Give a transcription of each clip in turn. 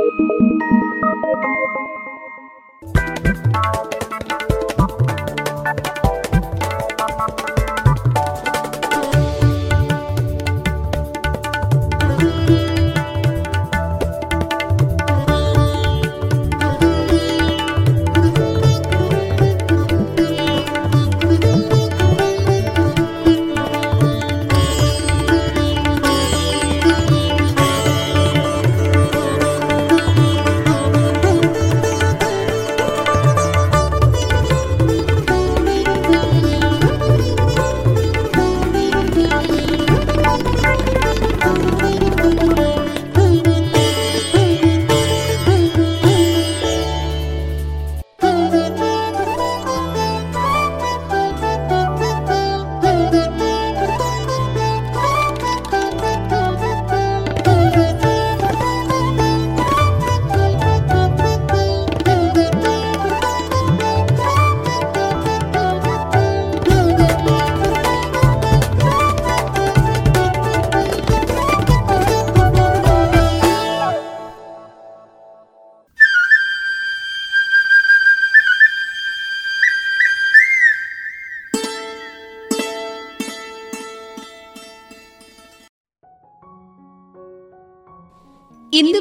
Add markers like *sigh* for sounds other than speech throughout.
Thank you.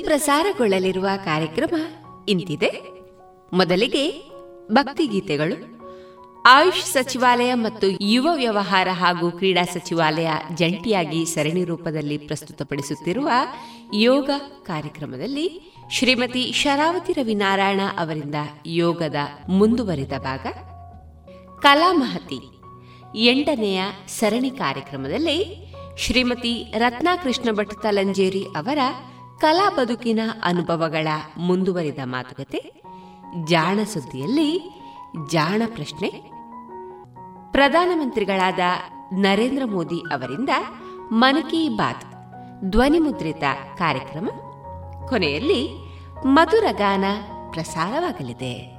ಪ್ರಸಾರಗೊಳ್ಳಲಿರುವ ಕಾರ್ಯಕ್ರಮ ಇಂತಿದೆ. ಮೊದಲಿಗೆ ಭಕ್ತಿಗೀತೆಗಳು. ಆಯುಷ್ ಸಚಿವಾಲಯ ಮತ್ತು ಯುವ ವ್ಯವಹಾರ ಹಾಗೂ ಕ್ರೀಡಾ ಸಚಿವಾಲಯ ಜಂಟಿಯಾಗಿ ಸರಣಿ ರೂಪದಲ್ಲಿ ಪ್ರಸ್ತುತಪಡಿಸುತ್ತಿರುವ ಯೋಗ ಕಾರ್ಯಕ್ರಮದಲ್ಲಿ ಶ್ರೀಮತಿ ಶರಾವತಿ ರವಿನಾರಾಯಣ ಅವರಿಂದ ಯೋಗದ ಮುಂದುವರಿದ ಭಾಗ. ಕಲಾಮಹತಿ ಎಂಟನೆಯ ಸರಣಿ ಕಾರ್ಯಕ್ರಮದಲ್ಲಿ ಶ್ರೀಮತಿ ರತ್ನಾಕೃಷ್ಣ ಭಟ್ ತಲಂಜೇರಿ ಅವರ ಕಲಾ ಬದುಕಿನ ಅನುಭವಗಳ ಮುಂದುವರಿದ ಮಾತುಕತೆ, ಜಾಣ ಸುದ್ದಿಯಲ್ಲಿ ಜಾಣ ಪ್ರಶ್ನೆ. ಪ್ರಧಾನಮಂತ್ರಿಗಳಾದ ನರೇಂದ್ರ ಮೋದಿ ಅವರಿಂದ ಮನ್ ಕಿ ಬಾತ್ ಧ್ವನಿಮುದ್ರಿತ ಕಾರ್ಯಕ್ರಮ. ಕೊನೆಯಲ್ಲಿ ಮಧುರಗಾನ ಪ್ರಸಾರವಾಗಲಿದೆ.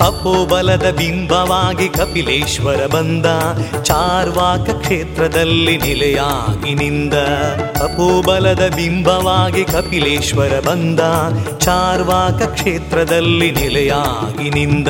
ತಪೋಬಲದ ಬಿಂಬವಾಗಿ ಕಪಿಲೇಶ್ವರ ಬಂದ. ಚಾರ್ವಾಕ ಕ್ಷೇತ್ರದಲ್ಲಿ ನಿಲೆಯಾಗಿ ನಿಂದ. ತಪೋಬಲದ ಬಿಂಬವಾಗಿ ಕಪಿಲೇಶ್ವರ ಬಂದ. ಚಾರ್ವಾಕ ಕ್ಷೇತ್ರದಲ್ಲಿ ನಿಲೆಯಾಗಿ ನಿಂದ.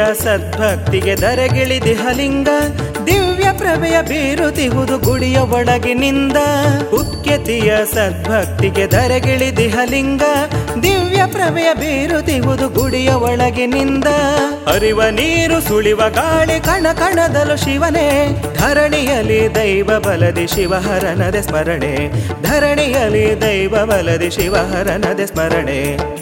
ಕುಕ್ಯತಿಯ ಸದ್ಭಕ್ತಿಗೆ ದರಗಿಳಿದಿಹಲಿಂಗ ದಿವ್ಯ ಪ್ರಭೆಯ ಬೀರುತಿಹುದು ಗುಡಿಯ ಒಳಗಿನಿಂದ. ಉಕ್ಯತಿಯ ಸದ್ಭಕ್ತಿಗೆ ದರಗಿಳಿದಿಹಲಿಂಗ ದಿವ್ಯ ಪ್ರಭೆಯ ಬೀರುತಿಹುದು ಗುಡಿಯ ಒಳಗಿನಿಂದ. ಅರಿವ ನೀರು ಸುಳಿವ ಗಾಳಿ ಕಣ ಕಣದಲು ಶಿವನೇ, ಧರಣಿಯಲ್ಲಿ ದೈವ ಬಲದಿ ಶಿವಹರನದೆ ಸ್ಮರಣೆ. ಧರಣಿಯಲ್ಲಿ ದೈವ ಬಲದಿ ಶಿವಹರನದೆ ಸ್ಮರಣೆ.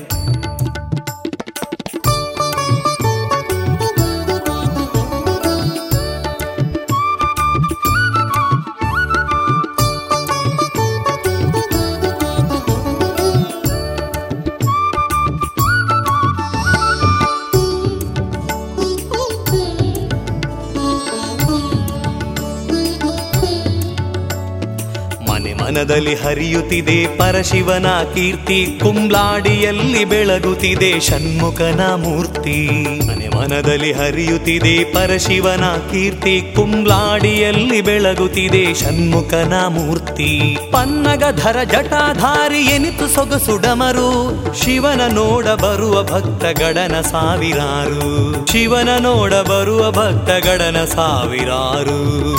ಮನದಲ್ಲಿ ಹರಿಯುತ್ತಿದೆ ಪರಶಿವನ ಕೀರ್ತಿ. ಕುಂಬ್ಲಾಡಿಯಲ್ಲಿ ಬೆಳಗುತ್ತಿದೆ ಷಣ್ಮುಖನ ಮೂರ್ತಿ. ಮನೆ ಮನದಲ್ಲಿ ಹರಿಯುತ್ತಿದೆ ಪರಶಿವನ ಕೀರ್ತಿ. ಕುಂಬ್ಲಾಡಿಯಲ್ಲಿ ಬೆಳಗುತ್ತಿದೆ ಷಣ್ಮುಖನ ಮೂರ್ತಿ. ಪನ್ನಗಧರ ಜಟಾಧಾರಿ ಎನಿತು ಸೊಗಸು ಡಮರು. ಶಿವನ ನೋಡ ಬರುವ ಭಕ್ತಗಡನ ಸಾವಿರಾರು. ಶಿವನ ನೋಡ ಬರುವ ಭಕ್ತಗಡನ ಸಾವಿರಾರು.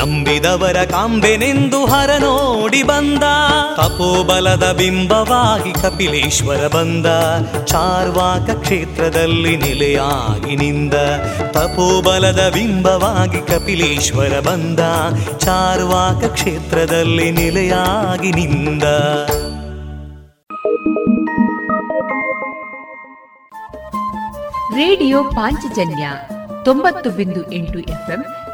ನಂಬಿದವರ ಕಾಂಬೆನೆಂದು ಹರ ನೋಡಿ ಬಂದ. ತಪೋಬಲದ ಬಿಂಬವಾಗಿ ಕಪಿಲೇಶ್ವರ ಬಂದ. ಚಾರ್ವಾಕ ಕ್ಷೇತ್ರದಲ್ಲಿ ನೆಲೆಯಾಗಿ ನಿಂದ. ತಪೋಬಲದ ಬಿಂಬವಾಗಿ ಕಪಿಲೇಶ್ವರ ಬಂದ. ಚಾರ್ವಾಕ ಕ್ಷೇತ್ರದಲ್ಲಿ ನೆಲೆಯಾಗಿ ನಿಂದ. ರೇಡಿಯೋ ಪಾಂಚಜನ್ಯ ತೊಂಬತ್ತು ಬಿಂದು ಎಂಟು ಎಫ್ಎಂ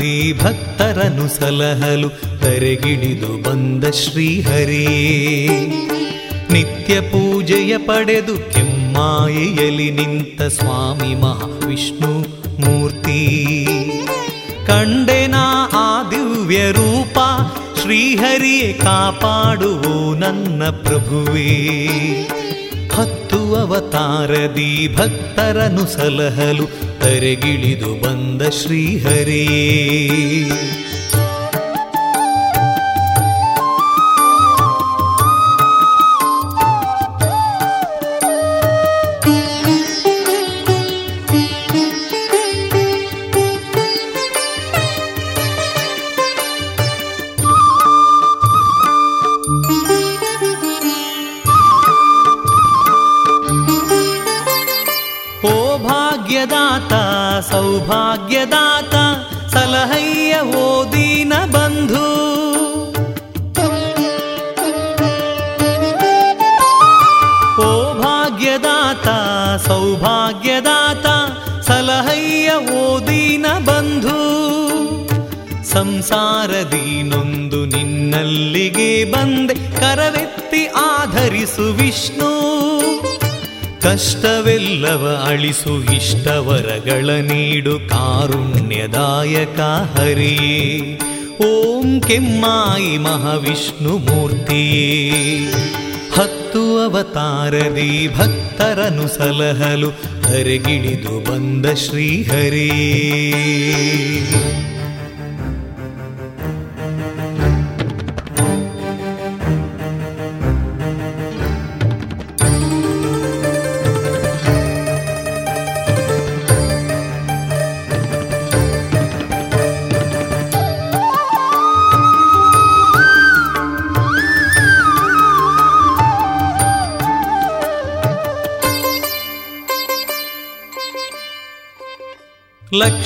ಅವತಾರದಿ ಭಕ್ತರನು ಸಲಹಲು ತರೆಗಿಡಿದು ಬಂದ ಶ್ರೀಹರಿ. ನಿತ್ಯ ಪೂಜೆಯ ಪಡೆದು ಕೆಮ್ಮಾಯಿಯಲ್ಲಿ ನಿಂತ ಸ್ವಾಮಿ ಮಹಾವಿಷ್ಣು ಮೂರ್ತಿ. ಕಂಡೆನ ಆ ದಿವ್ಯ ರೂಪ ಶ್ರೀಹರಿಯೇ ಕಾಪಾಡುವು ನನ್ನ ಪ್ರಭುವೇ. ಹತ್ತು ಅವತಾರದಿ ಭಕ್ತರನು ಸಲಹಲು ತರೆಗಿಳಿದು ಬಂದ ಶ್ರೀಹರಿ. ಸಂಸಾರದಿ ನೊಂದು ನಿನ್ನಲ್ಲಿಗೆ ಬಂದೆ. ಕರವೆತ್ತಿ ಆಧರಿಸು ವಿಷ್ಣು. ಕಷ್ಟವೆಲ್ಲವ ಅಳಿಸು ಇಷ್ಟವರಗಳ ನೀಡು ಕಾರುಣ್ಯದಾಯಕ ಹರಿ. ಓಂ ಕೆಮ್ಮಾಯಿ ಮಹಾವಿಷ್ಣು ಮೂರ್ತಿಯೇ. ಹತ್ತು ಅವತಾರದಿ ಭಕ್ತರನು ಸಲಹಲು ಹರಿಗಿಳಿದು ಬಂದ ಶ್ರೀಹರಿ.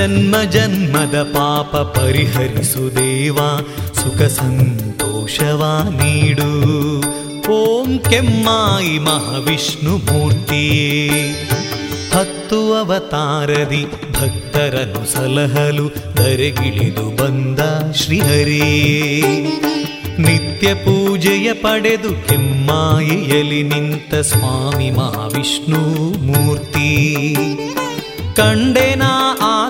ಜನ್ಮ ಜನ್ಮದ ಪಾಪ ಪರಿಹರಿಸು ದೇವ, ಸುಖ ಸಂತೋಷವ ನೀಡು. ಓಂ ಕೆಮ್ಮಾಯಿ ಮಹಾವಿಷ್ಣು ಮೂರ್ತಿಯೇ. ಹತ್ತು ಅವತಾರದಿ ಭಕ್ತರನ್ನು ಸಲಹಲು ಧರೆಗಿಳಿದು ಬಂದ ಶ್ರೀಹರೇ ನಿತ್ಯ ಪೂಜೆಯ ಪಡೆದು ಕೆಮ್ಮಾಯಿಯಲ್ಲಿ ನಿಂತ ಸ್ವಾಮಿ ಮಹಾವಿಷ್ಣು ಮೂರ್ತಿ. ಕಂಡೆನಾ ಆ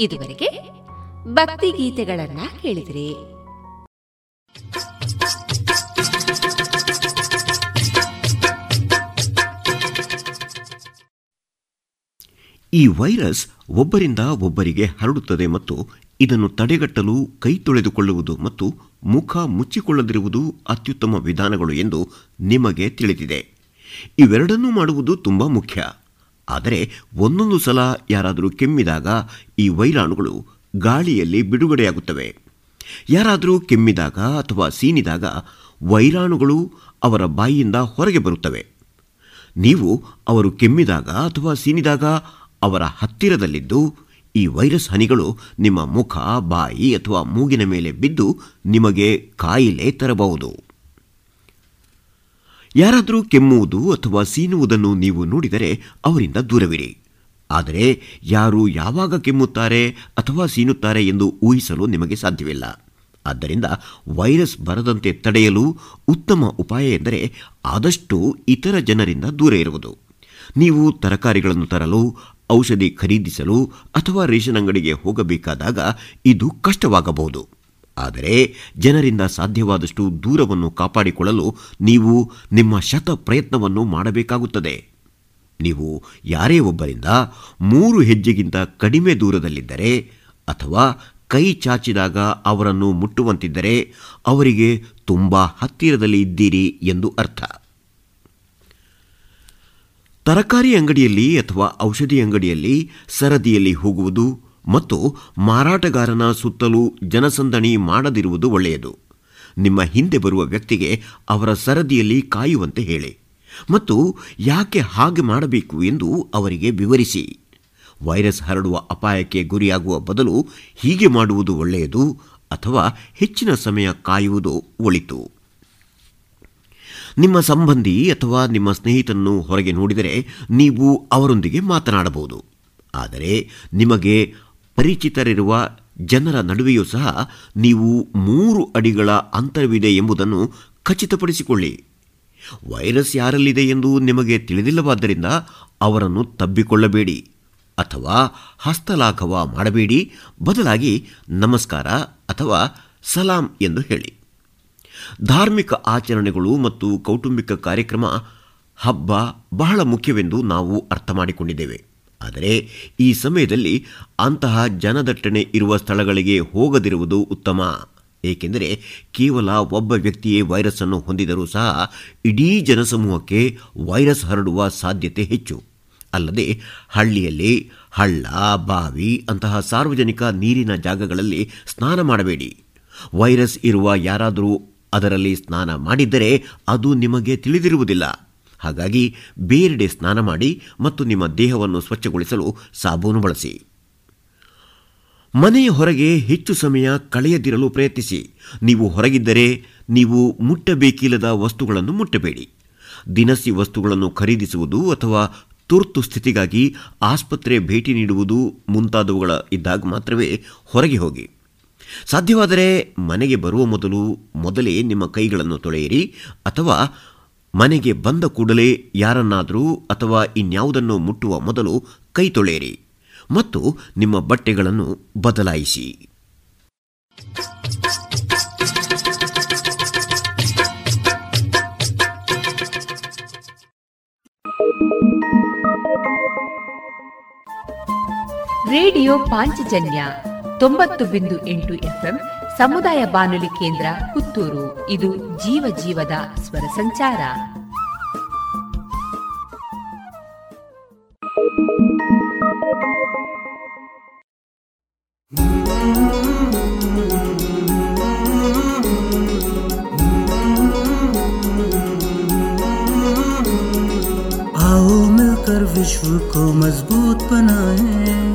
ಇದುವರೆಗೆ ಭಕ್ತಿ ಗೀತೆಗಳನ್ನ ಕೇಳಿದ್ರಿ. ಈ ವೈರಸ್ ಒಬ್ಬರಿಂದ ಒಬ್ಬರಿಗೆ ಹರಡುತ್ತದೆ ಮತ್ತು ಇದನ್ನು ತಡೆಗಟ್ಟಲು ಕೈ ತೊಳೆದುಕೊಳ್ಳುವುದು ಮತ್ತು ಮುಖ ಮುಚ್ಚಿಕೊಳ್ಳದಿರುವುದು ಅತ್ಯುತ್ತಮ ವಿಧಾನಗಳು ಎಂದು ನಿಮಗೆ ತಿಳಿದಿದೆ. ಇವೆರಡನ್ನೂ ಮಾಡುವುದು ತುಂಬಾ ಮುಖ್ಯ. ಆದರೆ ಒಂದೊಂದು ಸಲ ಯಾರಾದರೂ ಕೆಮ್ಮಿದಾಗ ಈ ವೈರಾಣುಗಳು ಗಾಳಿಯಲ್ಲಿ ಬಿಡುಗಡೆಯಾಗುತ್ತವೆ. ಯಾರಾದರೂ ಕೆಮ್ಮಿದಾಗ ಅಥವಾ ಸೀನಿದಾಗ ವೈರಾಣುಗಳು ಅವರ ಬಾಯಿಯಿಂದ ಹೊರಗೆ ಬರುತ್ತವೆ. ನೀವು ಅವರು ಕೆಮ್ಮಿದಾಗ ಅಥವಾ ಸೀನಿದಾಗ ಅವರ ಹತ್ತಿರದಲ್ಲಿದ್ದು ಈ ವೈರಸ್ ಹನಿಗಳು ನಿಮ್ಮ ಮುಖ, ಬಾಯಿ ಅಥವಾ ಮೂಗಿನ ಮೇಲೆ ಬಿದ್ದು ನಿಮಗೆ ಕಾಯಿಲೆ ತರಬಹುದು. ಯಾರಾದರೂ ಕೆಮ್ಮುವುದು ಅಥವಾ ಸೀನುವುದನ್ನು ನೀವು ನೋಡಿದರೆ ಅವರಿಂದ ದೂರವಿರಿ ಆದರೆ ಯಾರು ಯಾವಾಗ ಕೆಮ್ಮುತ್ತಾರೆ ಅಥವಾ ಸೀನುತ್ತಾರೆ ಎಂದು ಊಹಿಸಲು ನಿಮಗೆ ಸಾಧ್ಯವಿಲ್ಲ. ಆದ್ದರಿಂದ ವೈರಸ್ ಬರದಂತೆ ತಡೆಯಲು ಉತ್ತಮ ಉಪಾಯ ಎಂದರೆ ಆದಷ್ಟು ಇತರ ಜನರಿಂದ ದೂರ ಇರುವುದು. ನೀವು ತರಕಾರಿಗಳನ್ನು ತರಲು, ಔಷಧಿ ಖರೀದಿಸಲು ಅಥವಾ ರೇಷನ್ ಅಂಗಡಿಗೆ ಹೋಗಬೇಕಾದಾಗ ಇದು ಕಷ್ಟವಾಗಬಹುದು. ಆದರೆ ಜನರಿಂದ ಸಾಧ್ಯವಾದಷ್ಟು ದೂರವನ್ನು ಕಾಪಾಡಿಕೊಳ್ಳಲು ನೀವು ನಿಮ್ಮ ಶತ ಪ್ರಯತ್ನವನ್ನು ಮಾಡಬೇಕಾಗುತ್ತದೆ. ನೀವು ಯಾರೇ ಒಬ್ಬರಿಂದ ಮೂರು ಹೆಜ್ಜೆಗಿಂತ ಕಡಿಮೆ ದೂರದಲ್ಲಿದ್ದರೆ ಅಥವಾ ಕೈ ಚಾಚಿದಾಗ ಅವರನ್ನು ಮುಟ್ಟುವಂತಿದ್ದರೆ ಅವರಿಗೆ ತುಂಬ ಹತ್ತಿರದಲ್ಲಿ ಇದ್ದೀರಿ ಎಂದು ಅರ್ಥ. ತರಕಾರಿ ಅಂಗಡಿಯಲ್ಲಿ ಅಥವಾ ಔಷಧಿ ಅಂಗಡಿಯಲ್ಲಿ ಸರದಿಯಲ್ಲಿ ಹೋಗುವುದು ಮತ್ತು ಮಾರಾಟಗಾರನ ಸುತ್ತಲೂ ಜನಸಂದಣಿ ಮಾಡದಿರುವುದು ಒಳ್ಳೆಯದು. ನಿಮ್ಮ ಹಿಂದೆ ಬರುವ ವ್ಯಕ್ತಿಗೆ ಅವರ ಸರದಿಯಲ್ಲಿ ಕಾಯುವಂತೆ ಹೇಳಿ ಮತ್ತು ಯಾಕೆ ಹಾಗೆ ಮಾಡಬೇಕು ಎಂದು ಅವರಿಗೆ ವಿವರಿಸಿ. ವೈರಸ್ ಹರಡುವ ಅಪಾಯಕ್ಕೆ ಗುರಿಯಾಗುವ ಬದಲು ಹೀಗೆ ಮಾಡುವುದು ಒಳ್ಳೆಯದು ಅಥವಾ ಹೆಚ್ಚಿನ ಸಮಯ ಕಾಯುವುದು ಒಳಿತು. ನಿಮ್ಮ ಸಂಬಂಧಿ ಅಥವಾ ನಿಮ್ಮ ಸ್ನೇಹಿತನನ್ನು ಹೊರಗೆ ನೋಡಿದರೆ ನೀವು ಅವರೊಂದಿಗೆ ಮಾತನಾಡಬಹುದು. ಆದರೆ ನಿಮಗೆ ಪರಿಚಿತರಿರುವ ಜನರ ನಡುವೆಯೂ ಸಹ ನೀವು ಮೂರು ಅಡಿಗಳ ಅಂತರವಿದೆ ಎಂಬುದನ್ನು ಖಚಿತಪಡಿಸಿಕೊಳ್ಳಿ. ವೈರಸ್ ಯಾರಲ್ಲಿದೆ ಎಂದು ನಿಮಗೆ ತಿಳಿದಿಲ್ಲವಾದ್ದರಿಂದ ಅವರನ್ನು ತಬ್ಬಿಕೊಳ್ಳಬೇಡಿ ಅಥವಾ ಹಸ್ತಲಾಘವ ಮಾಡಬೇಡಿ. ಬದಲಾಗಿ ನಮಸ್ಕಾರ ಅಥವಾ ಸಲಾಂ ಎಂದು ಹೇಳಿ. ಧಾರ್ಮಿಕ ಆಚರಣೆಗಳು ಮತ್ತು ಕೌಟುಂಬಿಕ ಕಾರ್ಯಕ್ರಮ ಹಬ್ಬ ಬಹಳ ಮುಖ್ಯವೆಂದು ನಾವು ಅರ್ಥ ಮಾಡಿಕೊಂಡಿದ್ದೇವೆ ಆದರೆ ಈ ಸಮಯದಲ್ಲಿ ಅಂತಹ ಜನದಟ್ಟಣೆ ಇರುವ ಸ್ಥಳಗಳಿಗೆ ಹೋಗದಿರುವುದು ಉತ್ತಮ. ಏಕೆಂದರೆ ಕೇವಲ ಒಬ್ಬ ವ್ಯಕ್ತಿಯೇ ವೈರಸ್ ಅನ್ನು ಹೊಂದಿದರೂ ಸಹ ಇಡೀ ಜನಸಮೂಹಕ್ಕೆ ವೈರಸ್ ಹರಡುವ ಸಾಧ್ಯತೆ ಹೆಚ್ಚು. ಅಲ್ಲದೆ ಹಳ್ಳಿಯಲ್ಲಿ ಹಳ್ಳ, ಬಾವಿ ಅಂತಹ ಸಾರ್ವಜನಿಕ ನೀರಿನ ಜಾಗಗಳಲ್ಲಿ ಸ್ನಾನ ಮಾಡಬೇಡಿ. ವೈರಸ್ ಇರುವ ಯಾರಾದರೂ ಅದರಲ್ಲಿ ಸ್ನಾನ ಮಾಡಿದ್ದರೆ ಅದು ನಿಮಗೆ ತಿಳಿದಿರುವುದಿಲ್ಲ. ಹಾಗಾಗಿ ಬೇರೆಡೆ ಸ್ನಾನ ಮಾಡಿ ಮತ್ತು ನಿಮ್ಮ ದೇಹವನ್ನು ಸ್ವಚ್ಛಗೊಳಿಸಲು ಸಾಬೂನು ಬಳಸಿ. ಮನೆಯ ಹೊರಗೆ ಹೆಚ್ಚು ಸಮಯ ಕಳೆಯದಿರಲು ಪ್ರಯತ್ನಿಸಿ. ನೀವು ಹೊರಗಿದ್ದರೆ ನೀವು ಮುಟ್ಟಬೇಕಿಲ್ಲದ ವಸ್ತುಗಳನ್ನು ಮುಟ್ಟಬೇಡಿ. ದಿನಸಿ ವಸ್ತುಗಳನ್ನು ಖರೀದಿಸುವುದು ಅಥವಾ ತುರ್ತು ಸ್ಥಿತಿಗಾಗಿ ಆಸ್ಪತ್ರೆ ಭೇಟಿ ನೀಡುವುದು ಮುಂತಾದವುಗಳ ಇದ್ದಾಗ ಮಾತ್ರವೇ ಹೊರಗೆ ಹೋಗಿ. ಸಾಧ್ಯವಾದರೆ ಮನೆಗೆ ಬರುವ ಮೊದಲು ಮೊದಲೇ ನಿಮ್ಮ ಕೈಗಳನ್ನು ತೊಳೆಯಿರಿ ಅಥವಾ ಮನೆಗೆ ಬಂದ ಕೂಡಲೇ ಯಾರನ್ನಾದರೂ ಅಥವಾ ಇನ್ಯಾವುದನ್ನು ಮುಟ್ಟುವ ಮೊದಲು ಕೈ ತೊಳೆಯಿರಿ ಮತ್ತು ನಿಮ್ಮ ಬಟ್ಟೆಗಳನ್ನು ಬದಲಾಯಿಸಿ. ರೇಡಿಯೋ ಪಾಂಚಜನ್ಯ ತೊಂಬತ್ತು ಬಿಂದು ಎಂಟು ಎಫ್ಎಂ ಸಮುದಾಯ ಬಾನುಲಿ ಕೇಂದ್ರ ಪುತ್ತೂರು ಇದು ಜೀವ ಜೀವದ ಸ್ವರ ಸಂಚಾರ आओ मिलकर विश्व को मजबूत बनाए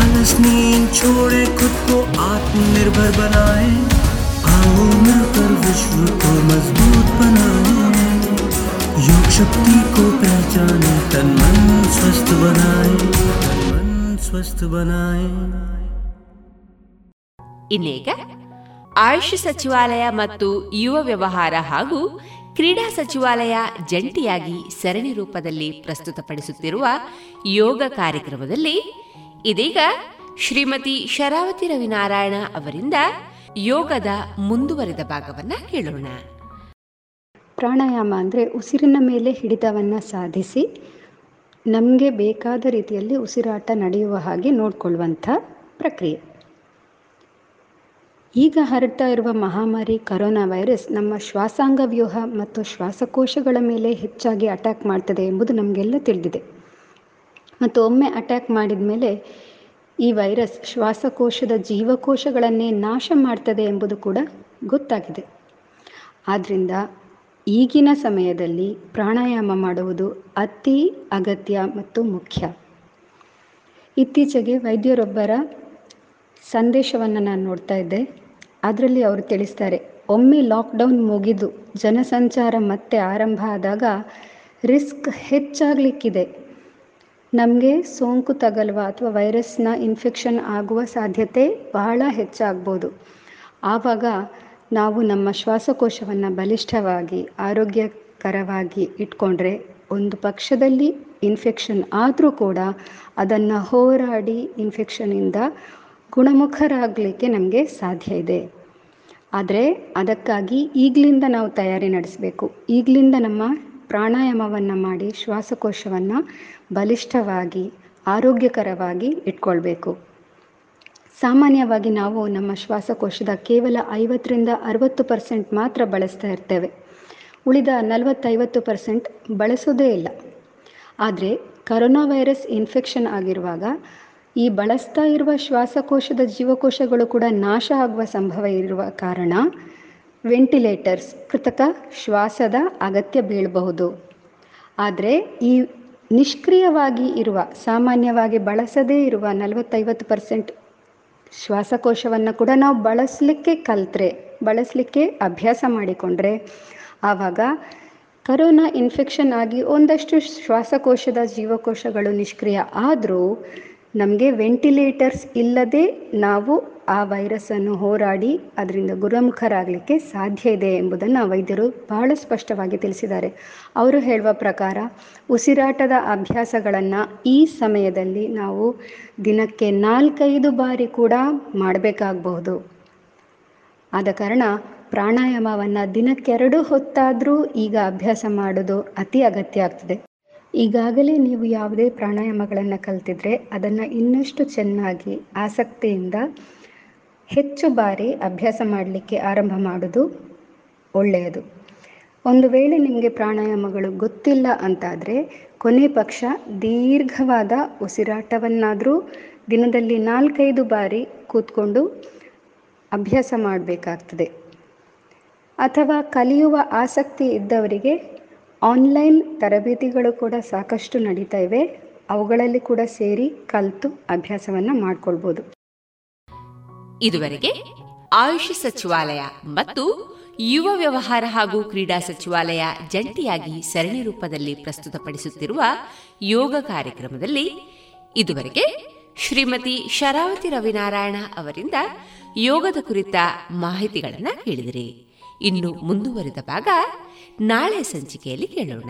आलस नींद छोड़े खुद को आत्मनिर्भर बनाए आओ मिलकर विश्व को मजबूत बनाए योग शक्ति को पहचाने तन मन स्वस्थ बनाए तन मन स्वस्थ बनाए ಇನ್ನೀಗ ಆಯುಷ್ ಸಚಿವಾಲಯ ಮತ್ತು ಯುವ ವ್ಯವಹಾರ ಹಾಗೂ ಕ್ರೀಡಾ ಸಚಿವಾಲಯ ಜಂಟಿಯಾಗಿ ಸರಣಿ ರೂಪದಲ್ಲಿ ಪ್ರಸ್ತುತಪಡಿಸುತ್ತಿರುವ ಯೋಗ ಕಾರ್ಯಕ್ರಮದಲ್ಲಿ ಇದೀಗ ಶ್ರೀಮತಿ ಶರಾವತಿ ರವಿನಾರಾಯಣ ಅವರಿಂದ ಯೋಗದ ಮುಂದುವರೆದ ಭಾಗವನ್ನ ಕೇಳೋಣ. ಪ್ರಾಣಾಯಾಮ ಅಂದರೆ ಉಸಿರಿನ ಮೇಲೆ ಹಿಡಿತವನ್ನು ಸಾಧಿಸಿ ನಮಗೆ ಬೇಕಾದ ರೀತಿಯಲ್ಲಿ ಉಸಿರಾಟ ನಡೆಯುವ ಹಾಗೆ ನೋಡಿಕೊಳ್ಳುವಂಥ ಪ್ರಕ್ರಿಯೆ. ಈಗ ಹರಡ್ತಾ ಇರುವ ಮಹಾಮಾರಿ ಕರೋನಾ ವೈರಸ್ ನಮ್ಮ ಶ್ವಾಸಾಂಗ ವ್ಯೂಹ ಮತ್ತು ಶ್ವಾಸಕೋಶಗಳ ಮೇಲೆ ಹೆಚ್ಚಾಗಿ ಅಟ್ಯಾಕ್ ಮಾಡ್ತದೆ ಎಂಬುದು ನಮಗೆಲ್ಲ ತಿಳಿದಿದೆ. ಮತ್ತು ಒಮ್ಮೆ ಅಟ್ಯಾಕ್ ಮಾಡಿದ ಮೇಲೆ ಈ ವೈರಸ್ ಶ್ವಾಸಕೋಶದ ಜೀವಕೋಶಗಳನ್ನೇ ನಾಶ ಮಾಡ್ತದೆ ಎಂಬುದು ಕೂಡ ಗೊತ್ತಾಗಿದೆ. ಆದ್ದರಿಂದ ಈಗಿನ ಸಮಯದಲ್ಲಿ ಪ್ರಾಣಾಯಾಮ ಮಾಡುವುದು ಅತಿ ಅಗತ್ಯ ಮತ್ತು ಮುಖ್ಯ. ಇತ್ತೀಚೆಗೆ ವೈದ್ಯರೊಬ್ಬರ ಸಂದೇಶವನ್ನು ನಾನು ನೋಡ್ತಾ ಇದ್ದೆ. ಅದರಲ್ಲಿ ಅವರು ತಿಳಿಸ್ತಾರೆ, ಒಮ್ಮೆ ಲಾಕ್ಡೌನ್ ಮುಗಿದು ಜನಸಂಚಾರ ಮತ್ತೆ ಆರಂಭ ಆದಾಗ ರಿಸ್ಕ್ ಹೆಚ್ಚಾಗಲಿಕ್ಕಿದೆ. ನಮಗೆ ಸೋಂಕು ತಗಲುವ ಅಥವಾ ವೈರಸ್ನ ಇನ್ಫೆಕ್ಷನ್ ಆಗುವ ಸಾಧ್ಯತೆ ಬಹಳ ಹೆಚ್ಚಾಗ್ಬೋದು. ಆವಾಗ ನಾವು ನಮ್ಮ ಶ್ವಾಸಕೋಶವನ್ನು ಬಲಿಷ್ಠವಾಗಿ, ಆರೋಗ್ಯಕರವಾಗಿ ಇಟ್ಕೊಂಡ್ರೆ ಒಂದು ಪಕ್ಷದಲ್ಲಿ ಇನ್ಫೆಕ್ಷನ್ ಆದರೂ ಕೂಡ ಅದನ್ನು ಹೋರಾಡಿ ಇನ್ಫೆಕ್ಷನಿಂದ ಗುಣಮುಖರಾಗಲಿಕ್ಕೆ ನಮಗೆ ಸಾಧ್ಯ ಇದೆ. ಆದರೆ ಅದಕ್ಕಾಗಿ ಈಗಲಿಂದ ನಾವು ತಯಾರಿ ನಡೆಸಬೇಕು. ಈಗಲಿಂದ ನಮ್ಮ ಪ್ರಾಣಾಯಾಮವನ್ನು ಮಾಡಿ ಶ್ವಾಸಕೋಶವನ್ನು ಬಲಿಷ್ಠವಾಗಿ, ಆರೋಗ್ಯಕರವಾಗಿ ಇಟ್ಕೊಳ್ಬೇಕು. ಸಾಮಾನ್ಯವಾಗಿ ನಾವು ನಮ್ಮ ಶ್ವಾಸಕೋಶದ ಕೇವಲ ಐವತ್ತರಿಂದ ಅರವತ್ತು ಪರ್ಸೆಂಟ್ ಮಾತ್ರ ಬಳಸ್ತಾ ಇರ್ತೇವೆ. ಉಳಿದ ನಲವತ್ತೈವತ್ತು ಪರ್ಸೆಂಟ್ ಬಳಸೋದೇ ಇಲ್ಲ. ಆದರೆ ಕರೋನಾ ವೈರಸ್ ಇನ್ಫೆಕ್ಷನ್ ಆಗಿರುವಾಗ ಈ ಬಳಸ್ತಾ ಇರುವ ಶ್ವಾಸಕೋಶದ ಜೀವಕೋಶಗಳು ಕೂಡ ನಾಶ ಆಗುವ ಸಂಭವ ಇರುವ ಕಾರಣ ವೆಂಟಿಲೇಟರ್ಸ್ ಕೃತಕ ಶ್ವಾಸದ ಅಗತ್ಯ ಬೀಳಬಹುದು. ಆದರೆ ಈ ನಿಷ್ಕ್ರಿಯವಾಗಿ ಇರುವ, ಸಾಮಾನ್ಯವಾಗಿ ಬಳಸದೇ ಇರುವ ನಲವತ್ತೈವತ್ತು ಪರ್ಸೆಂಟ್ ಶ್ವಾಸಕೋಶವನ್ನು ಕೂಡ ನಾವು ಬಳಸಲಿಕ್ಕೆ ಕಲ್ತ್ರೆ, ಬಳಸಲಿಕ್ಕೆ ಅಭ್ಯಾಸ ಮಾಡಿಕೊಂಡ್ರೆ, ಆವಾಗ ಕರೋನಾ ಇನ್ಫೆಕ್ಷನ್ ಆಗಿ ಒಂದಷ್ಟು ಶ್ವಾಸಕೋಶದ ಜೀವಕೋಶಗಳು ನಿಷ್ಕ್ರಿಯ ಆದರೂ ನಮಗೆ ವೆಂಟಿಲೇಟರ್ಸ್ ಇಲ್ಲದೆ ನಾವು ಆ ವೈರಸ್ಸನ್ನು ಹೋರಾಡಿ ಅದರಿಂದ ಗುಣಮುಖರಾಗಲಿಕ್ಕೆ ಸಾಧ್ಯ ಇದೆ ಎಂಬುದನ್ನು ವೈದ್ಯರು ಬಹಳ ಸ್ಪಷ್ಟವಾಗಿ ತಿಳಿಸಿದ್ದಾರೆ. ಅವರು ಹೇಳುವ ಪ್ರಕಾರ ಉಸಿರಾಟದ ಅಭ್ಯಾಸಗಳನ್ನು ಈ ಸಮಯದಲ್ಲಿ ನಾವು ದಿನಕ್ಕೆ ನಾಲ್ಕೈದು ಬಾರಿ ಕೂಡ ಮಾಡಬೇಕಾಗಬಹುದು. ಆದ ಕಾರಣ ಪ್ರಾಣಾಯಾಮವನ್ನು ದಿನಕ್ಕೆರಡು ಹೊತ್ತಾದರೂ ಈಗ ಅಭ್ಯಾಸ ಮಾಡೋದು ಅತಿ ಅಗತ್ಯ ಆಗ್ತದೆ. ಈಗಾಗಲೇ ನೀವು ಯಾವುದೇ ಪ್ರಾಣಾಯಾಮಗಳನ್ನು ಕಲ್ತಿದ್ರೆ ಅದನ್ನು ಇನ್ನಷ್ಟು ಚೆನ್ನಾಗಿ ಆಸಕ್ತಿಯಿಂದ ಹೆಚ್ಚು ಬಾರಿ ಅಭ್ಯಾಸ ಮಾಡಲಿಕ್ಕೆ ಆರಂಭ ಮಾಡುವುದು ಒಳ್ಳೆಯದು. ಒಂದು ವೇಳೆ ನಿಮಗೆ ಪ್ರಾಣಾಯಾಮಗಳು ಗೊತ್ತಿಲ್ಲ ಅಂತಾದರೆ ಕೊನೆ ಪಕ್ಷ ದೀರ್ಘವಾದ ಉಸಿರಾಟವನ್ನಾದರೂ ದಿನದಲ್ಲಿ ನಾಲ್ಕೈದು ಬಾರಿ ಕೂತ್ಕೊಂಡು ಅಭ್ಯಾಸ ಮಾಡಬೇಕಾಗ್ತದೆ. ಅಥವಾ ಕಲಿಯುವ ಆಸಕ್ತಿ ಇದ್ದವರಿಗೆ ಆನ್ಲೈನ್ ತರಬೇತಿಗಳು ಕೂಡ ಸಾಕಷ್ಟು ನಡೀತಾ ಇವೆ. ಅವುಗಳಲ್ಲಿ ಕೂಡ ಸೇರಿ ಕಲಿತು ಅಭ್ಯಾಸವನ್ನು ಮಾಡಿಕೊಳ್ಬೋದು. ಇದುವರೆಗೆ ಆಯುಷ್ ಸಚಿವಾಲಯ ಮತ್ತು ಯುವ ವ್ಯವಹಾರ ಹಾಗೂ ಕ್ರೀಡಾ ಸಚಿವಾಲಯ ಜಂಟಿಯಾಗಿ ಸರಣಿ ರೂಪದಲ್ಲಿ ಪ್ರಸ್ತುತಪಡಿಸುತ್ತಿರುವ ಯೋಗ ಕಾರ್ಯಕ್ರಮದಲ್ಲಿ ಇದುವರೆಗೆ ಶ್ರೀಮತಿ ಶರಾವತಿ ರವಿನಾರಾಯಣ ಅವರಿಂದ ಯೋಗದ ಕುರಿತ ಮಾಹಿತಿಗಳನ್ನು ಕೇಳಿದಿರಿ. ಇನ್ನು ಮುಂದುವರಿದ ಭಾಗ ನಾಳೆ ಸಂಚಿಕೆಯಲ್ಲಿ ಕೇಳೋಣ.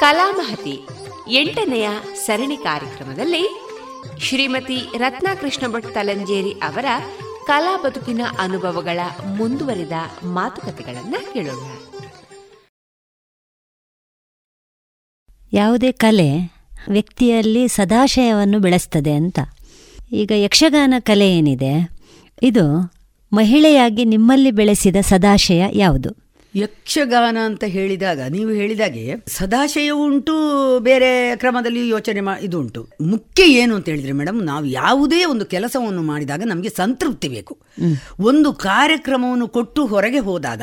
ಕಲಾಮಹತಿ ಎಂಟನೆಯ ಸರಣಿ ಕಾರ್ಯಕ್ರಮದಲ್ಲಿ ಶ್ರೀಮತಿ ರತ್ನಾಕೃಷ್ಣ ಭಟ್ ತಲಂಜೇರಿ ಅವರ ಕಲಾ ಬದುಕಿನ ಅನುಭವಗಳ ಮುಂದುವರಿದ ಮಾತುಕತೆಗಳನ್ನು ಕೇಳೋಣ. ಯಾವುದೇ ಕಲೆ ವ್ಯಕ್ತಿಯಲ್ಲಿ ಸದಾಶಯವನ್ನು ಬೆಳೆಸ್ತದೆ ಅಂತ. ಈಗ ಯಕ್ಷಗಾನ ಕಲೆ ಏನಿದೆ? ಇದು ಮಹಿಳೆಯಾಗಿ ನಿಮ್ಮಲ್ಲಿ ಬೆಳೆಸಿದ ಸದಾಶಯ ಯಾವುದು? ಯಕ್ಷಗಾನ ಅಂತ ಹೇಳಿದಾಗ ನೀವು ಹೇಳಿದಾಗೆ ಸದಾಶಯ ಉಂಟು ಬೇರೆ ಕ್ರಮದಲ್ಲಿ ಯೋಚನೆ ಮಾ ಇದು ಉಂಟು. ಮುಖ್ಯ ಏನು ಅಂತ ಹೇಳಿದ್ರೆ ಮೇಡಮ್ ನಾವು ಯಾವುದೇ ಒಂದು ಕೆಲಸವನ್ನು ಮಾಡಿದಾಗ ನಮಗೆ ಸಂತೃಪ್ತಿ ಬೇಕು. ಒಂದು ಕಾರ್ಯಕ್ರಮವನ್ನು ಕೊಟ್ಟು ಹೊರಗೆ ಹೋದಾಗ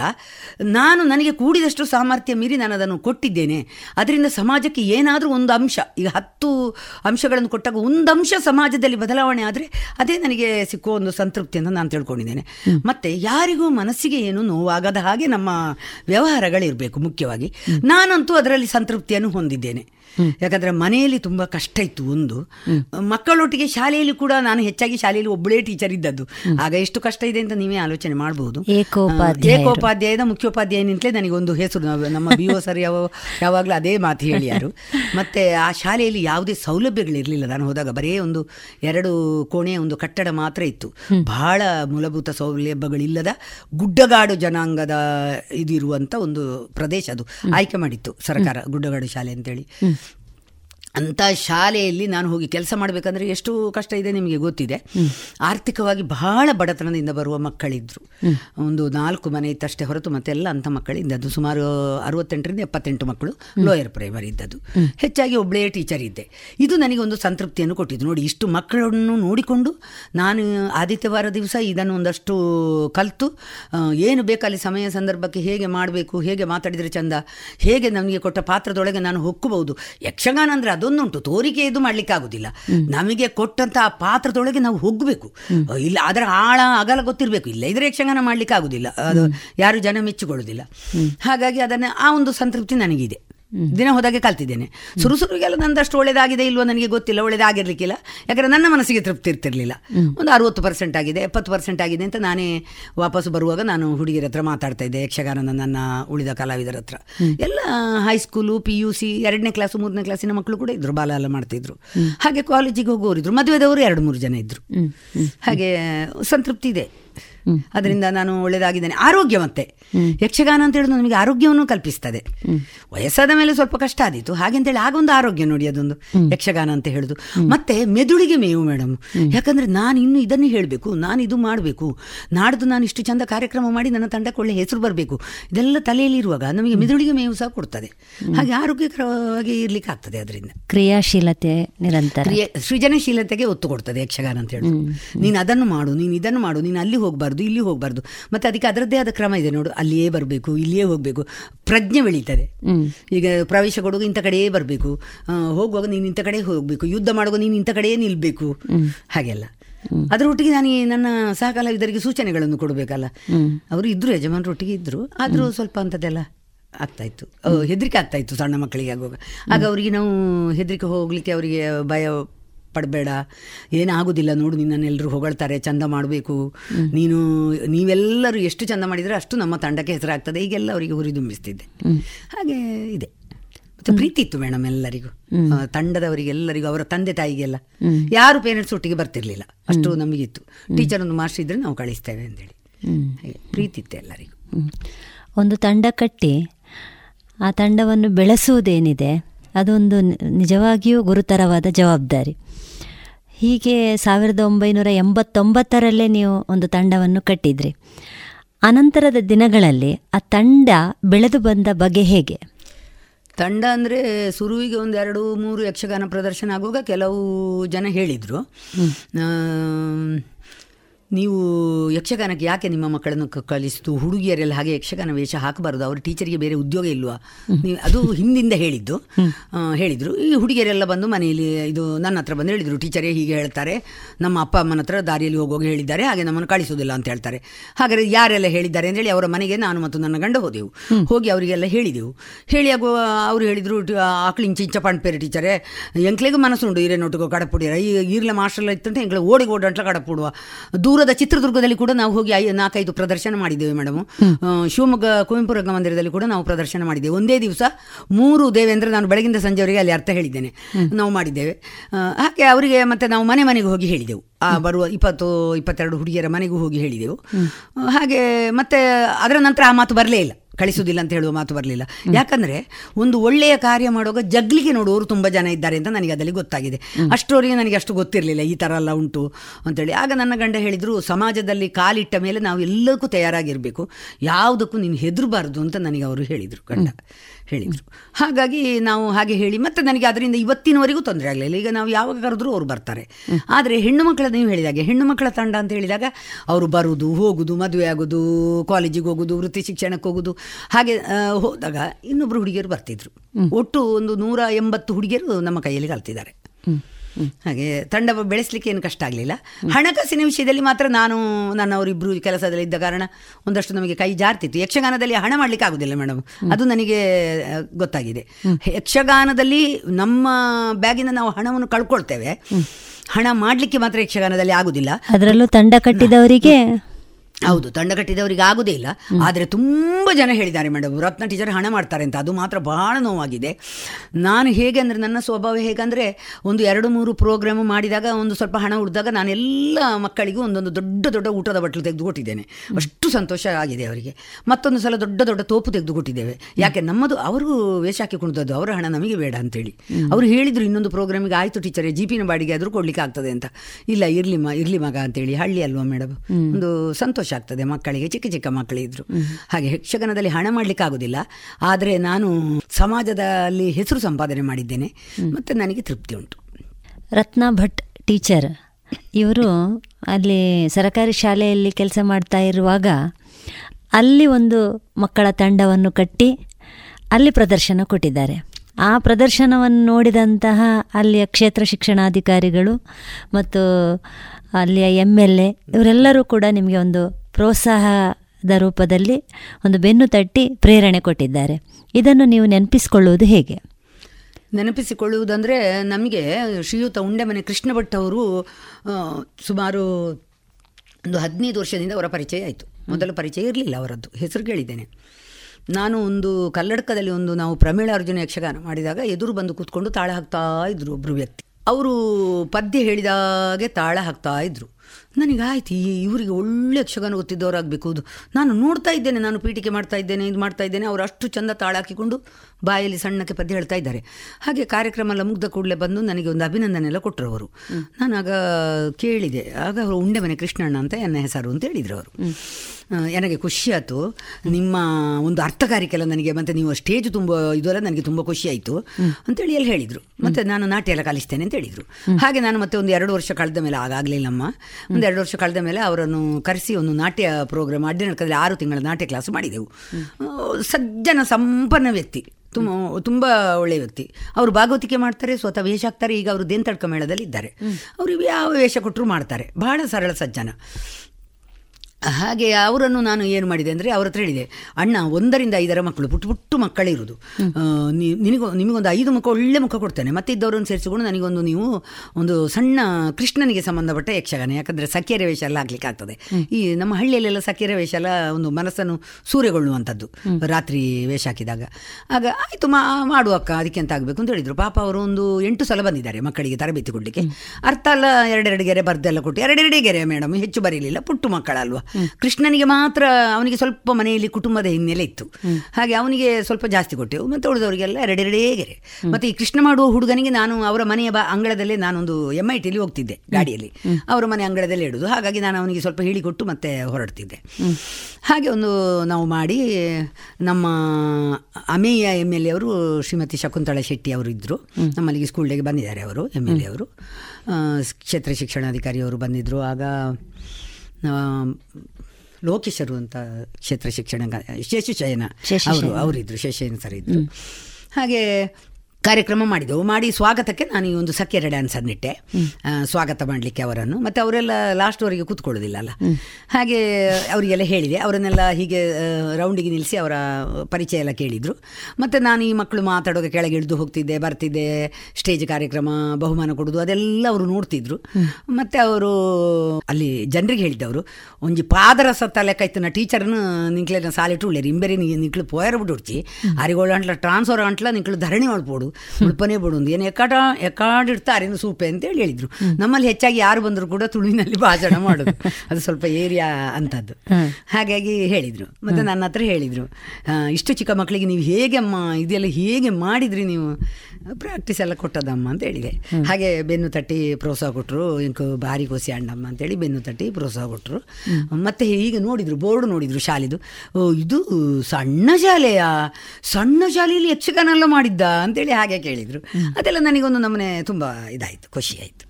ನಾನು ನನಗೆ ಕೂಡಿದಷ್ಟು ಸಾಮರ್ಥ್ಯ ಮೀರಿ ನಾನು ಅದನ್ನು ಕೊಟ್ಟಿದ್ದೇನೆ. ಅದರಿಂದ ಸಮಾಜಕ್ಕೆ ಏನಾದರೂ ಒಂದು ಅಂಶ ಈಗ ಹತ್ತು ಅಂಶಗಳನ್ನು ಕೊಟ್ಟಾಗ ಒಂದು ಅಂಶ ಸಮಾಜದಲ್ಲಿ ಬದಲಾವಣೆ ಆದರೆ ಅದೇ ನನಗೆ ಸಿಕ್ಕುವ ಒಂದು ಸಂತೃಪ್ತಿ ಅಂತ ನಾನು ತಿಳ್ಕೊಂಡಿದ್ದೇನೆ. ಮತ್ತೆ ಯಾರಿಗೂ ಮನಸ್ಸಿಗೆ ಏನು ನೋವಾಗದ ಹಾಗೆ ನಮ್ಮ ವ್ಯವಹಾರಗಳಿರಬೇಕು ಮುಖ್ಯವಾಗಿ. ನಾನಂತೂ ಅದರಲ್ಲಿ ಸಂತೃಪ್ತಿಯನ್ನು ಹೊಂದಿದ್ದೇನೆ. ಯಾಕಂದರೆ ಮನೆಯಲ್ಲಿ ತುಂಬ ಕಷ್ಟ ಇತ್ತು ಒಂದು. ಮಕ್ಕಳೊಟ್ಟಿಗೆ ಶಾಲೆಯಲ್ಲಿ ಕೂಡ ನಾನು ಹೆಚ್ಚಾಗಿ ಶಾಲೆಯಲ್ಲಿ ಒಬ್ಬಳೇ ಟೀಚರ್ ಇದ್ದದ್ದು. ಆಗ ಎಷ್ಟು ಕಷ್ಟ ಇದೆ ಅಂತ ನೀವೇ ಆಲೋಚನೆ ಮಾಡಬಹುದು ಏಕೋಪಾಧ್ಯಾಯದ ಮುಖ್ಯೋಪಾಧ್ಯಾಯನಿಂತಲೇ ಒಂದು ಹೆಸರು. ನಮ್ಮ ಬಿ ಓ ಸರ್ ಯಾವ ಯಾವಾಗಲೂ ಅದೇ ಮಾತು ಹೇಳಿಯಾರು ಮತ್ತೆ ಆ ಶಾಲೆಯಲ್ಲಿ ಯಾವುದೇ ಸೌಲಭ್ಯಗಳಿರಲಿಲ್ಲ. ನಾನು ಹೋದಾಗ ಬರೀ ಒಂದು ಎರಡು ಕೋಣೆಯ ಒಂದು ಕಟ್ಟಡ ಮಾತ್ರ ಇತ್ತು. ಬಹಳ ಮೂಲಭೂತ ಸೌಲಭ್ಯಗಳಿಲ್ಲದ ಗುಡ್ಡಗಾಡು ಜನಾಂಗದ ಇದಿರುವಂತ ಒಂದು ಪ್ರದೇಶ ಅದು. ಆಯ್ಕೆ ಮಾಡಿತ್ತು ಸರ್ಕಾರ ಗುಡ್ಡಗಾಡು ಶಾಲೆ ಅಂತೇಳಿ. ಅಂಥ ಶಾಲೆಯಲ್ಲಿ ನಾನು ಹೋಗಿ ಕೆಲಸ ಮಾಡಬೇಕಂದ್ರೆ ಎಷ್ಟು ಕಷ್ಟ ಇದೆ ನಿಮಗೆ ಗೊತ್ತಿದೆ. ಆರ್ಥಿಕವಾಗಿ ಬಹಳ ಬಡತನದಿಂದ ಬರುವ ಮಕ್ಕಳಿದ್ರು. ಒಂದು ನಾಲ್ಕು ಮನೆ ಇತ್ತಷ್ಟೇ ಹೊರತು ಮತ್ತೆಲ್ಲ ಅಂಥ ಅದು ಸುಮಾರು ಅರವತ್ತೆಂಟರಿಂದ ಎಪ್ಪತ್ತೆಂಟು ಮಕ್ಕಳು ಲೋಯರ್ ಪ್ರೈಮರಿ ಇದ್ದದ್ದು. ಹೆಚ್ಚಾಗಿ ಒಬ್ಬಳೇ ಟೀಚರ್ ಇದ್ದೆ. ಇದು ನನಗೆ ಒಂದು ಸಂತೃಪ್ತಿಯನ್ನು ಕೊಟ್ಟಿದ್ದು. ನೋಡಿ, ಇಷ್ಟು ಮಕ್ಕಳನ್ನು ನೋಡಿಕೊಂಡು ನಾನು ಆದಿತ್ಯವಾರ ದಿವಸ ಇದನ್ನು ಒಂದಷ್ಟು ಕಲಿತು ಏನು ಬೇಕಲ್ಲಿ ಸಮಯ ಸಂದರ್ಭಕ್ಕೆ ಹೇಗೆ ಮಾಡಬೇಕು, ಹೇಗೆ ಮಾತಾಡಿದರೆ ಚಂದ, ಹೇಗೆ ನನಗೆ ಕೊಟ್ಟ ಪಾತ್ರದೊಳಗೆ ನಾನು ಹೊಕ್ಕಬಹುದು. ಯಕ್ಷಗಾನ ಅಂದರೆ ಅದು ಅದೊಂದುಂಟು ತೋರಿಕೆ ಇದು ಮಾಡ್ಲಿಕ್ಕೆ ಆಗುದಿಲ್ಲ ನಮಗೆ ಕೊಟ್ಟಂತ ಆ ಪಾತ್ರದೊಳಗೆ ನಾವು ಹೋಗಬೇಕು. ಇಲ್ಲ ಅದರ ಆಳ ಅಗಲ ಗೊತ್ತಿರಬೇಕು. ಇಲ್ಲ ಇದ್ರೆ ಯಕ್ಷಗಾನ ಮಾಡ್ಲಿಕ್ಕೆ ಆಗುದಿಲ್ಲ ಅದು ಯಾರು ಜನ ಮೆಚ್ಚಿಕೊಳ್ಳುವುದಿಲ್ಲ ಹಾಗಾಗಿ ಅದನ್ನ ಆ ಒಂದು ಸಂತೃಪ್ತಿ ನನಗಿದೆ. ದಿನ ಹೋದಾಗೆ ಕಲ್ತಿದ್ದೇನೆ. ಸುರು ಸುರುಗೆಲ್ಲ ನಂದಷ್ಟು ಒಳ್ಳೇದಾಗಿದೆ ಇಲ್ವೋ ನನಗೆ ಗೊತ್ತಿಲ್ಲ ಒಳ್ಳೇದಾಗಿರ್ಲಿಕ್ಕಿಲ್ಲ. ಯಾಕಂದ್ರೆ ನನ್ನ ಮನಸ್ಸಿಗೆ ತೃಪ್ತಿ ಇರ್ತಿರ್ಲಿಲ್ಲ. ಒಂದು ಅರುವತ್ತು ಪರ್ಸೆಂಟ್ ಆಗಿದೆ ಎಪ್ಪತ್ತು ಪರ್ಸೆಂಟ್ ಆಗಿದೆ ಅಂತ ನಾನೇ ವಾಪಸ್ ಬರುವಾಗ ನಾನು ಹುಡುಗಿರ ಹತ್ರ ಮಾತಾಡ್ತಾ ಇದ್ದೆ ಯಕ್ಷಗಾನದ ನನ್ನ ಉಳಿದ ಕಲಾವಿದರ ಹತ್ರ. ಎಲ್ಲ high school P U C ಎರಡನೇ ಕ್ಲಾಸು ಮೂರನೇ ಕ್ಲಾಸಿನ ಮಕ್ಕಳು ಕೂಡ ಇದ್ರು ಬಾಲ ಎಲ್ಲ ಮಾಡ್ತಿದ್ರು. ಹಾಗೆ ಕಾಲೇಜಿಗೆ ಹೋಗೋರು ಇದ್ರು ಮದುವೆದವರು ಎರಡು ಮೂರು ಜನ ಇದ್ರು. ಹಾಗೆ ಸಂತೃಪ್ತಿ ಇದೆ. ಅದರಿಂದ ನಾನು ಒಳ್ಳೇದಾಗಿದ್ದೇನೆ. ಆರೋಗ್ಯ ಮತ್ತೆ. ಯಕ್ಷಗಾನ ಅಂತ ಹೇಳುದು ನಮಗೆ ಆರೋಗ್ಯವನ್ನು ಕಲ್ಪಿಸ್ತದೆ. ವಯಸ್ಸಾದ ಮೇಲೆ ಸ್ವಲ್ಪ ಕಷ್ಟ ಆದೀತು. ಹಾಗೆಂತೇಳಿ ಆಗೊಂದು ಆರೋಗ್ಯ ನೋಡಿ ಅದೊಂದು ಯಕ್ಷಗಾನ ಅಂತ ಹೇಳುದು. ಮತ್ತೆ ಮೆದುಳಿಗೆ ಮೇವು ಮೇಡಮ್ ಯಾಕಂದ್ರೆ ನಾನು ಇನ್ನು ಇದನ್ನೇ ಹೇಳಬೇಕು ನಾನು ಇದು ಮಾಡಬೇಕು. ನಾಡ್ದು ನಾನು ಇಷ್ಟು ಚಂದ ಕಾರ್ಯಕ್ರಮ ಮಾಡಿ ನನ್ನ ತಂಡಕ್ಕೆ ಒಳ್ಳೆ ಹೆಸರು ಬರಬೇಕು. ಇದೆಲ್ಲ ತಲೆಯಲ್ಲಿ ಇರುವಾಗ ನಮಗೆ ಮೆದುಳಿಗೆ ಮೇವು ಸಹ ಕೊಡ್ತದೆ. ಹಾಗೆ ಆರೋಗ್ಯಕರವಾಗಿ ಇರ್ಲಿಕ್ಕೆ ಆಗ್ತದೆ ಅದರಿಂದ. ಕ್ರಿಯಾಶೀಲತೆ ನಿರಂತರ. ಸೃಜನಶೀಲತೆಗೆ ಒತ್ತು ಕೊಡ್ತದೆ ಯಕ್ಷಗಾನ ಅಂತ ಹೇಳುದು. ನೀನು ಅದನ್ನು ಮಾಡು ನೀನು ಇದನ್ನು ಮಾಡು ನೀನು ಅಲ್ಲಿ ಹೋಗಬಾರ್ದು ಇಲ್ಲಿ ಹೋಗ್ಬಾರ್ದು. ಮತ್ತೆ ಅದಕ್ಕೆ ಅದರದ್ದೇ ಆದ ಕ್ರಮ ಇದೆ ನೋಡು. ಅಲ್ಲಿಯೇ ಬರಬೇಕು ಇಲ್ಲಿಯೇ ಹೋಗಬೇಕು. ಪ್ರಜ್ಞೆ ಬೆಳೀತದೆ. ಈಗ ಪ್ರವೇಶ ಕೊಡುವಾಗ ಇಂಥ ಕಡೆಯೇ ಬರಬೇಕು. ಹೋಗುವಾಗ ನೀನು ಇಂಥ ಕಡೆ ಹೋಗಬೇಕು. ಯುದ್ಧ ಮಾಡುವಾಗ ನೀನು ಇಂಥ ಕಡೆಯೇ ನಿಲ್ಬೇಕು. ಹಾಗೆಲ್ಲ. ಅದರೊಟ್ಟಿಗೆ ನಾನು ನನ್ನ ಸಹಕಲಾವಿದರಿಗೆ ಸೂಚನೆಗಳನ್ನು ಕೊಡಬೇಕಲ್ಲ. ಅವರು ಇದ್ರು ಯಜಮಾನರೊಟ್ಟಿಗೆ ಇದ್ರು. ಆದರೂ ಸ್ವಲ್ಪ ಅಂಥದ್ದೆಲ್ಲ ಆಗ್ತಾ ಇತ್ತು ಹೆದರಿಕೆ ಆಗ್ತಾ ಇತ್ತು ಸಣ್ಣ ಮಕ್ಕಳಿಗೆ ಆಗುವಾಗ. ಆಗ ಅವರಿಗೆ ನಾವು ಹೆದರಿಕೆ ಹೋಗ್ಲಿಕ್ಕೆ ಅವರಿಗೆ ಭಯ ಪಡಬೇಡ. ಏನಾಗೋದಿಲ್ಲ ನೋಡು ನಿನ್ನನ್ನೆಲ್ಲರೂ ಹೊಗಳ್ತಾರೆ ಚಂದ ಮಾಡಬೇಕು. ನೀನು ನೀವೆಲ್ಲರೂ ಎಷ್ಟು ಚಂದ ಮಾಡಿದರೆ ಅಷ್ಟು ನಮ್ಮ ತಂಡಕ್ಕೆ ಹೆಸರಾಗ್ತದೆ. ಈಗೆಲ್ಲ ಅವರಿಗೆ ಹುರಿದುಂಬಿಸ್ತಿದ್ದೆ ಹಾಗೆ ಇದೆ. ಮತ್ತು ಪ್ರೀತಿ ಇತ್ತು ಮೇಡಮ್ ಎಲ್ಲರಿಗೂ. ತಂಡದವರಿಗೆಲ್ಲರಿಗೂ ಅವರ ತಂದೆ ತಾಯಿಗೆಲ್ಲ. ಯಾರು ಪೇರೆಂಟ್ಸ್ ಒಟ್ಟಿಗೆ ಬರ್ತಿರ್ಲಿಲ್ಲ. ಅಷ್ಟು ನಮಗಿತ್ತು. ಟೀಚರ್ ಒಂದು ಮಾಸ್ಟರ್ ಇದ್ರೆ ನಾವು ಕಳಿಸ್ತೇವೆ ಅಂತೇಳಿ ಹಾಗೆ ಪ್ರೀತಿ ಇತ್ತು ಎಲ್ಲರಿಗೂ. ಒಂದು ತಂಡ ಕಟ್ಟಿ ಆ ತಂಡವನ್ನು ಬೆಳೆಸುವುದೇನಿದೆ ಅದೊಂದು ನಿಜವಾಗಿಯೂ ಗುರುತರವಾದ ಜವಾಬ್ದಾರಿ. ಹೀಗೆ ಸಾವಿರದ ಒಂಬೈನೂರ ಎಂಬತ್ತೊಂಬತ್ತರಲ್ಲೇ ನೀವು ಒಂದು ತಂಡವನ್ನು ಕಟ್ಟಿದ್ರಿ. ಅನಂತರದ ದಿನಗಳಲ್ಲಿ ಆ ತಂಡ ಬೆಳೆದು ಬಂದ ಬಗೆ ಹೇಗೆ? ತಂಡ ಅಂದರೆ ಸುರುವಿಗೆ ಒಂದು ಎರಡು ಮೂರು ಯಕ್ಷಗಾನ ಪ್ರದರ್ಶನ ಆಗುವಾಗ ಕೆಲವು ಜನ ಹೇಳಿದರು. ನೀವು ಯಕ್ಷಗಾನಕ್ಕೆ ಯಾಕೆ ನಿಮ್ಮ ಮಕ್ಕಳನ್ನು ಕಳಿಸ್ತು? ಹುಡುಗಿಯರೆಲ್ಲ ಹಾಗೆ ಯಕ್ಷಗಾನ ವೇಷ ಹಾಕಬಾರ್ದು. ಅವ್ರ ಟೀಚರಿಗೆ ಬೇರೆ ಉದ್ಯೋಗ ಇಲ್ವಾ? ನೀವು ಅದು ಹಿಂದಿಂದ ಹೇಳಿದ್ದು. ಹೇಳಿದರು. ಈ ಹುಡುಗಿಯರೆಲ್ಲ ಬಂದು ಮನೆಯಲ್ಲಿ ಇದು ನನ್ನ ಹತ್ರ ಬಂದು ಹೇಳಿದರು. ಟೀಚರೇ ಹೀಗೆ ಹೇಳ್ತಾರೆ. ನಮ್ಮ ಅಪ್ಪ ಅಮ್ಮನ ಹತ್ರ ದಾರಿಯಲ್ಲಿ ಹೋಗೋಗಿ ಹೇಳಿದ್ದಾರೆ. ಹಾಗೆ ನಮ್ಮನ್ನು ಕಳಿಸೋದಿಲ್ಲ ಅಂತ ಹೇಳ್ತಾರೆ. ಹಾಗಾದರೆ ಯಾರೆಲ್ಲ ಹೇಳಿದ್ದಾರೆ ಅಂತೇಳಿ ಅವರ ಮನೆಗೆ ನಾನು ಮತ್ತು ನನ್ನ ಗಂಡ ಹೋದೆವು. ಹೋಗಿ ಅವರಿಗೆಲ್ಲ ಹೇಳಿದೆವು. ಹೇಳಿ ಆಗುವ ಅವರು ಹೇಳಿದರು ಆಕ್ಳಿಂಗ್ ಚಿಂಚ ಪಂಡ್ಪೇರೆ ಟೀಚರೇ. ಎಂಕ್ಲೆಗೂ ಮನಸ್ಸುಂಡು ನೋಟಿಗೋ ಕಡಪುಡಿಯರ. ಈ ಈರ್ಲ ಮಾಸ್ಟರ್ಲ ಇತ್ತಂತೆ ಎಂಕ್ಲೆ ಓಡಿ ಓಡಂಟ್ಲ ಕಡಪುಡುವ. ದೂರ ದೂರದ ಚಿತ್ರದುರ್ಗದಲ್ಲಿ ಕೂಡ ನಾವು ಹೋಗಿ ಐ- ನಾಲ್ಕೈದು ಪ್ರದರ್ಶನ ಮಾಡಿದ್ದೇವೆ ಮೇಡಮ್. ಶಿವಮೊಗ್ಗ ಕುವೆಂಪು ರಂಗಮಂದಿರದಲ್ಲಿ ಕೂಡ ನಾವು ಪ್ರದರ್ಶನ ಮಾಡಿದ್ದೇವೆ. ಒಂದೇ ದಿವಸ ಮೂರು ದೇವೇಂದ್ರ ನಾನು ಬೆಳಗಿಂದ ಸಂಜೆವರೆಗೆ ಅಲ್ಲಿ ಅರ್ಥ ಹೇಳಿದ್ದೇನೆ. ನಾವು ಮಾಡಿದ್ದೇವೆ. ಹಾಗೆ ಅವರಿಗೆ ಮತ್ತೆ ನಾವು ಮನೆ ಮನೆಗೆ ಹೋಗಿ ಹೇಳಿದೆವು. ಆ ಬರುವ ಇಪ್ಪತ್ತು ಇಪ್ಪತ್ತೆರಡು ಹುಡುಗಿಯರ ಮನೆಗೂ ಹೋಗಿ ಹೇಳಿದೆವು. ಹಾಗೆ ಮತ್ತೆ ಅದರ ನಂತರ ಆ ಮಾತು ಬರಲೇ ಇಲ್ಲ. ಕಳಿಸುವುದಿಲ್ಲ ಅಂತ ಹೇಳುವ ಮಾತು ಬರಲಿಲ್ಲ. ಯಾಕಂದ್ರೆ ಒಂದು ಒಳ್ಳೆಯ ಕಾರ್ಯ ಮಾಡುವಾಗ ಜಗ್ಲಿಗೆ ನೋಡುವವರು ತುಂಬ ಜನ ಇದ್ದಾರೆ ಅಂತ ನನಗೆ ಅದರಲ್ಲಿ ಗೊತ್ತಾಗಿದೆ. ಅಷ್ಟರವರೆಗೆ ನನಗೆ ಅಷ್ಟು ಗೊತ್ತಿರಲಿಲ್ಲ ಈ ಥರ ಎಲ್ಲ ಉಂಟು ಅಂತೇಳಿ. ಆಗ ನನ್ನ ಗಂಡ ಹೇಳಿದರು ಸಮಾಜದಲ್ಲಿ ಕಾಲಿಟ್ಟ ಮೇಲೆ ನಾವು ಎಲ್ಲಕ್ಕೂ ತಯಾರಾಗಿರಬೇಕು. ಯಾವುದಕ್ಕೂ ನೀನು ಹೆದರಬಾರ್ದು ಅಂತ ನನಗೆ ಅವರು ಹೇಳಿದರು ಗಂಡ. ಹೇಳಿದರು. ಹಾಗಾಗಿ ನಾವು ಹಾಗೆ ಹೇಳಿ ಮತ್ತೆ ನನಗೆ ಅದರಿಂದ ಇವತ್ತಿನವರೆಗೂ ತೊಂದರೆ ಆಗಲಿಲ್ಲ. ಈಗ ನಾವು ಯಾವಾಗ ಕರೆದ್ರೂ ಅವರು ಬರ್ತಾರೆ. ಆದರೆ ಹೆಣ್ಣು ಮಕ್ಕಳ ನೀವು ಹೇಳಿದಾಗೆ ಹೆಣ್ಣು ಮಕ್ಕಳ ತಂಡ ಅಂತ ಹೇಳಿದಾಗ ಅವರು ಬರುವುದು ಹೋಗುದು ಮದುವೆ ಆಗೋದು ಕಾಲೇಜಿಗೆ ಹೋಗುದು ವೃತ್ತಿ ಶಿಕ್ಷಣಕ್ಕೆ ಹೋಗುದು. ಹಾಗೆ ಹೋದಾಗ ಇನ್ನೊಬ್ಬರು ಹುಡುಗಿಯರು ಬರ್ತಿದ್ರು. ಒಟ್ಟು ಒಂದು ನೂರ ಎಂಬತ್ತು ಹುಡುಗಿಯರು ನಮ್ಮ ಕೈಯಲ್ಲಿ ಕಲ್ತಿದ್ದಾರೆ. ಹಾಗೆ ತಂಡ ಬೆಳೆಸಲಿಕ್ಕೆ ಏನು ಕಷ್ಟ ಆಗಲಿಲ್ಲ. ಹಣಕಾಸಿನ ವಿಷಯದಲ್ಲಿ ಮಾತ್ರ ನಾನು ನನ್ನವರಿಬ್ಬರು ಕೆಲಸದಲ್ಲಿ ಇದ್ದ ಕಾರಣ ಒಂದಷ್ಟು ನಮಗೆ ಕೈ ಜಾರ್ತಿತ್ತು. ಯಕ್ಷಗಾನದಲ್ಲಿ ಹಣ ಮಾಡಲಿಕ್ಕೆ ಆಗೋದಿಲ್ಲ ಮೇಡಮ್. ಅದು ನನಗೆ ಗೊತ್ತಾಗಿದೆ. ಯಕ್ಷಗಾನದಲ್ಲಿ ನಮ್ಮ ಬ್ಯಾಗಿನ ನಾವು ಹಣವನ್ನು ಕಳ್ಕೊಳ್ತೇವೆ. ಹಣ ಮಾಡಲಿಕ್ಕೆ ಮಾತ್ರ ಯಕ್ಷಗಾನದಲ್ಲಿ ಆಗುದಿಲ್ಲ. ಅದರಲ್ಲೂ ತಂಡ ಕಟ್ಟಿದವರಿಗೆ ಹೌದು ತಂಡ ಕಟ್ಟಿದವರಿಗೆ ಆಗುದೇ ಇಲ್ಲ. ಆದರೆ ತುಂಬ ಜನ ಹೇಳಿದ್ದಾರೆ ಮೇಡಮ್ ರತ್ನ ಟೀಚರ್ ಹಣ ಮಾಡ್ತಾರೆ ಅಂತ ಅದು ಮಾತ್ರ ಬಹಳ ನೋವಾಗಿದೆ. ನಾನು ಹೇಗೆ ಅಂದರೆ ನನ್ನ ಸ್ವಭಾವ ಹೇಗಂದರೆ ಒಂದು ಎರಡು ಮೂರು ಪ್ರೋಗ್ರಾಮ್ ಮಾಡಿದಾಗ ಒಂದು ಸ್ವಲ್ಪ ಹಣ ಉಳಿದಾಗ ನಾನು ಎಲ್ಲ ಮಕ್ಕಳಿಗೂ ಒಂದೊಂದು ದೊಡ್ಡ ದೊಡ್ಡ ಊಟದ ಬಟ್ಟಲು ತೆಗೆದುಕೊಟ್ಟಿದ್ದೇನೆ. ಅಷ್ಟು ಸಂತೋಷ ಆಗಿದೆ ಅವರಿಗೆ. ಮತ್ತೊಂದು ಸಲ ದೊಡ್ಡ ದೊಡ್ಡ ತೋಪು ತೆಗೆದುಕೊಟ್ಟಿದ್ದೇವೆ. ಯಾಕೆ ನಮ್ಮದು ಅವರು ವೇಷ ಹಾಕಿ ಕುಣಿದದ್ದು ಅವರ ಹಣ ನಮಗೆ ಬೇಡ ಅಂತೇಳಿ. ಅವರು ಹೇಳಿದರು ಇನ್ನೊಂದು ಪ್ರೋಗ್ರಾಮಿಗೆ ಆಯಿತು ಟೀಚರೇ ಜಿ ಪಿನ ಬಾಡಿಗೆ ಆದರೂ ಕೊಡ್ಲಿಕ್ಕೆ ಆಗ್ತದೆ ಅಂತ. ಇಲ್ಲ ಇರಲಿ ಮ ಇರ್ಲಿ ಮಗ ಅಂತೇಳಿ ಹಳ್ಳಿ ಅಲ್ವಾ ಮೇಡಮ್ ಒಂದು ಸಂತೋಷ ಆಗ್ತದೆ. ಮಕ್ಕಳಿಗೆ ಚಿಕ್ಕ ಚಿಕ್ಕ ಮಕ್ಕಳಿದ್ರು. ಹಾಗೆ ಯಕ್ಷಗಾನದಲ್ಲಿ ಹಣ ಮಾಡಲಿಕ್ಕೆ ಆಗೋದಿಲ್ಲ. ಆದರೆ ನಾನು ಸಮಾಜದಲ್ಲಿ ಹೆಸರು ಸಂಪಾದನೆ ಮಾಡಿದ್ದೇನೆ. ಮತ್ತು ನನಗೆ ತೃಪ್ತಿ ಉಂಟು. ರತ್ನ ಭಟ್ ಟೀಚರ್ ಇವರು ಅಲ್ಲಿ ಸರಕಾರಿ ಶಾಲೆಯಲ್ಲಿ ಕೆಲಸ ಮಾಡ್ತಾ ಇರುವಾಗ ಅಲ್ಲಿ ಒಂದು ಮಕ್ಕಳ ತಂಡವನ್ನು ಕಟ್ಟಿ ಅಲ್ಲಿ ಪ್ರದರ್ಶನ ಕೊಟ್ಟಿದ್ದಾರೆ. ಆ ಪ್ರದರ್ಶನವನ್ನು ನೋಡಿದಂತಹ ಅಲ್ಲಿಯ ಕ್ಷೇತ್ರ ಶಿಕ್ಷಣಾಧಿಕಾರಿಗಳು ಮತ್ತು ಅಲ್ಲಿಯ ಎಂ ಎಲ್ ಎ ಇವರೆಲ್ಲರೂ ಕೂಡ ನಿಮಗೆ ಒಂದು ಪ್ರೋತ್ಸಾಹದ ರೂಪದಲ್ಲಿ ಒಂದು ಬೆನ್ನು ತಟ್ಟಿ ಪ್ರೇರಣೆ ಕೊಟ್ಟಿದ್ದಾರೆ. ಇದನ್ನು ನೀವು ನೆನಪಿಸಿಕೊಳ್ಳುವುದು ಹೇಗೆ? ನೆನಪಿಸಿಕೊಳ್ಳುವುದಂದರೆ ನಮಗೆ ಶ್ರೀಯುತ ಉಂಡೆಮನೆ ಕೃಷ್ಣ ಭಟ್ ಅವರು ಸುಮಾರು ಒಂದು ಹದಿನೈದು ವರ್ಷದಿಂದ ಅವರ ಪರಿಚಯ ಆಯಿತು. ಮೊದಲು ಪರಿಚಯ ಇರಲಿಲ್ಲ ಅವರದ್ದು. ಹೆಸರು ಕೇಳಿದ್ದೇನೆ. ನಾನು ಒಂದು ಕಲ್ಲಡ್ಕದಲ್ಲಿ ಒಂದು ನಾವು ಪ್ರಮೀಳ ಅರ್ಜುನ ಯಕ್ಷಗಾನ ಮಾಡಿದಾಗ ಎದುರು ಬಂದು ಕೂತ್ಕೊಂಡು ತಾಳ ಹಾಕ್ತಾ ಇದ್ರು ಒಬ್ಬರು ವ್ಯಕ್ತಿ. ಅವರು ಪದ್ಯ ಹೇಳಿದಾಗೆ ತಾಳ ಹಾಕ್ತಾ ಇದ್ರು. ನನಗೆ ಆಯ್ತು ಈ ಇವರಿಗೆ ಒಳ್ಳೆ ಯಕ್ಷಗಾನ ಗೊತ್ತಿದ್ದವರಾಗಬೇಕು ಅದು. ನಾನು ನೋಡ್ತಾ ಇದ್ದೇನೆ ನಾನು ಪೀಠಿಕೆ ಮಾಡ್ತಾ ಇದ್ದೇನೆ ಇದು ಮಾಡ್ತಾ ಇದ್ದೇನೆ ಅವರು ಅಷ್ಟು ಚಂದ ತಾಳ ಹಾಕಿಕೊಂಡು ಬಾಯಲ್ಲಿ ಸಣ್ಣಕ್ಕೆ ಪದ್ಯ ಹೇಳ್ತಾ ಇದ್ದಾರೆ. ಹಾಗೆ ಕಾರ್ಯಕ್ರಮ ಎಲ್ಲ ಮುಗ್ದ ಕೂಡಲೇ ಬಂದು ನನಗೆ ಒಂದು ಅಭಿನಂದನೆ ಎಲ್ಲ ಕೊಟ್ಟರು ಅವರು ನಾನು ಆಗ ಕೇಳಿದೆ ಆಗ ಅವರು ಉಂಡೆ ಮನೆ ಕೃಷ್ಣಣ್ಣ ಅಂತ ನನ್ನ ಹೆಸರು ಅಂತ ಹೇಳಿದರು ಅವರು. ನನಗೆ ಖುಷಿಯಾಯಿತು ನಿಮ್ಮ ಒಂದು ಅರ್ಥಕಾರಿಕೆಲ್ಲ ನನಗೆ ಮತ್ತೆ ನೀವು ಸ್ಟೇಜ್ ತುಂಬ ಇದೆಲ್ಲ ನನಗೆ ತುಂಬ ಖುಷಿ ಆಯಿತು ಅಂತೇಳಿ ಎಲ್ಲ ಹೇಳಿದರು. ಮತ್ತು ನಾನು ನಾಟ್ಯ ಎಲ್ಲ ಕಲಿಸ್ತೇನೆ ಅಂತ ಹೇಳಿದರು. ಹಾಗೆ ನಾನು ಮತ್ತೆ ಒಂದು ಎರಡು ವರ್ಷ ಕಳೆದ ಮೇಲೆ ಆಗಾಗಲಿಲ್ಲಮ್ಮ ಒಂದು ಎರಡು ವರ್ಷ ಕಳೆದ ಮೇಲೆ ಅವರನ್ನು ಕರೆಸಿ ಒಂದು ನಾಟ್ಯ ಪ್ರೋಗ್ರಾಮ್ ಅಡ್ಡಿನಡ್ಕದಲ್ಲಿ ಆರು ತಿಂಗಳ ನಾಟ್ಯ ಕ್ಲಾಸ್ ಮಾಡಿದೆವು. ಸಜ್ಜನ ಸಂಪನ್ನ ವ್ಯಕ್ತಿ. ತುಂಬ ತುಂಬ ಒಳ್ಳೆಯ ವ್ಯಕ್ತಿ. ಅವರು ಭಾಗವತಿಕೆ ಮಾಡ್ತಾರೆ, ಸ್ವತಃ ವೇಷ ಆಗ್ತಾರೆ ಈಗ ಅವರು ದೇಂತಡ್ಕ ಮೇಳದಲ್ಲಿ ಇದ್ದಾರೆ. ಅವರು ಯಾವ ವೇಷ ಕೊಟ್ಟರು ಮಾಡ್ತಾರೆ. ಬಹಳ ಸರಳ ಸಜ್ಜನ. ಹಾಗೆ ಅವರನ್ನು ನಾನು ಏನು ಮಾಡಿದೆ ಅಂದರೆ ಅವ್ರ ಹತ್ರ ಹೇಳಿದೆ ಅಣ್ಣ ಒಂದರಿಂದ ಐದರ ಮಕ್ಕಳು ಪುಟ್ಟು ಪುಟ್ಟು ನಿ- ನಿನಗೂ ನಿಮಗೊಂದು ಐದು ಮುಖ ಒಳ್ಳೆ ಮುಖ ಕೊಡ್ತೇನೆ. ಮತ್ತೆ ಇದ್ದವರನ್ನು ಸೇರಿಸಿಕೊಂಡು ನನಗೊಂದು ನೀವು ಒಂದು ಸಣ್ಣ ಕೃಷ್ಣನಿಗೆ ಸಂಬಂಧಪಟ್ಟ ಯಕ್ಷಗಾನ ಯಾಕಂದರೆ ಸಖ್ಯರ ವೇಷ ಎಲ್ಲ ಆಗ್ಲಿಕ್ಕೆ ಆಗ್ತದೆ. ಈ ನಮ್ಮ ಹಳ್ಳಿಯಲ್ಲೆಲ್ಲ ಸಖ್ಯರ ವೇಷ ಎಲ್ಲ ಒಂದು ಮನಸ್ಸನ್ನು ಸೂರೆಗೊಳ್ಳುವಂಥದ್ದು ರಾತ್ರಿ ವೇಷ ಹಾಕಿದಾಗ. ಆಗ ಆಯಿತು ಮಾ ಮಾಡುವ ಅಕ್ಕ ಅದಕ್ಕೆ ಅಂತ ಆಗಬೇಕು ಅಂತ ಹೇಳಿದರು. ಪಾಪ ಅವರು ಒಂದು ಎಂಟು ಸಲ ಬಂದಿದ್ದಾರೆ ಮಕ್ಕಳಿಗೆ ತರಬೇತಿ ಕೊಡಲಿಕ್ಕೆ. ಅರ್ಥ ಅಲ್ಲ ಎರಡೆರಡು ಗೆರೆ ಬರ್ದೆಲ್ಲ ಕೊಟ್ಟು ಎರಡೆರಡೇ ಗೆರೆ ಮೇಡಮ್ ಹೆಚ್ಚು ಬರೀಲಿಲ್ಲ ಪುಟ್ಟು ಮಕ್ಕಳಲ್ವಾ. ಕೃಷ್ಣನಿಗೆ ಮಾತ್ರ ಅವನಿಗೆ ಸ್ವಲ್ಪ ಮನೆಯಲ್ಲಿ ಕುಟುಂಬದ ಹಿನ್ನೆಲೆ ಇತ್ತು. ಹಾಗೆ ಅವನಿಗೆ ಸ್ವಲ್ಪ ಜಾಸ್ತಿ ಕೊಟ್ಟೆವು. ಮತ್ತು ಉಳಿದವರಿಗೆಲ್ಲ ಎರಡೆರಡೇ ಗೆರೆ. ಮತ್ತು ಈ ಕೃಷ್ಣ ಮಾಡುವ ಹುಡುಗನಿಗೆ ನಾನು ಅವರ ಮನೆಯ ಬಾ, ಅಂಗಳದಲ್ಲೇ ನಾನೊಂದು ಎಂ ಐ ಟಿಲಿ ಹೋಗ್ತಿದ್ದೆ ಗಾಡಿಯಲ್ಲಿ. ಅವರ ಮನೆ ಅಂಗಳದಲ್ಲೇ ಇಡೋದು. ಹಾಗಾಗಿ ನಾನು ಅವನಿಗೆ ಸ್ವಲ್ಪ ಹೇಳಿಕೊಟ್ಟು ಮತ್ತೆ ಹೊರಡ್ತಿದ್ದೆ. ಹಾಗೆ ಒಂದು ನಾವು ಮಾಡಿ, ನಮ್ಮ ಅಮೇಯ ಎಂ ಎಲ್ ಎ ಅವರು ಶ್ರೀಮತಿ ಶಕುಂತಳ ಶೆಟ್ಟಿ ಅವರು ಇದ್ದರು ನಮ್ಮಲ್ಲಿಗೆ ಸ್ಕೂಲ್ ಡೇಗೆ ಬಂದಿದ್ದಾರೆ ಅವರು ಎಂ ಎಲ್ ಎ ಅವರು. ಕ್ಷೇತ್ರ ಶಿಕ್ಷಣಾಧಿಕಾರಿ ಅವರು ಬಂದಿದ್ದರು ಆಗ ಲೋಕೇಶರು ಅಂತ ಕ್ಷೇತ್ರ ಶಿಕ್ಷಣ ಶೇಷಶಯನ ಅವರು ಅವರಿದ್ದರು ಶೇಷಯನ ಸರ್ ಇದ್ದರು ಹಾಗೆ ಕಾರ್ಯಕ್ರಮ ಮಾಡಿದೆವು ಮಾಡಿ ಸ್ವಾಗತಕ್ಕೆ ನಾನು ಈ ಒಂದು ಸಕ್ಕೆರೆ ಡ್ಯಾನ್ಸ್ ನಿಟ್ಟೆ. ಆ, ಸ್ವಾಗತ ಮಾಡಲಿಕ್ಕೆ ಅವರನ್ನು. ಮತ್ತು ಅವರೆಲ್ಲ ಲಾಸ್ಟ್ವರೆಗೆ ಕೂತ್ಕೊಳ್ಳೋದಿಲ್ಲಲ್ಲ ಹಾಗೆ ಅವರಿಗೆಲ್ಲ ಹೇಳಿದೆ. ಅವರನ್ನೆಲ್ಲ ಹೀಗೆ ರೌಂಡಿಗೆ ನಿಲ್ಲಿಸಿ ಅವರ ಪರಿಚಯ ಎಲ್ಲ ಕೇಳಿದರು. ಮತ್ತು ನಾನು ಈ ಮಕ್ಕಳು ಮಾತಾಡೋಕೆ ಕೆಳಗೆ ಇಳಿದು ಹೋಗ್ತಿದ್ದೆ ಬರ್ತಿದ್ದೆ ಸ್ಟೇಜ್ ಕಾರ್ಯಕ್ರಮ ಬಹುಮಾನ ಕೊಡೋದು ಅದೆಲ್ಲ ಅವರು ನೋಡ್ತಿದ್ರು. ಮತ್ತು ಅವರು ಅಲ್ಲಿ ಜನರಿಗೆ ಹೇಳಿದ್ದವರು ಒಂಜಿ ಪಾದರಸ ತಲೆ ಕೈತನ ಟೀಚರ್ನ ನಿಂಕ್ಲೆನ ಸಾಲಿಟ್ಟು ಉಳ್ಳೇರಿ. ಇಂಬೆರಿ ನಿಂಕ್ಳು ಪೋಯರ್ ಬಿಡುಡ್ಚಿ ಅರಿಗೋಳು ಅಂಟ್ಲ ಟ್ರಾನ್ಸ್ಫರ್ ಅಂಟ್ಲ ನಿಂಕ್ಲು ಧರಣಿ ಮಾಡ್ಬೋಡು ಉಳ್ಪನೆ ಬಿಡು ಏನು ಎಕ್ಕಾಟ ಎಕ್ಕಾಡಿಡ್ತಾರೆ ಸೂಪೆ ಅಂತೇಳಿ ಹೇಳಿದ್ರು. ನಮ್ಮಲ್ಲಿ ಹೆಚ್ಚಾಗಿ ಯಾರು ಬಂದರೂ ಕೂಡ ತುಳುವಿನಲ್ಲಿ ಭಾಷಣ ಮಾಡೋದು. *laughs* ಅದು ಸ್ವಲ್ಪ ಏರಿಯಾ ಅಂತದ್ದು. ಹಾಗಾಗಿ ಹೇಳಿದರು. ಮತ್ತು ನನ್ನ ಹತ್ರ ಹೇಳಿದರು. ಇಷ್ಟು ಚಿಕ್ಕ ಮಕ್ಕಳಿಗೆ ನೀವು ಹೇಗೆ ಅಮ್ಮ ಇದೆಲ್ಲ ಹೇಗೆ ಮಾಡಿದ್ರಿ ನೀವು? ಪ್ರಾಕ್ಟೀಸ್ ಎಲ್ಲ ಕೊಟ್ಟದಮ್ಮ ಅಂತ ಹೇಳಿದೆ. ಹಾಗೆ ಬೆನ್ನು ತಟ್ಟಿ ಪ್ರೋತ್ಸಾಹ ಕೊಟ್ಟರು ಇಂಕು ಭಾರಿ ಕೋಸಿ ಅಣ್ಣಮ್ಮ ಅಂತೇಳಿ ಬೆನ್ನು ತಟ್ಟಿ ಪ್ರೋತ್ಸಾಹ ಕೊಟ್ಟರು ಮತ್ತೆ ಈಗ ನೋಡಿದ್ರು ಬೋರ್ಡ್ ನೋಡಿದ್ರು ಶಾಲೆದು. ಓ ಇದು ಸಣ್ಣ ಶಾಲೆಯ? ಸಣ್ಣ ಶಾಲೆಯಲ್ಲಿ ಯಕ್ಷಗಾನ ಎಲ್ಲ ಮಾಡಿದ್ದ? ಅಂತೇಳಿ ಹಾಗೆ ಕೇಳಿದರು. ಅದೆಲ್ಲ ನನಗೊಂದು ನಮ್ಮನೆ ತುಂಬ ಇದಾಯಿತು ಖುಷಿಯಾಯಿತು.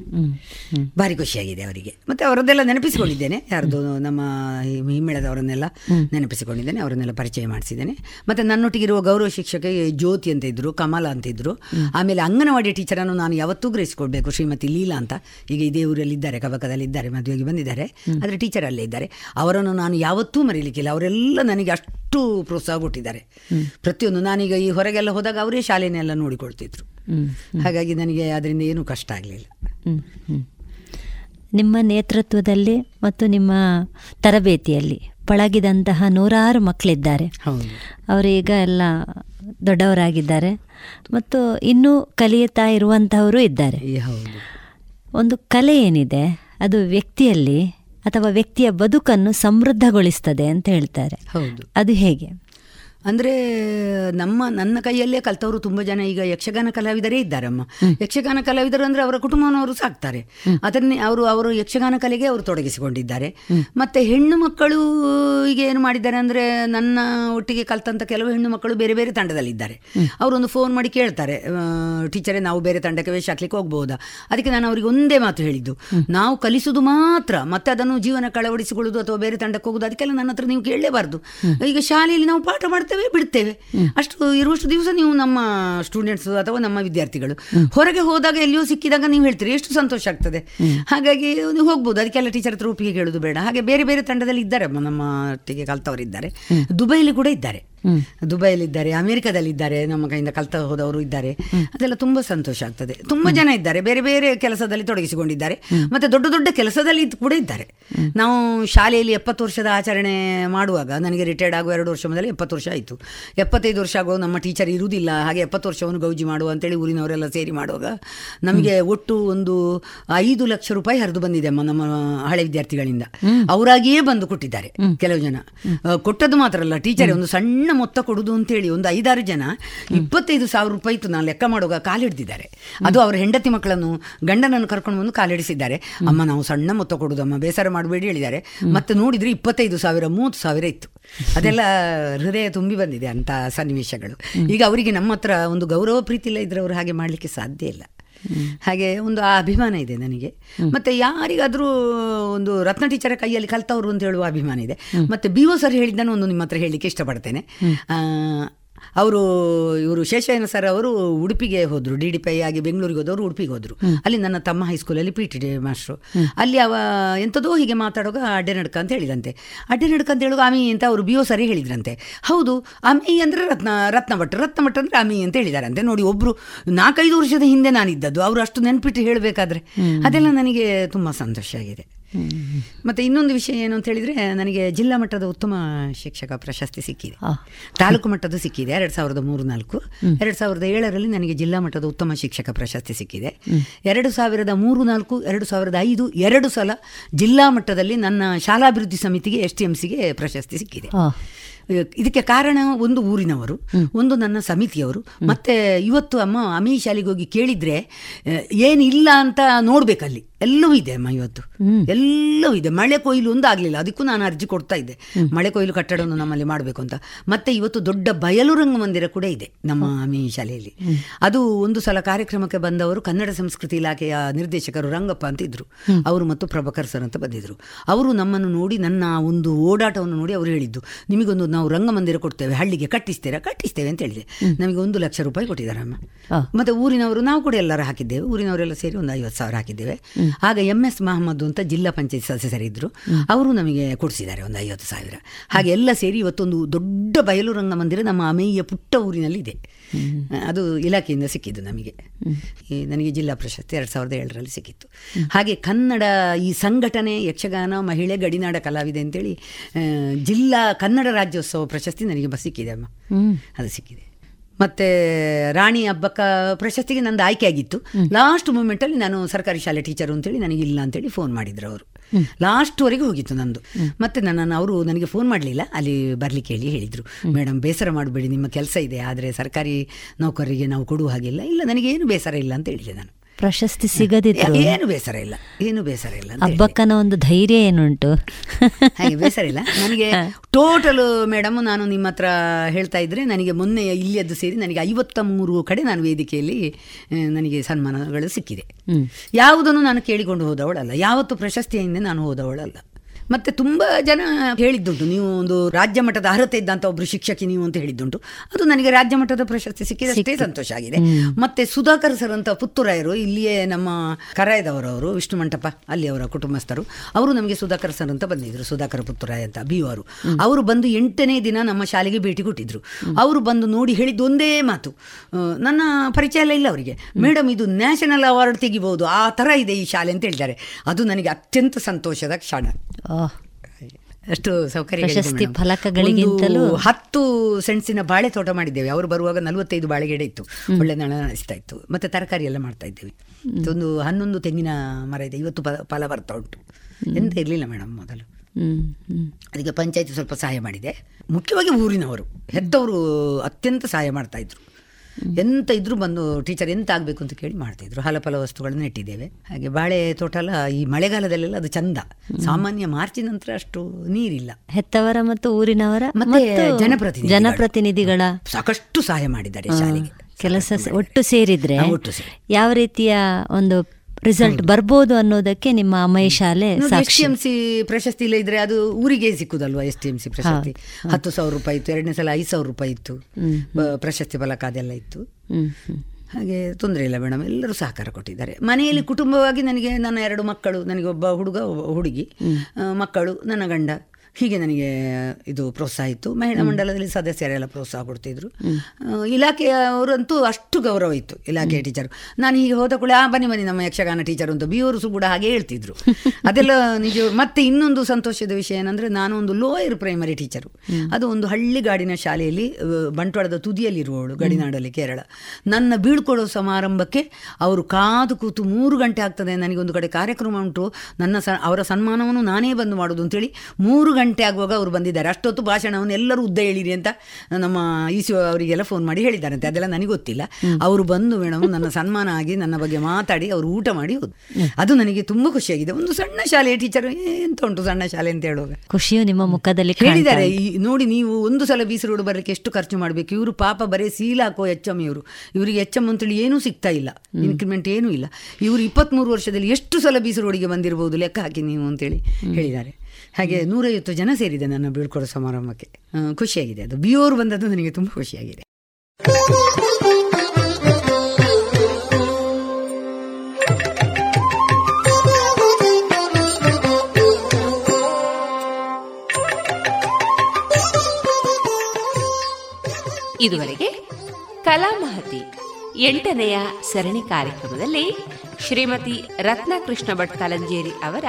ಭಾರಿ ಖುಷಿಯಾಗಿದೆ ಅವರಿಗೆ. ಮತ್ತು ಅವರದ್ದೆಲ್ಲ ನೆನಪಿಸಿಕೊಂಡಿದ್ದೇನೆ. ಯಾರ್ದು ನಮ್ಮ ಹಿಮ್ಮೇಳದವರನ್ನೆಲ್ಲ ನೆನಪಿಸಿಕೊಂಡಿದ್ದೇನೆ ಅವರನ್ನೆಲ್ಲ ಪರಿಚಯ ಮಾಡಿಸಿದ್ದೇನೆ. ಮತ್ತು ನನ್ನೊಟ್ಟಿಗಿರುವ ಗೌರವ ಶಿಕ್ಷಕ ಜ್ಯೋತಿ ಅಂತ ಇದ್ದರು ಕಮಲ ಅಂತ ಇದ್ದರು ಆಮೇಲೆ ಅಂಗನವಾಡಿ ಟೀಚರನ್ನು ನಾನು ಯಾವತ್ತೂ ಗ್ರಹಿಸಿಕೊಡ್ಬೇಕು. ಶ್ರೀಮತಿ ಲೀಲಾ ಅಂತ. ಈಗ ಇದೇ ಊರಲ್ಲಿ ಇದ್ದಾರೆ ಕವಕದಲ್ಲಿ ಇದ್ದಾರೆ ಮದುವೆಗೆ ಬಂದಿದ್ದಾರೆ. ಆದರೆ ಟೀಚರ್ ಅಲ್ಲೇ ಇದ್ದಾರೆ. ಅವರನ್ನು ನಾನು ಯಾವತ್ತೂ ಮರೀಲಿಕ್ಕಿಲ್ಲ. ಅವರೆಲ್ಲ ನನಗೆ ಅಷ್ಟು ಪ್ರೋತ್ಸಾಹ ಕೊಟ್ಟಿದ್ದಾರೆ. ಪ್ರತಿಯೊಂದು ನಾನೀಗ ಈ ಹೊರಗೆಲ್ಲ ಹೋದಾಗ ಅವರೇ ಶಾಲೆನೆಲ್ಲ ನೋಡಿಕೊಳ್ತಿದ್ರು. ಹಾಗಾಗಿ ನನಗೆ ಅದರಿಂದ ಏನೂ ಕಷ್ಟ ಆಗಲಿಲ್ಲ. ನಿಮ್ಮ ನೇತೃತ್ವದಲ್ಲಿ ಮತ್ತು ನಿಮ್ಮ ತರಬೇತಿಯಲ್ಲಿ ಪಳಗಿದಂತಹ ನೂರಾರು ಮಕ್ಕಳಿದ್ದಾರೆ. ಅವರೀಗ ಎಲ್ಲ ದೊಡ್ಡವರಾಗಿದ್ದಾರೆ. ಮತ್ತು ಇನ್ನೂ ಕಲಿಯುತ್ತಾ ಇರುವಂತಹವರು ಇದ್ದಾರೆ. ಒಂದು ಕಲೆ ಏನಿದೆ ಅದು ವ್ಯಕ್ತಿಯಲ್ಲಿ ಅಥವಾ ವ್ಯಕ್ತಿಯ ಬದುಕನ್ನು ಸಮೃದ್ಧಗೊಳಿಸ್ತದೆ ಅಂತ ಹೇಳ್ತಾರೆ. ಹೌದು. ಅದು ಹೇಗೆ? ಅಂದರೆ ನಮ್ಮ ನನ್ನ ಕೈಯಲ್ಲೇ ಕಲ್ತವರು ತುಂಬಾ ಜನ ಈಗ ಯಕ್ಷಗಾನ ಕಲಾವಿದರೇ ಇದ್ದಾರಮ್ಮ. ಯಕ್ಷಗಾನ ಕಲಾವಿದರು ಅಂದ್ರೆ ಅವರ ಕುಟುಂಬನವರು ಸಾಕ್ತಾರೆ. ಅದನ್ನೇ ಅವರು ಅವರು ಯಕ್ಷಗಾನ ಕಲೆಗೆ ಅವರು ತೊಡಗಿಸಿಕೊಂಡಿದ್ದಾರೆ. ಮತ್ತೆ ಹೆಣ್ಣು ಮಕ್ಕಳು ಈಗ ಏನು ಮಾಡಿದ್ದಾರೆ ಅಂದ್ರೆ ನನ್ನ ಒಟ್ಟಿಗೆ ಕಲ್ತಂಥ ಕೆಲವು ಹೆಣ್ಣು ಮಕ್ಕಳು ಬೇರೆ ಬೇರೆ ತಂಡದಲ್ಲಿದ್ದಾರೆ. ಅವರೊಂದು ಫೋನ್ ಮಾಡಿ ಕೇಳ್ತಾರೆ ಟೀಚರೇ ನಾವು ಬೇರೆ ತಂಡಕ್ಕೆ ವೇಷ ಹಾಕ್ಲಿಕ್ಕೆ ಹೋಗ್ಬೋದಾ? ಅದಕ್ಕೆ ನಾನು ಅವರಿಗೆ ಒಂದೇ ಮಾತು ಹೇಳಿದ್ದು. ನಾವು ಕಲಿಸುವುದು ಮಾತ್ರ ಮತ್ತೆ ಅದನ್ನು ಜೀವನ ಕಳವಡಿಸಿಕೊಳ್ಳುದು ಅಥವಾ ಬೇರೆ ತಂಡಕ್ಕೆ ಹೋಗುದು ಅದಕ್ಕೆಲ್ಲ ನನ್ನ ಹತ್ರ ನೀವು ಕೇಳಲೇಬಾರ್ದು. ಈಗ ಶಾಲೆಯಲ್ಲಿ ನಾವು ಪಾಠ ಮಾಡ್ತೇವೆ. ಬಿಡ್ತೇವೆ ಅಷ್ಟು ಇರುವಷ್ಟು ದಿವಸ ನೀವು ನಮ್ಮ ಸ್ಟೂಡೆಂಟ್ಸ್ ಅಥವಾ ನಮ್ಮ ವಿದ್ಯಾರ್ಥಿಗಳು ಹೊರಗೆ ಹೋದಾಗ ಎಲ್ಲಿಯೂ ಸಿಕ್ಕಿದಾಗ ನೀವು ಹೇಳ್ತೀರಿ ಎಷ್ಟು ಸಂತೋಷ ಆಗ್ತದೆ. ಹಾಗಾಗಿ ನೀವು ಹೋಗ್ಬೋದು ಅದಕ್ಕೆಲ್ಲ ಟೀಚರ್ ಹತ್ರ ಒಪ್ಪಿಗೆ ಕೇಳೋದು ಬೇಡ. ಹಾಗೆ ಬೇರೆ ಬೇರೆ ತಂಡದಲ್ಲಿ ಇದ್ದಾರೆ ನಮ್ಮ ಒಟ್ಟಿಗೆ ಕಲ್ತವರಿದ್ದಾರೆ. ದುಬೈಲಿ ಕೂಡ ಇದ್ದಾರೆ. ದುಬೈಲಿದ್ದಾರೆ ಅಮೆರಿಕದಲ್ಲಿದ್ದಾರೆ ನಮ್ಮ ಕೈಯಿಂದ ಕಲ್ತ ಹೋದವರು ಇದ್ದಾರೆ. ಅದೆಲ್ಲ ತುಂಬಾ ಸಂತೋಷ ಆಗ್ತದೆ. ತುಂಬಾ ಜನ ಇದ್ದಾರೆ ಬೇರೆ ಬೇರೆ ಕೆಲಸದಲ್ಲಿ ತೊಡಗಿಸಿಕೊಂಡಿದ್ದಾರೆ. ಮತ್ತೆ ದೊಡ್ಡ ದೊಡ್ಡ ಕೆಲಸದಲ್ಲಿ ಕೂಡ ಇದ್ದಾರೆ. ನಾವು ಶಾಲೆಯಲ್ಲಿ ಎಪ್ಪತ್ತು ವರ್ಷದ ಆಚರಣೆ ಮಾಡುವಾಗ ನನಗೆ ರಿಟೈರ್ಡ್ ಆಗುವ ಎರಡು ವರ್ಷ ಮೊದಲೇ ಎಪ್ಪತ್ತು ವರ್ಷ ಆಯಿತು. ಎಪ್ಪತ್ತೈದು ವರ್ಷ ಆಗೋ ನಮ್ಮ ಟೀಚರ್ ಇರುವುದಿಲ್ಲ ಹಾಗೆ ಎಪ್ಪತ್ತು ವರ್ಷವನ್ನು ಗೌಜಿ ಮಾಡುವ ಅಂತೇಳಿ ಊರಿನವರೆಲ್ಲ ಸೇರಿ ಮಾಡುವಾಗ ನಮಗೆ ಒಟ್ಟು ಒಂದು ಐದು ಲಕ್ಷ ರೂಪಾಯಿ ಹರಿದು ಬಂದಿದೆ ಅಮ್ಮ ನಮ್ಮ ಹಳೆ ವಿದ್ಯಾರ್ಥಿಗಳಿಂದ. ಅವರಾಗಿಯೇ ಬಂದು ಕೊಟ್ಟಿದ್ದಾರೆ ಕೆಲವು ಜನ. ಕೊಟ್ಟದ್ದು ಮಾತ್ರ ಅಲ್ಲ ಟೀಚರ್ ಒಂದು ಸಣ್ಣ ಮೊತ್ತ ಕೊಡುದು ಅಂತೇಳಿ ಒಂದು ಐದಾರು ಜನ ಇಪ್ಪತ್ತೈದು ಸಾವಿರ ರೂಪಾಯಿ ಇತ್ತು ನಾನು ಲೆಕ್ಕ ಮಾಡುವಾಗ ಕಾಲಿಡ್ದಿದ್ದಾರೆ. ಅದು ಅವರ ಹೆಂಡತಿ ಮಕ್ಕಳನ್ನು ಗಂಡನನ್ನು ಕರ್ಕೊಂಡು ಬಂದು ಕಾಲಿಡಿಸಿದ್ದಾರೆ. ಅಮ್ಮ ನಾವು ಸಣ್ಣ ಮೊತ್ತ ಕೊಡುದಮ್ಮ ಬೇಸರ ಮಾಡಬೇಡಿ ಹೇಳಿದ್ದಾರೆ. ಮತ್ತೆ ನೋಡಿದ್ರೆ ಇಪ್ಪತ್ತೈದು ಸಾವಿರ ಮೂವತ್ತು ಸಾವಿರ ಇತ್ತು. ಅದೆಲ್ಲ ಹೃದಯ ತುಂಬಿ ಬಂದಿದೆ ಅಂತ ಸನ್ನಿವೇಶಗಳು. ಈಗ ಅವರಿಗೆ ನಮ್ಮ ಹತ್ರ ಒಂದು ಗೌರವ ಪ್ರೀತಿ ಇಲ್ಲ ಇದ್ರೆ ಅವರು ಹಾಗೆ ಮಾಡ್ಲಿಕ್ಕೆ ಸಾಧ್ಯ ಇಲ್ಲ. ಹಾಗೆ ಒಂದು ಆ ಅಭಿಮಾನ ಇದೆ ನನಗೆ. ಮತ್ತೆ ಯಾರಿಗಾದರೂ ಒಂದು ರತ್ನ ಟೀಚರ ಕೈಯಲ್ಲಿ ಕಲ್ತವ್ರು ಅಂತ ಹೇಳುವ ಅಭಿಮಾನ ಇದೆ. ಮತ್ತೆ ಬಿ ಒ ಸರ್ ಹೇಳಿದ್ದನ್ನು ಒಂದು ನಿಮ್ಮ ಹತ್ರ ಹೇಳಲಿಕ್ಕೆ ಇಷ್ಟಪಡ್ತೇನೆ. ಆ, ಅವರು ಇವರು ಶೇಷಯ್ಯನ ಸರ್ ಅವರು ಉಡುಪಿಗೆ ಹೋದರು. ಡಿ ಡಿ ಪೈ ಆಗಿ ಬೆಂಗಳೂರಿಗೆ ಹೋದವರು ಉಡುಪಿಗೆ ಹೋದರು. ಅಲ್ಲಿ ನನ್ನ ತಮ್ಮ ಹೈಸ್ಕೂಲಲ್ಲಿ ಪಿ ಟಿ ಡಿ ಮಾಸ್ಟ್ರು ಅಲ್ಲಿ ಅವ ಎಂಥದೋ ಹೀಗೆ ಮಾತಾಡುವಾಗ ಅಡ್ಡೆ ನಡ್ಕ ಅಂತ ಹೇಳಿದಂತೆ. ಅಡ್ಡೆ ನಡ್ಕ ಅಂತ ಹೇಳುವಾಗ ಅಮಿ ಅಂತ ಅವರು ಬಿ ಒ ಸರಿ ಹೇಳಿದ್ರಂತೆ. ಹೌದು ಅಮಿ ಅಂದರೆ ರತ್ನ ರತ್ನ ಭಟ್ರು ರತ್ನ ಭಟ್ ಅಂದರೆ ಅಮಿ ಅಂತ ಹೇಳಿದಾರಂತೆ. ನೋಡಿ ಒಬ್ಬರು ನಾಲ್ಕೈದು ವರ್ಷದ ಹಿಂದೆ ನಾನಿದ್ದದ್ದು. ಅವರು ಅಷ್ಟು ನೆನ್ಪಿಟ್ಟು ಹೇಳಬೇಕಾದ್ರೆ. ಅದೆಲ್ಲ ನನಗೆ ತುಂಬ ಸಂತೋಷ ಆಗಿದೆ. ಮತ್ತೆ ಇನ್ನೊಂದು ವಿಷಯ ಏನು ಅಂತ ಹೇಳಿದ್ರೆ ನನಗೆ ಜಿಲ್ಲಾ ಮಟ್ಟದ ಉತ್ತಮ ಶಿಕ್ಷಕ ಪ್ರಶಸ್ತಿ ಸಿಕ್ಕಿದೆ. ತಾಲೂಕು ಮಟ್ಟದ ಸಿಕ್ಕಿದೆ ಎರಡ್ ಸಾವಿರದ ಮೂರು ನಾಲ್ಕು ಎರಡ್ ಸಾವಿರದ ಏಳರಲ್ಲಿ ನನಗೆ ಜಿಲ್ಲಾ ಮಟ್ಟದ ಉತ್ತಮ ಶಿಕ್ಷಕ ಪ್ರಶಸ್ತಿ ಸಿಕ್ಕಿದೆ. ಎರಡು ಸಾವಿರದ ಮೂರು ನಾಲ್ಕು ಎರಡು ಸಾವಿರದ ಐದು ಎರಡು ಸಲ ಜಿಲ್ಲಾ ಮಟ್ಟದಲ್ಲಿ ನನ್ನ ಶಾಲಾಭಿವೃದ್ಧಿ ಸಮಿತಿಗೆ ಎಸ್ ಟಿ ಎಂ ಸಿಗೆ ಪ್ರಶಸ್ತಿ ಸಿಕ್ಕಿದೆ. ಇದಕ್ಕೆ ಕಾರಣ ಒಂದು ಊರಿನವರು ಒಂದು ನನ್ನ ಸಮಿತಿಯವರು. ಮತ್ತೆ ಇವತ್ತು ಅಮ್ಮ ಅಮಿ ಶಾಲೆಗೆ ಹೋಗಿ ಕೇಳಿದ್ರೆ ಏನಿಲ್ಲ ಅಂತ ನೋಡ್ಬೇಕಲ್ಲಿ. ಎಲ್ಲವೂ ಇದೆ ಅಮ್ಮ ಇವತ್ತು. ಎಲ್ಲವೂ ಇದೆ. ಮಳೆ ಕೊಯ್ಲು ಒಂದು ಆಗಲಿಲ್ಲ. ಅದಕ್ಕೂ ನಾನು ಅರ್ಜಿ ಕೊಡ್ತಾ ಇದ್ದೆ. ಮಳೆ ಕೊಯ್ಲು ಕಟ್ಟಡವನ್ನು ನಮ್ಮಲ್ಲಿ ಮಾಡಬೇಕು ಅಂತ. ಮತ್ತೆ ಇವತ್ತು ದೊಡ್ಡ ಬಯಲು ರಂಗಮಂದಿರ ಕೂಡ ಇದೆ ನಮ್ಮ ಆಮಿ ಶಾಲೆಯಲ್ಲಿ. ಅದು ಒಂದು ಸಲ ಕಾರ್ಯಕ್ರಮಕ್ಕೆ ಬಂದವರು ಕನ್ನಡ ಸಂಸ್ಕೃತಿ ಇಲಾಖೆಯ ನಿರ್ದೇಶಕರು ರಂಗಪ್ಪ ಅಂತ ಇದ್ರು. ಅವರು ಮತ್ತು ಪ್ರಭಾಕರ್ ಸರ್ ಅಂತ ಬಂದಿದ್ರು. ಅವರು ನಮ್ಮನ್ನು ನೋಡಿ ನನ್ನ ಒಂದು ಓಡಾಟವನ್ನು ನೋಡಿ ಅವರು ಹೇಳಿದ್ದು ನಿಮಗೊಂದು ನಾವು ರಂಗಮಂದಿರ ಕೊಡ್ತೇವೆ. ಹಳ್ಳಿಗೆ ಕಟ್ಟಿಸ್ತೀರಾ? ಕಟ್ಟಿಸ್ತೇವೆ ಅಂತ ಹೇಳಿದೆ. ನಮಗೆ ಒಂದು ಲಕ್ಷ ರೂಪಾಯಿ ಕೊಟ್ಟಿದ್ದಾರೆ ಅಮ್ಮ. ಮತ್ತೆ ಊರಿನವರು ನಾವು ಕೂಡ ಎಲ್ಲರೂ ಹಾಕಿದ್ದೇವೆ. ಊರಿನವರೆಲ್ಲ ಸೇರಿ ಒಂದು ಐವತ್ತು ಸಾವಿರ ಹಾಕಿದ್ದೇವೆ. ಆಗ ಎಂ ಎಸ್ ಮಹಮ್ಮದ್ ಅಂತ ಜಿಲ್ಲಾ ಪಂಚಾಯತ್ ಸದಸ್ಯರಿದ್ದರು ಅವರು ನಮಗೆ ಕೊಡಿಸಿದ್ದಾರೆ ಒಂದು ಐವತ್ತು ಸಾವಿರ. ಹಾಗೆ ಎಲ್ಲ ಸೇರಿ ಇವತ್ತೊಂದು ದೊಡ್ಡ ಬಯಲು ರಂಗಮಂದಿರ ನಮ್ಮ ಅಮೇಯ ಪುಟ್ಟ ಊರಿನಲ್ಲಿ ಇದೆ ಅದು ಇಲಾಖೆಯಿಂದ ಸಿಕ್ಕಿದ್ದು ನಮಗೆ. ನನಗೆ ಜಿಲ್ಲಾ ಪ್ರಶಸ್ತಿ ಎರಡು ಸಾವಿರದ ಏಳರಲ್ಲಿ ಸಿಕ್ಕಿತ್ತು. ಹಾಗೆ ಕನ್ನಡ ಈ ಸಂಘಟನೆ ಯಕ್ಷಗಾನ ಮಹಿಳೆ ಗಡಿನಾಡ ಕಲಾವಿದೆ ಅಂತೇಳಿ ಜಿಲ್ಲಾ ಕನ್ನಡ ರಾಜ್ಯೋತ್ಸವ ಪ್ರಶಸ್ತಿ ನನಗೆ ಸಿಕ್ಕಿದೆ ಅಮ್ಮ. ಅದು ಸಿಕ್ಕಿದೆ. ಮತ್ತೆ ರಾಣಿ ಹಬ್ಬಕ್ಕ ಪ್ರಶಸ್ತಿಗೆ ನಂದು ಆಯ್ಕೆ ಆಗಿತ್ತು ಲಾಸ್ಟ್ ಮೂಮೆಂಟಲ್ಲಿ ನಾನು ಸರ್ಕಾರಿ ಶಾಲೆ ಟೀಚರು ಅಂತೇಳಿ ನನಗೆ ಇಲ್ಲ ಅಂತೇಳಿ ಫೋನ್ ಮಾಡಿದ್ರು ಅವರು. ಲಾಸ್ಟ್ವರೆಗೆ ಹೋಗಿತ್ತು ನಂದು. ಮತ್ತೆ ನನ್ನನ್ನು ಅವರು ನನಗೆ ಫೋನ್ ಮಾಡಲಿಲ್ಲ. ಅಲ್ಲಿ ಬರ್ಲಿಕ್ಕೆ ಹೇಳಿ ಹೇಳಿದರು. ಮೇಡಮ್ ಬೇಸರ ಮಾಡಬೇಡಿ ನಿಮ್ಮ ಕೆಲಸ ಇದೆ ಆದರೆ ಸರ್ಕಾರಿ ನೌಕರರಿಗೆ ನಾವು ಕೊಡುವ ಹಾಗಿಲ್ಲ. ಇಲ್ಲ ನನಗೇನು ಬೇಸರ ಇಲ್ಲ ಅಂತ ಹೇಳಿದೆ ನಾನು. ಪ್ರಶಸ್ತಿ ಸಿಗದಿದ್ರು ಏನು ಬೇಸರ ಇಲ್ಲ ಏನು ಬೇಸರ ಇಲ್ಲ ಹಬ್ಬಕ್ಕನ ಒಂದು ಧೈರ್ಯ ಏನುಂಟು? ಹಾಗೆ ಬೇಸರ ಇಲ್ಲ. ನನಗೆ ಟೋಟಲ್ ಮೇಡಮ್ ನಾನು ನಿಮ್ಮ ಹತ್ರ ಹೇಳ್ತಾ ಇದ್ರೆ ನನಗೆ ಮೊನ್ನೆ ಇಲ್ಲಿಯದ್ದು ಸೇರಿ ನನಗೆ ಐವತ್ತ ಮೂರು ಕಡೆ ನಾನು ವೇದಿಕೆಯಲ್ಲಿ ನನಗೆ ಸನ್ಮಾನಗಳು ಸಿಕ್ಕಿದೆ. ಯಾವುದನ್ನು ನಾನು ಕೇಳಿಕೊಂಡು ಹೋದವಳಲ್ಲ ಯಾವತ್ತು ಪ್ರಶಸ್ತಿಯಿಂದ ನಾನು ಹೋದವಳಲ್ಲ. ಮತ್ತೆ ತುಂಬ ಜನ ಹೇಳಿದ್ದುಂಟು ನೀವು ಒಂದು ರಾಜ್ಯ ಮಟ್ಟದ ಅರ್ಹತೆ ಇದ್ದಂತ ಒಬ್ರು ಶಿಕ್ಷಕಿ ನೀವು ಅಂತ ಹೇಳಿದ್ದುಂಟು. ಅದು ನನಗೆ ರಾಜ್ಯ ಮಟ್ಟದ ಪ್ರಶಸ್ತಿ ಸಿಕ್ಕಿದಷ್ಟೇ ಸಂತೋಷ ಆಗಿದೆ. ಮತ್ತೆ ಸುಧಾಕರ್ ಸರ್ ಅಂತ ಪುತ್ತೂರಾಯರು ಇಲ್ಲಿಯೇ ನಮ್ಮ ಕರಾಯದವರವರು ವಿಷ್ಣು ಮಂಟಪ ಅಲ್ಲಿ ಅವರ ಕುಟುಂಬಸ್ಥರು ಅವರು ನಮಗೆ ಸುಧಾಕರ್ ಸರ್ ಅಂತ ಬಂದಿದ್ರು ಸುಧಾಕರ್ ಪುತ್ತೂರಾಯ ಅಂತ ಬಿ ಅವರು ಅವರು ಬಂದು ಎಂಟನೇ ದಿನ ನಮ್ಮ ಶಾಲೆಗೆ ಭೇಟಿ ಕೊಟ್ಟಿದ್ರು. ಅವರು ಬಂದು ನೋಡಿ ಹೇಳಿದ್ದು ಒಂದೇ ಮಾತು ನನ್ನ ಪರಿಚಯ ಎಲ್ಲ ಇಲ್ಲ ಅವರಿಗೆ. ಮೇಡಮ್ ಇದು ನ್ಯಾಷನಲ್ ಅವಾರ್ಡ್ ತೆಗಿಬಹುದು ಆ ಥರ ಇದೆ ಈ ಶಾಲೆ ಅಂತ ಹೇಳಿದ್ದಾರೆ. ಅದು ನನಗೆ ಅತ್ಯಂತ ಸಂತೋಷದ ಕ್ಷಣ. ಅಷ್ಟು ಸೌಕರ್ಯ ಫಲಕಗಳಿಗಿಂತಲೂ ಹತ್ತು ಸೆಣಸಿನ ಬಾಳೆ ತೋಟ ಮಾಡಿದ್ದೇವೆ. ಅವರು ಬರುವಾಗ ನಲವತ್ತೈದು ಬಾಳೆಗಿಡ ಇತ್ತು. ಒಳ್ಳೆ ನಳ ಅನಿಸ್ತಾ ಇತ್ತು. ಮತ್ತೆ ತರಕಾರಿ ಎಲ್ಲ ಮಾಡ್ತಾ ಇದ್ದೇವೆ. ಒಂದು ಹನ್ನೊಂದು ತೆಂಗಿನ ಮರ ಇದೆ. ಇವತ್ತು ಫಲ- ಬರ್ತಾ ಉಂಟು. ಎಂತ ಇರಲಿಲ್ಲ ಮೇಡಮ್ ಮೊದಲು. ಅದಕ್ಕೆ ಪಂಚಾಯತ್ ಸ್ವಲ್ಪ ಸಹಾಯ ಮಾಡಿದೆ. ಮುಖ್ಯವಾಗಿ ಊರಿನವರು. ಹೆದ್ದವರು ಅತ್ಯಂತ ಸಹಾಯ ಮಾಡ್ತಾ ಇದ್ರು. ಎಂತ ಇದ್ರು ಬಂದು ಟೀಚರ್ ಎಂತ ಆಗಬೇಕು ಅಂತ ಕೇಳಿ ಮಾಡ್ತಿದ್ರು. ಹಲಪಲ ವಸ್ತುಗಳನ್ನು ಇಟ್ಟಿದ್ದೇವೆ. ಹಾಗೆ ಬಾಳೆ ತೋಟ ಎಲ್ಲ ಈ ಮಳೆಗಾಲದಲ್ಲೆಲ್ಲ ಅದು ಚಂದ. ಸಾಮಾನ್ಯ ಮಾರ್ಚ್ ನಂತರ ಅಷ್ಟು ನೀರಿಲ್ಲ. ಹೆತ್ತವರ ಮತ್ತು ಊರಿನವರ ಮತ್ತೆ ಜನಪ್ರತಿನಿಧಿ ಜನಪ್ರತಿನಿಧಿಗಳು. ಸಾಕಷ್ಟು ಸಹಾಯ ಮಾಡಿದ್ದಾರೆ ಶಾಲೆಗೆ. ಕೆಲಸ ಒಟ್ಟು ಸೇರಿದ್ರೆ ಯಾವ ರೀತಿಯ ಒಂದು ರಿಸಲ್ಟ್ ಬರ್ಬೋದು ಅನ್ನೋದಕ್ಕೆ ನಿಮ್ಮ ಅಮಯ ಶಾಲೆ ಎಸ್ ಸಾಕ್ಷಿ ಎಂ ಸಿ ಪ್ರಶಸ್ತಿ ಇಲ್ಲ ಇದ್ರೆ ಅದು ಊರಿಗೆ ಸಿಕ್ಕುದಲ್ವಾ ಎಸ್ ಟಿ ಎಂ ಸಿ ಪ್ರಶಸ್ತಿ? ಹತ್ತು ಸಾವಿರ ರೂಪಾಯಿ ಇತ್ತು ಎರಡನೇ ಸಲ ಐದು ಸಾವಿರ ರೂಪಾಯಿ ಇತ್ತು. ಪ್ರಶಸ್ತಿ ಫಲಕ ಅದೆಲ್ಲ ಇತ್ತು. ಹಾಗೆ ತೊಂದರೆ ಇಲ್ಲ ಮೇಡಮ್ ಎಲ್ಲರೂ ಸಹಕಾರ ಕೊಟ್ಟಿದ್ದಾರೆ. ಮನೆಯಲ್ಲಿ ಕುಟುಂಬವಾಗಿ ನನಗೆ ನನ್ನ ಎರಡು ಮಕ್ಕಳು ನನಗೆ ಒಬ್ಬ ಹುಡುಗ ಹುಡುಗಿ. ಮಕ್ಕಳು ನನ್ನ ಗಂಡ. ಹೀಗೆ ನನಗೆ ಇದು ಪ್ರೋತ್ಸಾಹ ಇತ್ತು. ಮಹಿಳಾ ಮಂಡಲದಲ್ಲಿ ಸದಸ್ಯರೆಲ್ಲ ಪ್ರೋತ್ಸಾಹ ಕೊಡ್ತಿದ್ರು. ಇಲಾಖೆಯವರಂತೂ ಅಷ್ಟು ಗೌರವ ಇತ್ತು ಇಲಾಖೆಯ ಟೀಚರು. ನಾನು ಹೀಗೆ ಹೋದ ಕೂಡ ಆ ಬನ್ನಿ ಬನ್ನಿ ನಮ್ಮ ಯಕ್ಷಗಾನ ಟೀಚರ್ ಅಂತ ಬಿಯವರು ಸಹ ಕೂಡ ಹಾಗೆ ಹೇಳ್ತಿದ್ರು. *laughs* ಅದೆಲ್ಲ ನಿಜ ಮತ್ತೆ ಇನ್ನೊಂದು ಸಂತೋಷದ ವಿಷಯ ಏನಂದ್ರೆ ನಾನು ಒಂದು ಲೋಯರ್ ಪ್ರೈಮರಿ ಟೀಚರು ಅದು ಒಂದು ಹಳ್ಳಿಗಾಡಿನ ಶಾಲೆಯಲ್ಲಿ ಬಂಟ್ವಾಳದ ತುದಿಯಲ್ಲಿರುವವಳು ಗಡಿನಾಡಲ್ಲಿ ಕೇರಳ. ನನ್ನ ಬೀಳ್ಕೊಡೋ ಸಮಾರಂಭಕ್ಕೆ ಅವರು ಕಾದು ಕೂತು ಮೂರು ಗಂಟೆ ಆಗ್ತದೆ ನನಗೊಂದು ಕಡೆ ಕಾರ್ಯಕ್ರಮ ಉಂಟು ನನ್ನ ಸ ಅವರ ಸನ್ಮಾನವನ್ನು ನಾನೇ ಬಂದು ಮಾಡೋದು ಅಂತೇಳಿ ಮೂರು ಗಂಟೆ ಆಗುವಾಗ ಅವರು ಬಂದಿದ್ದಾರೆ. ಅಷ್ಟೊತ್ತು ಭಾಷಣವನ್ನು ಎಲ್ಲರೂ ಉದ್ದ ಹೇಳಿರಿ ಅಂತ ನಮ್ಮ ಈಸಿ ಅವರಿಗೆಲ್ಲ ಫೋನ್ ಮಾಡಿ ಹೇಳಿದ್ದಾರಂತೆ. ಅದೆಲ್ಲ ನನಗೆ ಗೊತ್ತಿಲ್ಲ. ಅವರು ಬಂದು ಮೇಡಮ್ ನನ್ನ ಸನ್ಮಾನ ಆಗಿ ನನ್ನ ಬಗ್ಗೆ ಮಾತಾಡಿ ಅವರು ಊಟ ಮಾಡಿ ಹೋದ್ರು. ಅದು ನನಗೆ ತುಂಬ ಖುಷಿಯಾಗಿದೆ. ಒಂದು ಸಣ್ಣ ಶಾಲೆಯ ಟೀಚರ್ ಎಂತ ಉಂಟು ಸಣ್ಣ ಶಾಲೆ ಅಂತ ಹೇಳುವಾಗ? ಖುಷಿಯು ನಿಮ್ಮ ಮುಖದಲ್ಲಿ ಹೇಳಿದ್ದಾರೆ. ನೋಡಿ ನೀವು ಒಂದು ಸಲ ಬೀಸ್ ರೋಡ್ ಬರಲಿಕ್ಕೆ ಎಷ್ಟು ಖರ್ಚು ಮಾಡಬೇಕು? ಇವರು ಪಾಪ ಬರೇ ಸೀಲ್ ಹಾಕೋ ಎಚ್ ಎಂ ಇವರು. ಇವರಿಗೆ ಎಚ್ ಎಂ ಅಂತೇಳಿ ಏನೂ ಸಿಗ್ತಾ ಇಲ್ಲ. ಇನ್ಕ್ರಿಮೆಂಟ್ ಏನೂ ಇಲ್ಲ. ಇವರು ಇಪ್ಪತ್ತ್ಮೂರು ವರ್ಷದಲ್ಲಿ ಎಷ್ಟು ಸಲ ಬೀಸ್ ರೋಡಿಗೆ ಬಂದಿರಬಹುದು ಲೆಕ್ಕ ಹಾಕಿ ನೀವು ಅಂತೇಳಿ ಹೇಳಿದ್ದಾರೆ. ಹಾಗೆ ನೂರೈವತ್ತು ಜನ ಸೇರಿದೆ ನನ್ನ ಬೀಳ್ಕೊಡೋ ಸಮಾರಂಭಕ್ಕೆ. ಖುಷಿಯಾಗಿದೆ. ಅದು ಬಿಯೋರ್ ಬಂದದ್ದು ನನಗೆ ತುಂಬ ಖುಷಿಯಾಗಿದೆ. ಇದುವರೆಗೆ ಕಲಾಮಹತಿ ಎಂಟನೆಯ ಸರಣಿ ಕಾರ್ಯಕ್ರಮದಲ್ಲಿ ಶ್ರೀಮತಿ ರತ್ನಕೃಷ್ಣ ಭಟ್ ಕಲಂಜೇರಿ ಅವರ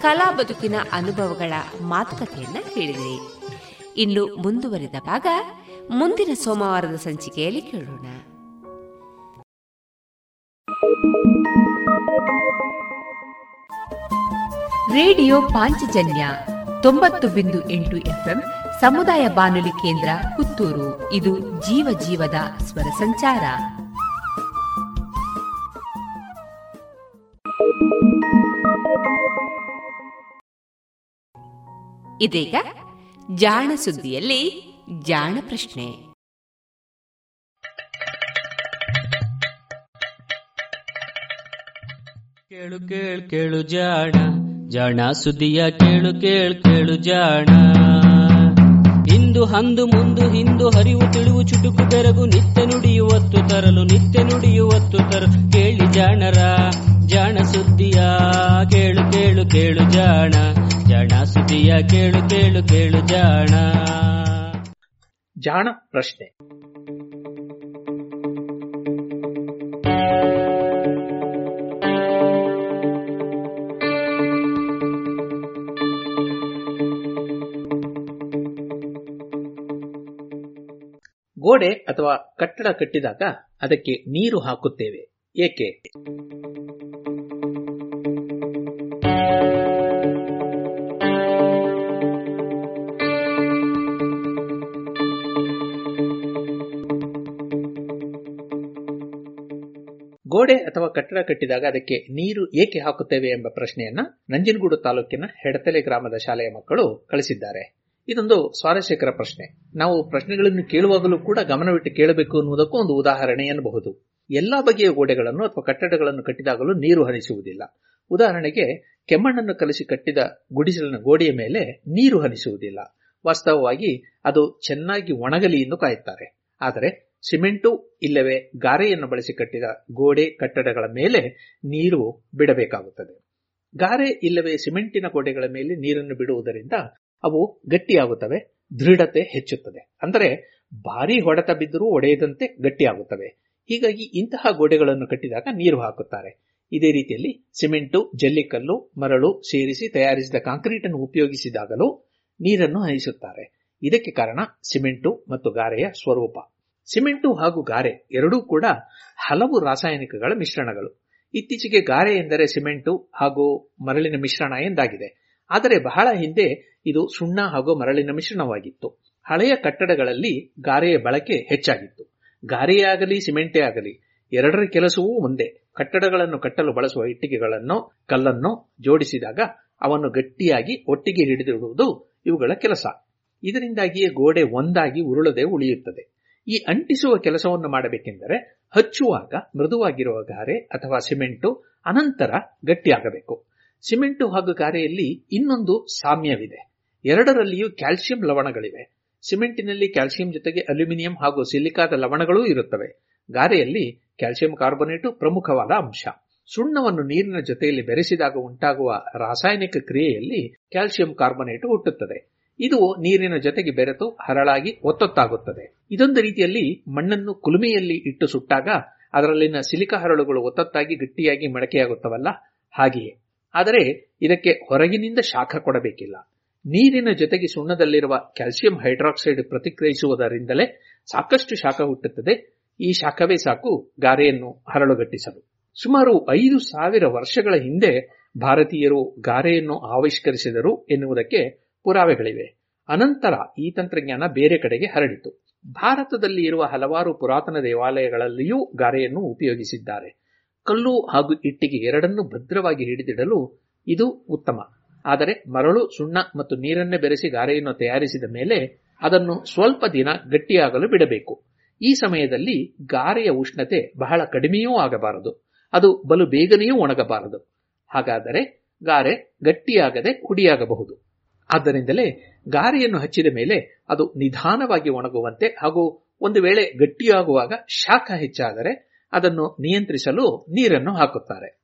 ಕಲಾ ಬದುಕಿನ ಅನುಭವಗಳ ಮಾತುಕತೆಯನ್ನ ಕೇಳಿದಿರಿ ಇನ್ನು ಮುಂದುವರಿದ ಭಾಗ ಮುಂದಿನ ಸೋಮವಾರದ ಸಂಚಿಕೆಯಲ್ಲಿ ಕೇಳೋಣ. ರೇಡಿಯೋ ಪಾಂಚಜನ್ಯ ತೊಂಬತ್ತು ಬಿಂದು ಎಂಟು ಎಫ್ಎಂ ಸಮುದಾಯ ಬಾನುಲಿ ಕೇಂದ್ರ ಪುತ್ತೂರು. ಇದು ಜೀವ ಜೀವದ ಸ್ವರ ಸಂಚಾರ. ಇದೀಗ ಜಾಣ ಸುದ್ದಿಯಲ್ಲಿ ಜಾಣ ಪ್ರಶ್ನೆ. ಕೇಳು ಕೇಳು ಕೇಳು ಜಾಣ ಜಾಣ ಸುದ್ದಿಯ ಕೇಳು ಕೇಳು ಕೇಳು ಜಾಣ. ಇಂದು ಹಂದು ಮುಂದು ಹಿಂದು ಹರಿವು ತಿಳಿವು ಚುಟುಕು ತೆರಗು ನಿತ್ಯ ನುಡಿಯುವತ್ತು ತರಲು, ನಿತ್ಯ ನುಡಿಯುವತ್ತು ತರಲು. ಕೇಳಿ ಜಾಣರ, ಜಾಣ ಸುದ್ದಿಯ ಕೇಳು ಕೇಳು ಕೇಳು ಜಾಣ. ಜಾಣ ಸುದಿಯ ಕೇಳು ಕೇಳು ಕೇಳು ಜಾಣ. ಜಾಣ ಪ್ರಶ್ನೆ. ಗೋಡೆ ಅಥವಾ ಕಟ್ಟಡ ಕಟ್ಟಿದಾಗ ಅದಕ್ಕೆ ನೀರು ಹಾಕುತ್ತೇವೆ. ಏಕೆ? ಗೋಡೆ ಅಥವಾ ಕಟ್ಟಡ ಕಟ್ಟಿದಾಗ ಅದಕ್ಕೆ ನೀರು ಏಕೆ ಹಾಕುತ್ತೇವೆ ಎಂಬ ಪ್ರಶ್ನೆಯನ್ನ ನಂಜನಗೂಡು ತಾಲೂಕಿನ ಹೆಡತಲೆ ಗ್ರಾಮದ ಶಾಲೆಯ ಮಕ್ಕಳು ಕಳಿಸಿದ್ದಾರೆ. ಇದೊಂದು ಸ್ವಾರಸ್ಯಕರ ಪ್ರಶ್ನೆ. ನಾವು ಪ್ರಶ್ನೆಗಳನ್ನು ಕೇಳುವಾಗಲೂ ಕೂಡ ಗಮನವಿಟ್ಟು ಕೇಳಬೇಕು ಅನ್ನುವುದಕ್ಕೂ ಒಂದು ಉದಾಹರಣೆ ಎನ್ನಬಹುದು. ಎಲ್ಲಾ ಬಗೆಯ ಗೋಡೆಗಳನ್ನು ಅಥವಾ ಕಟ್ಟಡಗಳನ್ನು ಕಟ್ಟಿದಾಗಲೂ ನೀರು ಹರಿಸುವುದಿಲ್ಲ ಉದಾಹರಣೆಗೆ, ಕೆಮ್ಮಣ್ಣನ್ನು ಕಲಸಿ ಕಟ್ಟಿದ ಗುಡಿಸಲಿನ ಗೋಡೆಯ ಮೇಲೆ ನೀರು ಹನಿಸುವುದಿಲ್ಲ. ವಾಸ್ತವವಾಗಿ ಅದು ಚೆನ್ನಾಗಿ ಒಣಗಲಿ ಎಂದು ಕಾಯುತ್ತಾರೆ. ಆದರೆ ಸಿಮೆಂಟು ಇಲ್ಲವೇ ಗಾರೆಯನ್ನು ಬಳಸಿ ಕಟ್ಟಿದ ಗೋಡೆ ಕಟ್ಟಡಗಳ ಮೇಲೆ ನೀರು ಬಿಡಬೇಕಾಗುತ್ತದೆ. ಗಾರೆ ಇಲ್ಲವೇ ಸಿಮೆಂಟಿನ ಗೋಡೆಗಳ ಮೇಲೆ ನೀರನ್ನು ಬಿಡುವುದರಿಂದ ಅವು ಗಟ್ಟಿಯಾಗುತ್ತವೆ, ದೃಢತೆ ಹೆಚ್ಚುತ್ತದೆ. ಅಂದರೆ ಭಾರಿ ಹೊಡೆತ ಬಿದ್ದರೂ ಒಡೆಯದಂತೆ ಗಟ್ಟಿಯಾಗುತ್ತವೆ. ಹೀಗಾಗಿ ಇಂತಹ ಗೋಡೆಗಳನ್ನು ಕಟ್ಟಿದಾಗ ನೀರು ಹಾಕುತ್ತಾರೆ. ಇದೇ ರೀತಿಯಲ್ಲಿ ಸಿಮೆಂಟು, ಜಲ್ಲಿಕಲ್ಲು, ಮರಳು ಸೇರಿಸಿ ತಯಾರಿಸಿದ ಕಾಂಕ್ರೀಟ್ ಅನ್ನು ಉಪಯೋಗಿಸಿದಾಗಲೂ ನೀರನ್ನು ಹರಿಸುತ್ತಾರೆ. ಇದಕ್ಕೆ ಕಾರಣ ಸಿಮೆಂಟು ಮತ್ತು ಗಾರೆಯ ಸ್ವರೂಪ. ಸಿಮೆಂಟು ಹಾಗೂ ಗಾರೆ ಎರಡೂ ಕೂಡ ಹಲವು ರಾಸಾಯನಿಕಗಳ ಮಿಶ್ರಣಗಳು. ಇತ್ತೀಚೆಗೆ ಗಾರೆ ಎಂದರೆ ಸಿಮೆಂಟು ಹಾಗೂ ಮರಳಿನ ಮಿಶ್ರಣ ಎಂದಾಗಿದೆ. ಆದರೆ ಬಹಳ ಹಿಂದೆ ಇದು ಸುಣ್ಣ ಹಾಗೂ ಮರಳಿನ ಮಿಶ್ರಣವಾಗಿತ್ತು. ಹಳೆಯ ಕಟ್ಟಡಗಳಲ್ಲಿ ಗಾರೆಯ ಬಳಕೆ ಹೆಚ್ಚಾಗಿತ್ತು. ಗಾರೆಯೇ ಆಗಲಿ, ಸಿಮೆಂಟೇ ಆಗಲಿ, ಎರಡರ ಕೆಲಸವೂ ಒಂದೇ. ಕಟ್ಟಡಗಳನ್ನು ಕಟ್ಟಲು ಬಳಸುವ ಇಟ್ಟಿಗೆಗಳನ್ನು, ಕಲ್ಲನ್ನು ಜೋಡಿಸಿದಾಗ ಅವನ್ನು ಗಟ್ಟಿಯಾಗಿ ಒಟ್ಟಿಗೆ ಹಿಡಿದಿಡುವುದು ಇವುಗಳ ಕೆಲಸ. ಇದರಿಂದಾಗಿಯೇ ಗೋಡೆ ಒಂದಾಗಿ ಉರುಳದೆ ಉಳಿಯುತ್ತದೆ. ಈ ಅಂಟಿಸುವ ಕೆಲಸವನ್ನು ಮಾಡಬೇಕೆಂದರೆ ಹಚ್ಚುವಾಗ, ಮೃದುವಾಗಿರುವ ಗಾರೆ ಅಥವಾ ಸಿಮೆಂಟು ಅನಂತರ ಗಟ್ಟಿಯಾಗಬೇಕು. ಸಿಮೆಂಟು ಹಾಗೂ ಗಾರೆಯಲ್ಲಿ ಇನ್ನೊಂದು ಸಾಮ್ಯವಿದೆ. ಎರಡರಲ್ಲಿಯೂ ಕ್ಯಾಲ್ಸಿಯಂ ಲವಣಗಳಿವೆ. ಸಿಮೆಂಟಿನಲ್ಲಿ ಕ್ಯಾಲ್ಸಿಯಂ ಜೊತೆಗೆ ಅಲ್ಯೂಮಿನಿಯಂ ಹಾಗೂ ಸಿಲಿಕಾದ ಲವಣಗಳೂ ಇರುತ್ತವೆ. ಗಾರೆಯಲ್ಲಿ ಕ್ಯಾಲ್ಸಿಯಂ ಕಾರ್ಬೊನೇಟು ಪ್ರಮುಖವಾದ ಅಂಶ. ಸುಣ್ಣವನ್ನು ನೀರಿನ ಜೊತೆಯಲ್ಲಿ ಬೆರೆಸಿದಾಗ ಉಂಟಾಗುವ ರಾಸಾಯನಿಕ ಕ್ರಿಯೆಯಲ್ಲಿ ಕ್ಯಾಲ್ಸಿಯಂ ಕಾರ್ಬೊನೇಟು ಹುಟ್ಟುತ್ತದೆ. ಇದು ನೀರಿನ ಜೊತೆಗೆ ಬೆರೆತು ಹರಳಾಗಿ ಒತ್ತೊತ್ತಾಗುತ್ತದೆ. ಇದೊಂದು ರೀತಿಯಲ್ಲಿ ಮಣ್ಣನ್ನು ಕುಲುಮೆಯಲ್ಲಿ ಇಟ್ಟು ಸುಟ್ಟಾಗ ಅದರಲ್ಲಿನ ಸಿಲಿಕ ಹರಳುಗಳು ಒತ್ತೊತ್ತಾಗಿ ಗಟ್ಟಿಯಾಗಿ ಮಡಕೆಯಾಗುತ್ತವಲ್ಲ? ಹಾಗೆಯೇ. ಆದರೆ ಇದಕ್ಕೆ ಹೊರಗಿನಿಂದ ಶಾಖ ಕೊಡಬೇಕಿಲ್ಲ. ನೀರಿನ ಜೊತೆಗೆ ಸುಣ್ಣದಲ್ಲಿರುವ ಕ್ಯಾಲ್ಸಿಯಂ ಹೈಡ್ರಾಕ್ಸೈಡ್ ಪ್ರತಿಕ್ರಿಯಿಸುವುದರಿಂದಲೇ ಸಾಕಷ್ಟು ಶಾಖ ಹುಟ್ಟುತ್ತದೆ. ಈ ಶಾಖವೇ ಸಾಕು ಗಾರೆಯನ್ನು ಹರಳುಗಟ್ಟಿಸಲು. ಸುಮಾರು ಐದು ಸಾವಿರ ವರ್ಷಗಳ ಹಿಂದೆ ಭಾರತೀಯರು ಗಾರೆಯನ್ನು ಆವಿಷ್ಕರಿಸಿದರು ಎನ್ನುವುದಕ್ಕೆ ಪುರಾವೆಗಳಿವೆ. ಅನಂತರ ಈ ತಂತ್ರಜ್ಞಾನ ಬೇರೆ ಕಡೆಗೆ ಹರಡಿತು. ಭಾರತದಲ್ಲಿ ಇರುವ ಹಲವಾರು ಪುರಾತನ ದೇವಾಲಯಗಳಲ್ಲಿಯೂ ಗಾರೆಯನ್ನು ಉಪಯೋಗಿಸಿದ್ದಾರೆ. ಕಲ್ಲು ಹಾಗೂ ಇಟ್ಟಿಗೆ ಎರಡನ್ನೂ ಭದ್ರವಾಗಿ ಹಿಡಿದಿಡಲು ಇದು ಉತ್ತಮ. ಆದರೆ ಮರಳು, ಸುಣ್ಣ ಮತ್ತು ನೀರನ್ನೇ ಬೆರೆಸಿ ಗಾರೆಯನ್ನು ತಯಾರಿಸಿದ ಮೇಲೆ ಅದನ್ನು ಸ್ವಲ್ಪ ದಿನ ಗಟ್ಟಿಯಾಗಲು ಬಿಡಬೇಕು. ಈ ಸಮಯದಲ್ಲಿ ಗಾರೆಯ ಉಷ್ಣತೆ ಬಹಳ ಕಡಿಮೆಯೂ ಆಗಬಾರದು. ಅದು ಬಲು ಬೇಗನೆಯೂ ಒಣಗಬಾರದು. ಹಾಗಾದರೆ ಗಾರೆ ಗಟ್ಟಿಯಾಗದೆ ಹುಡಿಯಾಗಬಹುದು ಆದ್ದರಿಂದಲೇ ಗಾರಿಯನ್ನು ಹಚ್ಚಿದ ಮೇಲೆ ಅದು ನಿಧಾನವಾಗಿ ಒಣಗುವಂತೆ ಹಾಗೂ ಒಂದು ವೇಳೆ ಗಟ್ಟಿಯಾಗುವಾಗ ಶಾಖ ಹೆಚ್ಚಾದರೆ ಅದನ್ನು ನಿಯಂತ್ರಿಸಲು ನೀರನ್ನು ಹಾಕುತ್ತಾರೆ.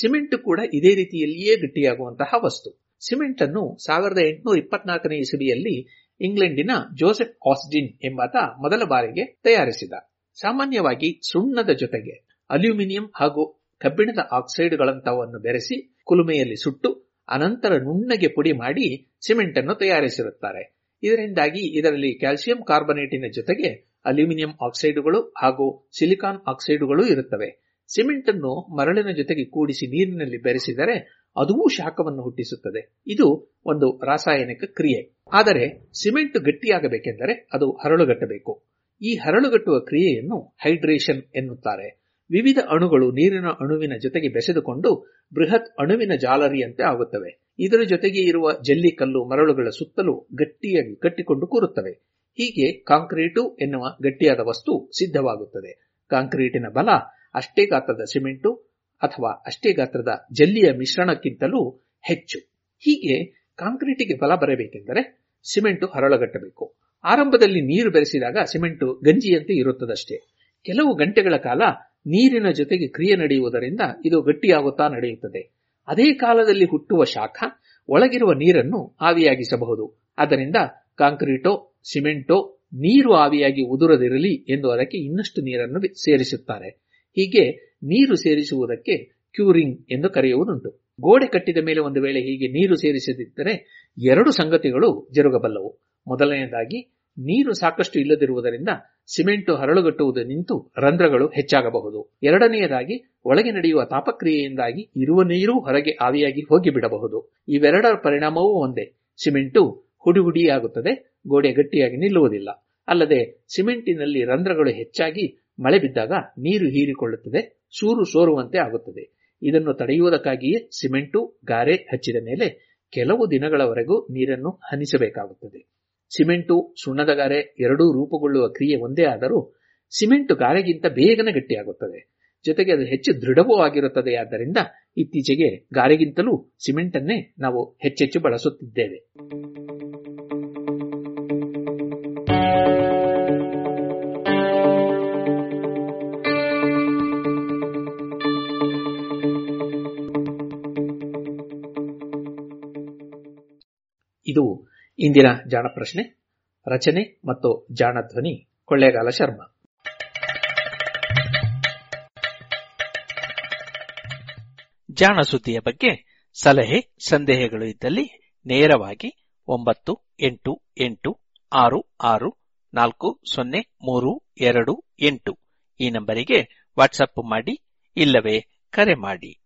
ಸಿಮೆಂಟ್ ಕೂಡ ಇದೇ ರೀತಿಯಲ್ಲಿಯೇ ಗಟ್ಟಿಯಾಗುವಂತಹ ವಸ್ತು. ಸಿಮೆಂಟ್ ಅನ್ನು ಸಾವಿರದ ಎಂಟುನೂರ ಇಪ್ಪತ್ನಾಲ್ಕನೇ ಇಸವಿಯಲ್ಲಿ ಇಂಗ್ಲೆಂಡಿನ ಜೋಸೆಫ್ ಆಸ್ಡಿನ್ ಎಂಬಾತ ಮೊದಲ ಬಾರಿಗೆ ತಯಾರಿಸಿದ. ಸಾಮಾನ್ಯವಾಗಿ ಸುಣ್ಣದ ಜೊತೆಗೆ ಅಲ್ಯೂಮಿನಿಯಂ ಹಾಗೂ ಕಬ್ಬಿಣದ ಆಕ್ಸೈಡ್ಗಳಂತವನ್ನು ಬೆರೆಸಿ ಕುಲುಮೆಯಲ್ಲಿ ಸುಟ್ಟು, ಅನಂತರ ನುಣ್ಣಗೆ ಪುಡಿ ಮಾಡಿ ಸಿಮೆಂಟ್ ಅನ್ನು ತಯಾರಿಸಿರುತ್ತಾರೆ. ಇದರಿಂದಾಗಿ ಇದರಲ್ಲಿ ಕ್ಯಾಲ್ಸಿಯಂ ಕಾರ್ಬನೇಟಿನ ಜೊತೆಗೆ ಅಲ್ಯೂಮಿನಿಯಂ ಆಕ್ಸೈಡ್ಗಳು ಹಾಗೂ ಸಿಲಿಕಾನ್ ಆಕ್ಸೈಡುಗಳು ಇರುತ್ತವೆ. ಸಿಮೆಂಟ್ ಅನ್ನು ಮರಳಿನ ಜೊತೆಗೆ ಕೂಡಿಸಿ ನೀರಿನಲ್ಲಿ ಬೆರೆಸಿದರೆ ಅದೂ ಶಾಖವನ್ನು ಹುಟ್ಟಿಸುತ್ತದೆ. ಇದು ಒಂದು ರಾಸಾಯನಿಕ ಕ್ರಿಯೆ. ಆದರೆ ಸಿಮೆಂಟ್ ಗಟ್ಟಿಯಾಗಬೇಕೆಂದರೆ ಅದು ಹರಳುಗಟ್ಟಬೇಕು. ಈ ಹರಳುಗಟ್ಟುವ ಕ್ರಿಯೆಯನ್ನು ಹೈಡ್ರೇಷನ್ ಎನ್ನುತ್ತಾರೆ. ವಿವಿಧ ಅಣುಗಳು ನೀರಿನ ಅಣುವಿನ ಜೊತೆಗೆ ಬೆಸೆದುಕೊಂಡು ಬೃಹತ್ ಅಣುವಿನ ಜಾಲರಿಯಂತೆ ಆಗುತ್ತವೆ. ಇದರ ಜೊತೆಗೆ ಇರುವ ಜಲ್ಲಿ ಕಲ್ಲು ಮರಳುಗಳ ಸುತ್ತಲೂ ಗಟ್ಟಿಯಾಗಿ ಕಟ್ಟಿಕೊಂಡು ಕೂರುತ್ತವೆ. ಹೀಗೆ ಕಾಂಕ್ರೀಟು ಎನ್ನುವ ಗಟ್ಟಿಯಾದ ವಸ್ತು ಸಿದ್ಧವಾಗುತ್ತದೆ. ಕಾಂಕ್ರೀಟಿನ ಬಲ ಅಷ್ಟೇ ಗಾತ್ರದ ಸಿಮೆಂಟು ಅಥವಾ ಅಷ್ಟೇ ಗಾತ್ರದ ಜಲ್ಲಿಯ ಮಿಶ್ರಣಕ್ಕಿಂತಲೂ ಹೆಚ್ಚು. ಹೀಗೆ ಕಾಂಕ್ರೀಟಿಗೆ ಬಲ ಬರಬೇಕೆಂದರೆ ಸಿಮೆಂಟು ಹರಳಗಟ್ಟಬೇಕು. ಆರಂಭದಲ್ಲಿ ನೀರು ಬೆರೆಸಿದಾಗ ಸಿಮೆಂಟು ಗಂಜಿಯಂತೆ ಇರುತ್ತದಷ್ಟೇ. ಕೆಲವು ಗಂಟೆಗಳ ಕಾಲ ನೀರಿನ ಜೊತೆಗೆ ಕ್ರಿಯೆ ನಡೆಯುವುದರಿಂದ ಇದು ಗಟ್ಟಿಯಾಗುತ್ತಾ ನಡೆಯುತ್ತದೆ. ಅದೇ ಕಾಲದಲ್ಲಿ ಹುಟ್ಟುವ ಶಾಖ ಒಳಗಿರುವ ನೀರನ್ನು ಆವಿಯಾಗಿಸಬಹುದು. ಅದರಿಂದ ಕಾಂಕ್ರೀಟೋ, ಸಿಮೆಂಟೋ ನೀರು ಆವಿಯಾಗಿ ಉದುರದಿರಲಿ ಎಂದು ಅದಕ್ಕೆ ಇನ್ನಷ್ಟು ನೀರನ್ನು ಸೇರಿಸುತ್ತಾರೆ. ಹೀಗೆ ನೀರು ಸೇರಿಸುವುದಕ್ಕೆ ಕ್ಯೂರಿಂಗ್ ಎಂದು ಕರೆಯುವುದುಂಟು. ಗೋಡೆ ಕಟ್ಟಿದ ಮೇಲೆ ಒಂದು ವೇಳೆ ಹೀಗೆ ನೀರು ಸೇರಿಸದಿದ್ದರೆ ಎರಡು ಸಂಗತಿಗಳು ಜರುಗಬಲ್ಲವು. ಮೊದಲನೆಯದಾಗಿ, ನೀರು ಸಾಕಷ್ಟು ಇಲ್ಲದಿರುವುದರಿಂದ ಸಿಮೆಂಟು ಹರಳುಗಟ್ಟುವುದು ನಿಂತು ರಂಧ್ರಗಳು ಹೆಚ್ಚಾಗಬಹುದು. ಎರಡನೆಯದಾಗಿ, ಒಳಗೆ ನಡೆಯುವ ತಾಪಕ್ರಿಯೆಯಿಂದಾಗಿ ಇರುವ ನೀರು ಹೊರಗೆ ಆವಿಯಾಗಿ ಹೋಗಿಬಿಡಬಹುದು. ಇವೆರಡರ ಪರಿಣಾಮವೂ ಒಂದೇ. ಸಿಮೆಂಟು ಹುಡಿ ಹುಡಿಯಾಗುತ್ತದೆ ಗೋಡೆ ಗಟ್ಟಿಯಾಗಿ ನಿಲ್ಲುವುದಿಲ್ಲ. ಅಲ್ಲದೆ, ಸಿಮೆಂಟಿನಲ್ಲಿ ರಂಧ್ರಗಳು ಹೆಚ್ಚಾಗಿ ಮಳೆ ಬಿದ್ದಾಗ ನೀರು ಹೀರಿಕೊಳ್ಳುತ್ತದೆ ಸೂರು ಸೋರುವಂತೆ ಆಗುತ್ತದೆ. ಇದನ್ನು ತಡೆಯುವುದಕ್ಕಾಗಿಯೇ ಸಿಮೆಂಟು, ಗಾರೆ ಹಚ್ಚಿದ ಮೇಲೆ ಕೆಲವು ದಿನಗಳವರೆಗೂ ನೀರನ್ನು ಹನಿಸಬೇಕಾಗುತ್ತದೆ. ಸಿಮೆಂಟು, ಸುಣ್ಣದ ಗಾರೆ ಎರಡೂ ರೂಪುಗೊಳ್ಳುವ ಕ್ರಿಯೆ ಒಂದೇ ಆದರೂ ಸಿಮೆಂಟು ಗಾರೆಗಿಂತ ಬೇಗನೆ ಗಟ್ಟಿಯಾಗುತ್ತದೆ. ಜೊತೆಗೆ ಅದು ಹೆಚ್ಚು ದೃಢವೂ ಆಗಿರುತ್ತದೆ. ಆದ್ದರಿಂದ ಇತ್ತೀಚೆಗೆ ಗಾರೆಗಿಂತಲೂ ಸಿಮೆಂಟನ್ನೇ ನಾವು ಹೆಚ್ಚೆಚ್ಚು ಬಳಸುತ್ತಿದ್ದೇವೆ. ಇದು ಇಂದಿನ ಜಾಣ ಪ್ರಶ್ನೆ, ರಚನೆ ಮತ್ತು ಜಾಣ ಧ್ವನಿ, ಕೊಳ್ಳೇಗಾಲ ಶರ್ಮಾ. ಜಾಣ ಸುದ್ದಿಯ ಬಗ್ಗೆ ಸಲಹೆ, ಸಂದೇಹಗಳು ಇದ್ದಲ್ಲಿ ನೇರವಾಗಿ ಒಂಬತ್ತು, ಎಂಟು ಎಂಟು, ಆರು ಆರು, ನಾಲ್ಕು, ಸೊನ್ನೆ, ಮೂರು, ಎರಡು, ಎಂಟು ಈ ನಂಬರಿಗೆ ವಾಟ್ಸಪ್ ಮಾಡಿ ಇಲ್ಲವೇ ಕರೆ ಮಾಡಿ.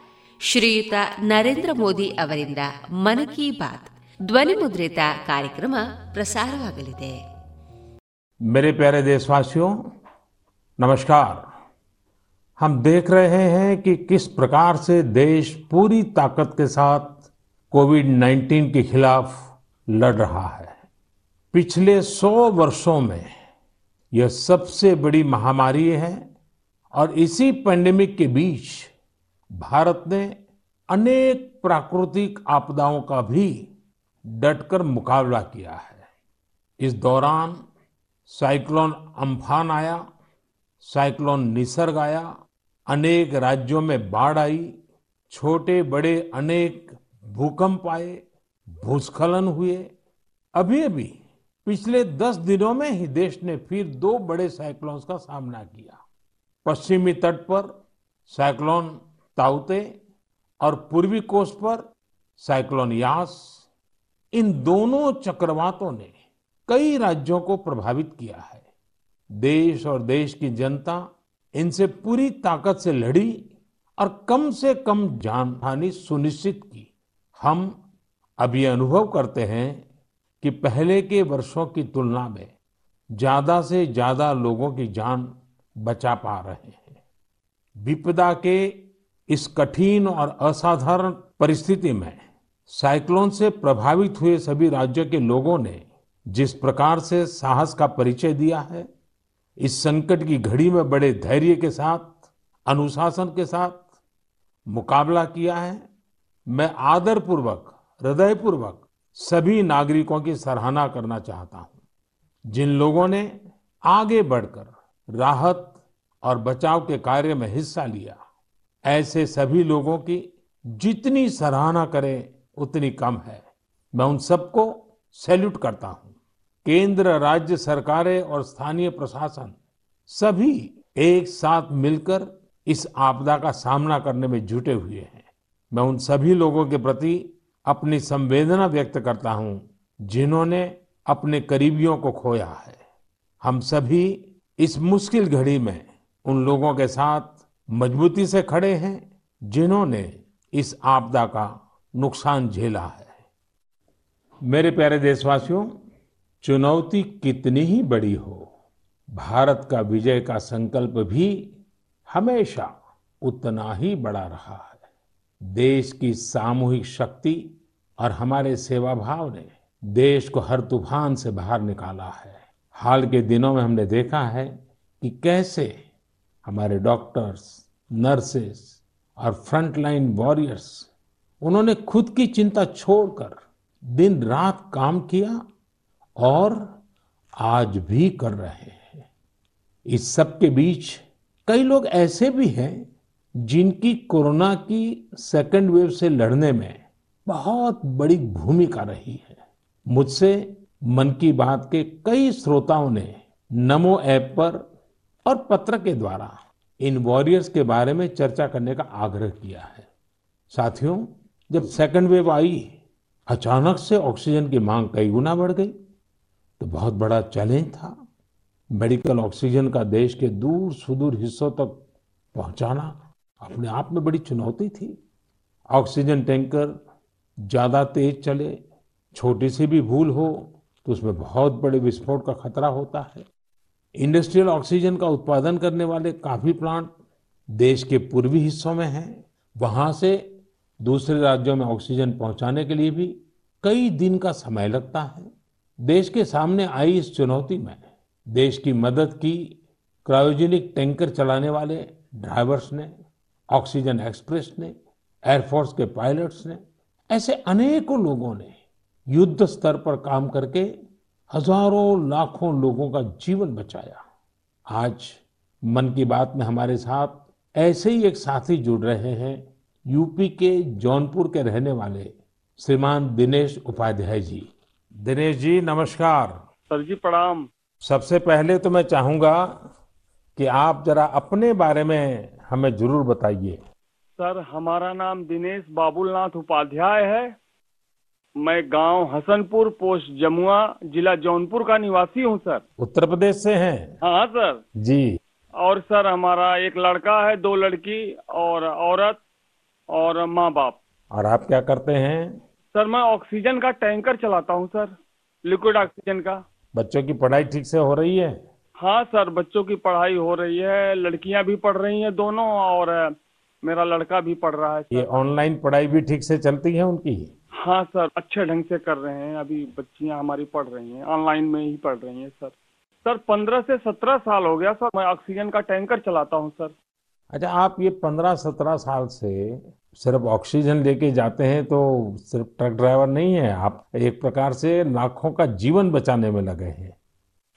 ಶ್ರೀಯುತ ನರೇಂದ್ರ ಮೋದಿ ಅವರಿಂದ ಮನ್ ಕಿ ಬಾತ್ ಧ್ವನಿ ಮುದ್ರಿತ ಕಾರ್ಯಕ್ರಮ ಪ್ರಸಾರವಾಗಲಿದೆ मेरे प्यारे देशवासियों नमस्कार हम देख रहे हैं कि किस प्रकार से देश पूरी ताकत के साथ कोविड 19 के खिलाफ लड़ रहा है पिछले सौ वर्षों में यह सबसे बड़ी महामारी है और इसी पेंडेमिक के बीच भारत ने अनेक प्राकृतिक आपदाओं का भी डटकर मुकाबला किया है। इस दौरान साइक्लोन अम्फान आया, साइक्लोन निसर्ग आया, अनेक राज्यों में बाढ़ आई छोटे बड़े अनेक भूकंप आए, भूस्खलन हुए। अभी अभी पिछले दस दिनों में ही देश ने फिर दो बड़े साइक्लोन्स का सामना किया। पश्चिमी तट पर साइक्लोन ताउते और पूर्वी कोस्ट पर साइक्लोन यास इन दोनों चक्रवातों ने कई राज्यों को प्रभावित किया है। देश और देश की जनता इनसे पूरी ताकत से लड़ी और कम से कम जान हानि सुनिश्चित की। हम अब ये अनुभव करते हैं कि पहले के वर्षों की तुलना में ज़्यादा से ज़्यादा लोगों की जान बचा पा रहे हैं। विपदा के इस कठिन और असाधारण परिस्थिति में साइक्लोन से प्रभावित हुए सभी राज्यों के लोगों ने जिस प्रकार से साहस का परिचय दिया है, इस संकट की घड़ी में बड़े धैर्य के साथ, अनुशासन के साथ मुकाबला किया है, मैं आदरपूर्वक, हृदयपूर्वक सभी नागरिकों की सराहना करना चाहता हूँ। जिन लोगों ने आगे बढ़कर राहत और बचाव के कार्य में हिस्सा लिया ऐसे सभी लोगों की जितनी सराहना करें, उतनी कम है। मैं उन सबको सैल्यूट करता हूँ। केंद्र, राज्य सरकारें और स्थानीय प्रशासन सभी एक साथ मिलकर इस आपदा का सामना करने में जुटे हुए हैं। मैं उन सभी लोगों के प्रति अपनी संवेदना व्यक्त करता हूँ, जिन्होंने अपने करीबियों को खोया है। हम सभी इस मुश्किल घड़ी में उन लोगों के साथ मजबूती से खड़े हैं जिन्होंने इस आपदा का नुकसान झेला है। मेरे प्यारे देशवासियों, चुनौती कितनी ही बड़ी हो, भारत का विजय का संकल्प भी हमेशा उतना ही बड़ा रहा है। देश की सामूहिक शक्ति और हमारे सेवा भाव ने देश को हर तूफ़ान से बाहर निकाला है। हाल के दिनों में हमने देखा है कि कैसे हमारे डॉक्टर्स नर्सेस, और फ्रंटलाइन वॉरियर्स, उन्होंने खुद की चिंता छोड़कर दिन रात काम किया और आज भी कर रहे हैं। इस सब के बीच कई लोग ऐसे भी हैं जिनकी कोरोना की सेकेंड वेव से लड़ने में बहुत बड़ी भूमिका रही है। मुझसे मन की बात के कई श्रोताओं ने नमो ऐप पर और पत्र के द्वारा इन वॉरियर्स के बारे में चर्चा करने का आग्रह किया है। साथियों, जब सेकेंड वेव आई, अचानक से ऑक्सीजन की मांग कई गुना बढ़ गई। तो बहुत बड़ा चैलेंज था मेडिकल ऑक्सीजन का देश के दूर सुदूर हिस्सों तक पहुंचाना। अपने आप में बड़ी चुनौती थी। ऑक्सीजन टैंकर ज़्यादा तेज चले, छोटी सी भी भूल हो तो उसमें बहुत बड़े विस्फोट का खतरा होता है। इंडस्ट्रियल ऑक्सीजन का उत्पादन करने वाले काफ़ी प्लांट देश के पूर्वी हिस्सों में हैं। वहाँ से दूसरे राज्यों में ऑक्सीजन पहुँचाने के लिए भी कई दिन का समय लगता है। देश के सामने आई इस चुनौती में देश की मदद की क्रायोजेनिक टैंकर चलाने वाले ड्राइवर्स ने, ऑक्सीजन एक्सप्रेस ने, एयरफोर्स के पायलट्स ने, ऐसे अनेकों लोगों ने युद्ध स्तर पर काम करके हज़ारों लाखों लोगों का जीवन बचाया। आज मन की बात में हमारे साथ ऐसे ही एक साथी जुड़ रहे हैं यूपी के जौनपुर के रहने वाले श्रीमान दिनेश उपाध्याय जी। दिनेश जी नमस्कार। सर जी प्रणाम। सबसे पहले तो मैं चाहूँगा कि आप जरा अपने बारे में हमें ज़रूर बताइए। सर हमारा नाम दिनेश बाबुलनाथ उपाध्याय है। मैं गाँव हसनपुर पोस्ट जमुआ जिला जौनपुर का निवासी हूँ सर। उत्तर प्रदेश से हैं? हाँ सर। जी। और सर हमारा एक लड़का है दो लड़की और औरत और माँ बाप और आप क्या करते हैं? सर मैं ऑक्सीजन का टैंकर चलाता हूँ सर। लिक्विड ऑक्सीजन का। बच्चों की पढ़ाई ठीक से हो रही है? हाँ सर बच्चों की पढ़ाई हो रही है लड़कियाँ भी पढ़ रही हैं दोनों और मेरा लड़का भी पढ़ रहा है ये ऑनलाइन पढ़ाई भी ठीक से चलती है उनकी? हाँ सर अच्छे ढंग से कर रहे हैं। अभी बच्चियाँ हमारी पढ़ रही हैं। ऑनलाइन में ही पढ़ रही हैं सर। सर पंद्रह से सत्रह साल हो गया सर। मैं ऑक्सीजन का टैंकर चलाता हूँ सर। अच्छा आप ये पंद्रह सत्रह साल से सिर्फ़ ऑक्सीजन लेके जाते हैं तो सिर्फ़ ट्रक ड्राइवर नहीं है। आप एक प्रकार से लाखों का जीवन बचाने में लगे हैं।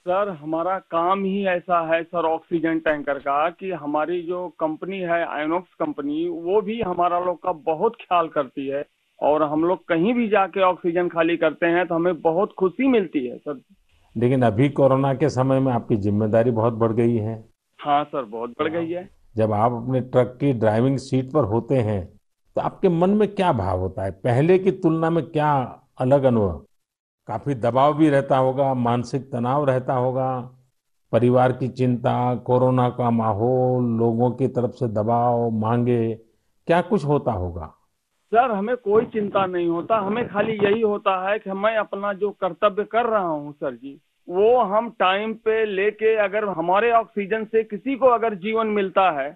सर हमारा काम ही ऐसा है सर ऑक्सीजन टैंकर का कि हमारी जो कंपनी है आयोनॉक्स कंपनी वो भी हमारा लोग का बहुत ख्याल करती है। और हम लोग कहीं भी जाके ऑक्सीजन खाली करते हैं तो हमें बहुत खुशी मिलती है सर। लेकिन अभी कोरोना के समय में आपकी ज़िम्मेदारी बहुत बढ़ गई है। हाँ सर बहुत बढ़ गई है। जब आप अपने ट्रक की ड्राइविंग सीट पर होते हैं तो आपके मन में क्या भाव होता है? पहले की तुलना में क्या अलग अनुभव? काफ़ी दबाव भी रहता होगा मानसिक तनाव रहता होगा परिवार की चिंता कोरोना का माहौल लोगों की तरफ़ से दबाव मांगे क्या कुछ होता होगा? सर, हमें कोई चिंता नहीं होता। हमें खाली यही होता है कि मैं अपना जो कर्तव्य कर रहा हूँ, सर जी, वो हम टाइम पे लेके अगर हमारे ऑक्सीजन से किसी को अगर जीवन मिलता है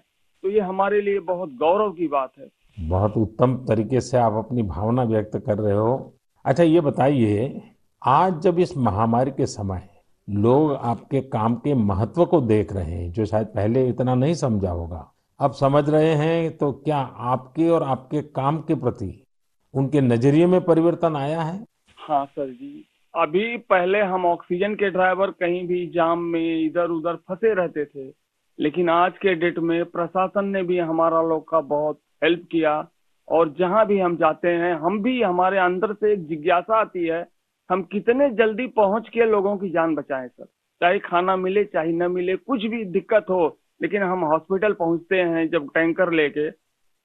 तो ये हमारे लिए बहुत गौरव की बात है। बहुत उत्तम तरीके से आप अपनी भावना व्यक्त कर रहे हो। अच्छा ये बताइए, आज जब इस महामारी के समय लोग आपके काम के महत्व को देख रहे हैं, जो शायद पहले इतना नहीं समझा होगा अब समझ रहे हैं तो क्या आपके और आपके काम के प्रति उनके नज़रिए में परिवर्तन आया है? हाँ सर जी। अभी पहले हम ऑक्सीजन के ड्राइवर कहीं भी जाम में इधर उधर फंसे रहते थे, लेकिन आज के डेट में प्रशासन ने भी हमारा लोग का बहुत हेल्प किया और जहाँ भी हम जाते हैं, हम भी हमारे अंदर से एक जिज्ञासा आती है, हम कितने जल्दी पहुँच के लोगों की जान बचाएँ, सर। चाहे खाना मिले, चाहे न मिले, कुछ भी दिक्कत हो लेकिन हम हॉस्पिटल पहुँचते हैं जब टैंकर लेके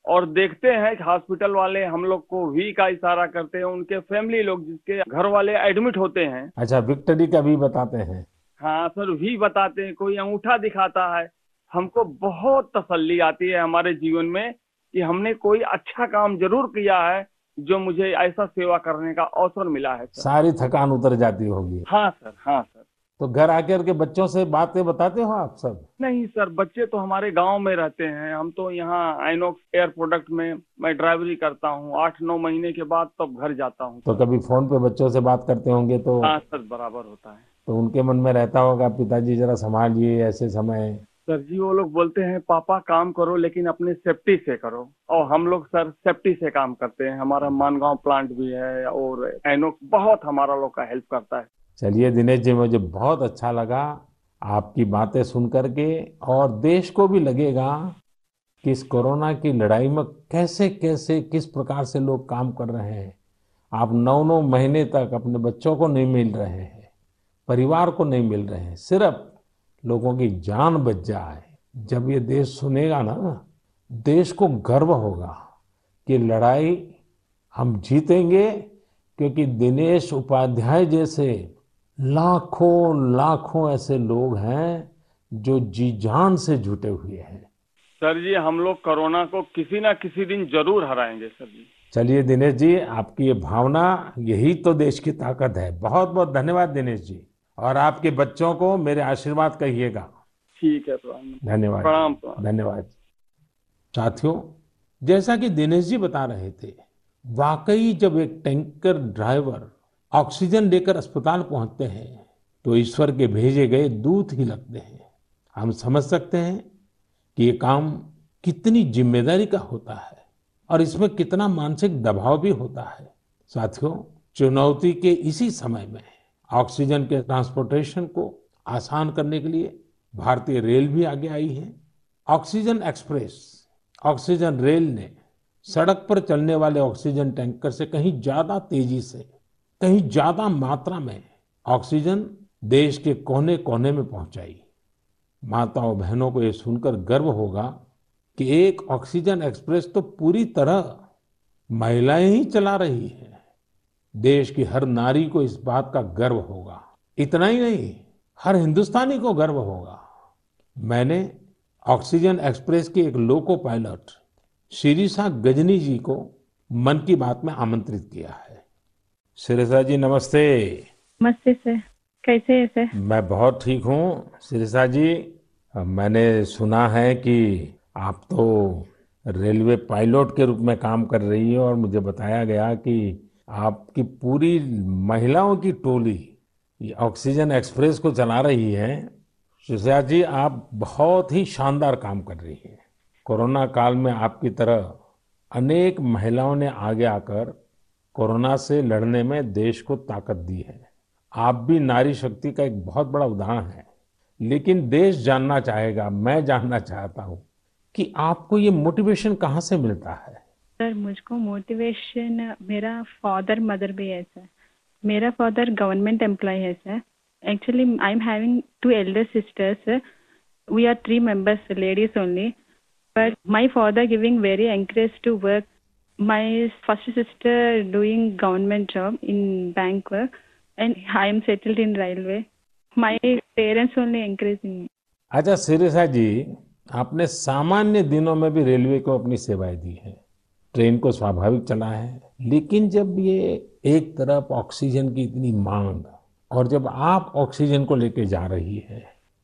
और देखते हैं कि हॉस्पिटल वाले हम लोग को वी का इशारा करते हैं उनके फैमिली लोग जिसके घर वाले एडमिट होते हैं। अच्छा विक्टरी का भी बताते हैं। हाँ सर वी बताते हैं कोई अंगूठा दिखाता है। हमको बहुत तसल्ली आती है हमारे जीवन में कि हमने कोई अच्छा काम ज़रूर किया है जो मुझे ऐसा सेवा करने का अवसर मिला है सर। सारी थकान उतर जाती होगी। हाँ सर हाँ सर। तो घर आकर के बच्चों से बातें बताते हो आप सब? नहीं सर बच्चे तो हमारे गाँव में रहते हैं। हम तो यहाँ आइनोक्स एयर प्रोडक्ट में मैं ड्राइवरी करता हूँ। आठ नौ महीने के बाद तब घर जाता हूँ तो कभी फ़ोन पे बच्चों से बात करते होंगे तो हाँ सर बराबर होता है। तो उनके मन में रहता होगा पिताजी जरा संभालिए ऐसे समय। सर जी वो लोग बोलते हैं पापा काम करो लेकिन अपने सेफ्टी से करो। और हम लोग सर सेफ्टी से काम करते हैं। हमारा मानगांव प्लांट भी है और एनोक्स बहुत हमारा लोग का हेल्प करता है। चलिए दिनेश जी, मुझे बहुत अच्छा लगा आपकी बातें सुन करके और देश को भी लगेगा कि इस कोरोना की लड़ाई में कैसे कैसे, किस प्रकार से लोग काम कर रहे हैं। आप नौ नौ महीने तक अपने बच्चों को नहीं मिल रहे हैं, परिवार को नहीं मिल रहे हैं, सिर्फ़ लोगों की जान बच जाए। जब ये देश सुनेगा ना, देश को गर्व होगा कि लड़ाई हम जीतेंगे, क्योंकि दिनेश उपाध्याय जैसे लाखों लाखों ऐसे लोग हैं जो जी जान से जुटे हुए हैं। सर जी हम लोग कोरोना को किसी ना किसी दिन ज़रूर हराएँगे सर जी। चलिए दिनेश जी आपकी ये भावना यही तो देश की ताकत है। बहुत बहुत धन्यवाद दिनेश जी। और आपके बच्चों को मेरे आशीर्वाद कहिएगा। ठीक है धन्यवाद। धन्यवाद। साथियों जैसा कि दिनेश जी बता रहे थे वाकई जब एक टैंकर ड्राइवर ऑक्सीजन लेकर अस्पताल पहुँचते हैं तो ईश्वर के भेजे गए दूत ही लगते हैं। हम समझ सकते हैं कि ये काम कितनी ज़िम्मेदारी का होता है और इसमें कितना मानसिक दबाव भी होता है। साथियों, चुनौती के इसी समय में ऑक्सीजन के ट्रांसपोर्टेशन को आसान करने के लिए भारतीय रेल भी आगे आई है। ऑक्सीजन एक्सप्रेस, ऑक्सीजन रेल ने सड़क पर चलने वाले ऑक्सीजन टैंकर से कहीं ज़्यादा तेज़ी से कहीं ज़्यादा मात्रा में ऑक्सीजन देश के कोने कोने में पहुंचाई। माताओं बहनों को यह सुनकर गर्व होगा कि एक ऑक्सीजन एक्सप्रेस तो पूरी तरह महिलाएँ ही चला रही है। देश की हर नारी को इस बात का गर्व होगा। इतना ही नहीं, हर हिंदुस्तानी को गर्व होगा। मैंने ऑक्सीजन एक्सप्रेस के एक लोको पायलट शिरीषा गजनी जी को मन की बात में आमंत्रित किया है। शिरीषा जी नमस्ते। नमस्ते सर। कैसे है सर? मैं बहुत ठीक हूँ। शिरीषा जी मैंने सुना है कि आप तो रेलवे पायलट के रूप में काम कर रही है और मुझे बताया गया कि आपकी पूरी महिलाओं की टोली ये ऑक्सीजन एक्सप्रेस को चला रही है। शिशा जी आप बहुत ही शानदार काम कर रही हैं। कोरोना काल में आपकी तरह अनेक महिलाओं ने आगे आकर कोरोना से लड़ने में देश को ताकत दी है। आप भी नारी शक्ति का एक बहुत बड़ा उदाहरण है। लेकिन देश जानना चाहेगा, मैं जानना चाहता हूँ कि आपको ये मोटिवेशन कहाँ से मिलता है? सर, मुझको मोटिवेशन मेरा फादर मदर भी है, सर। मेरा फादर गवर्नमेंट एम्प्लॉय है, sir. Actually I am having two elder sisters we are three members ladies only but my father giving very encourage to work my first sister doing government job in bank work, and i am settled in railway. My parents only encouraging me. अच्छा सिरिसा जी आपने सामान्य दिनों में भी railway को अपनी सेवाएँ दी है। ट्रेन को स्वाभाविक चला है। लेकिन जब ये एक तरफ़ ऑक्सीजन की इतनी मांग और जब आप ऑक्सीजन को लेके जा रही है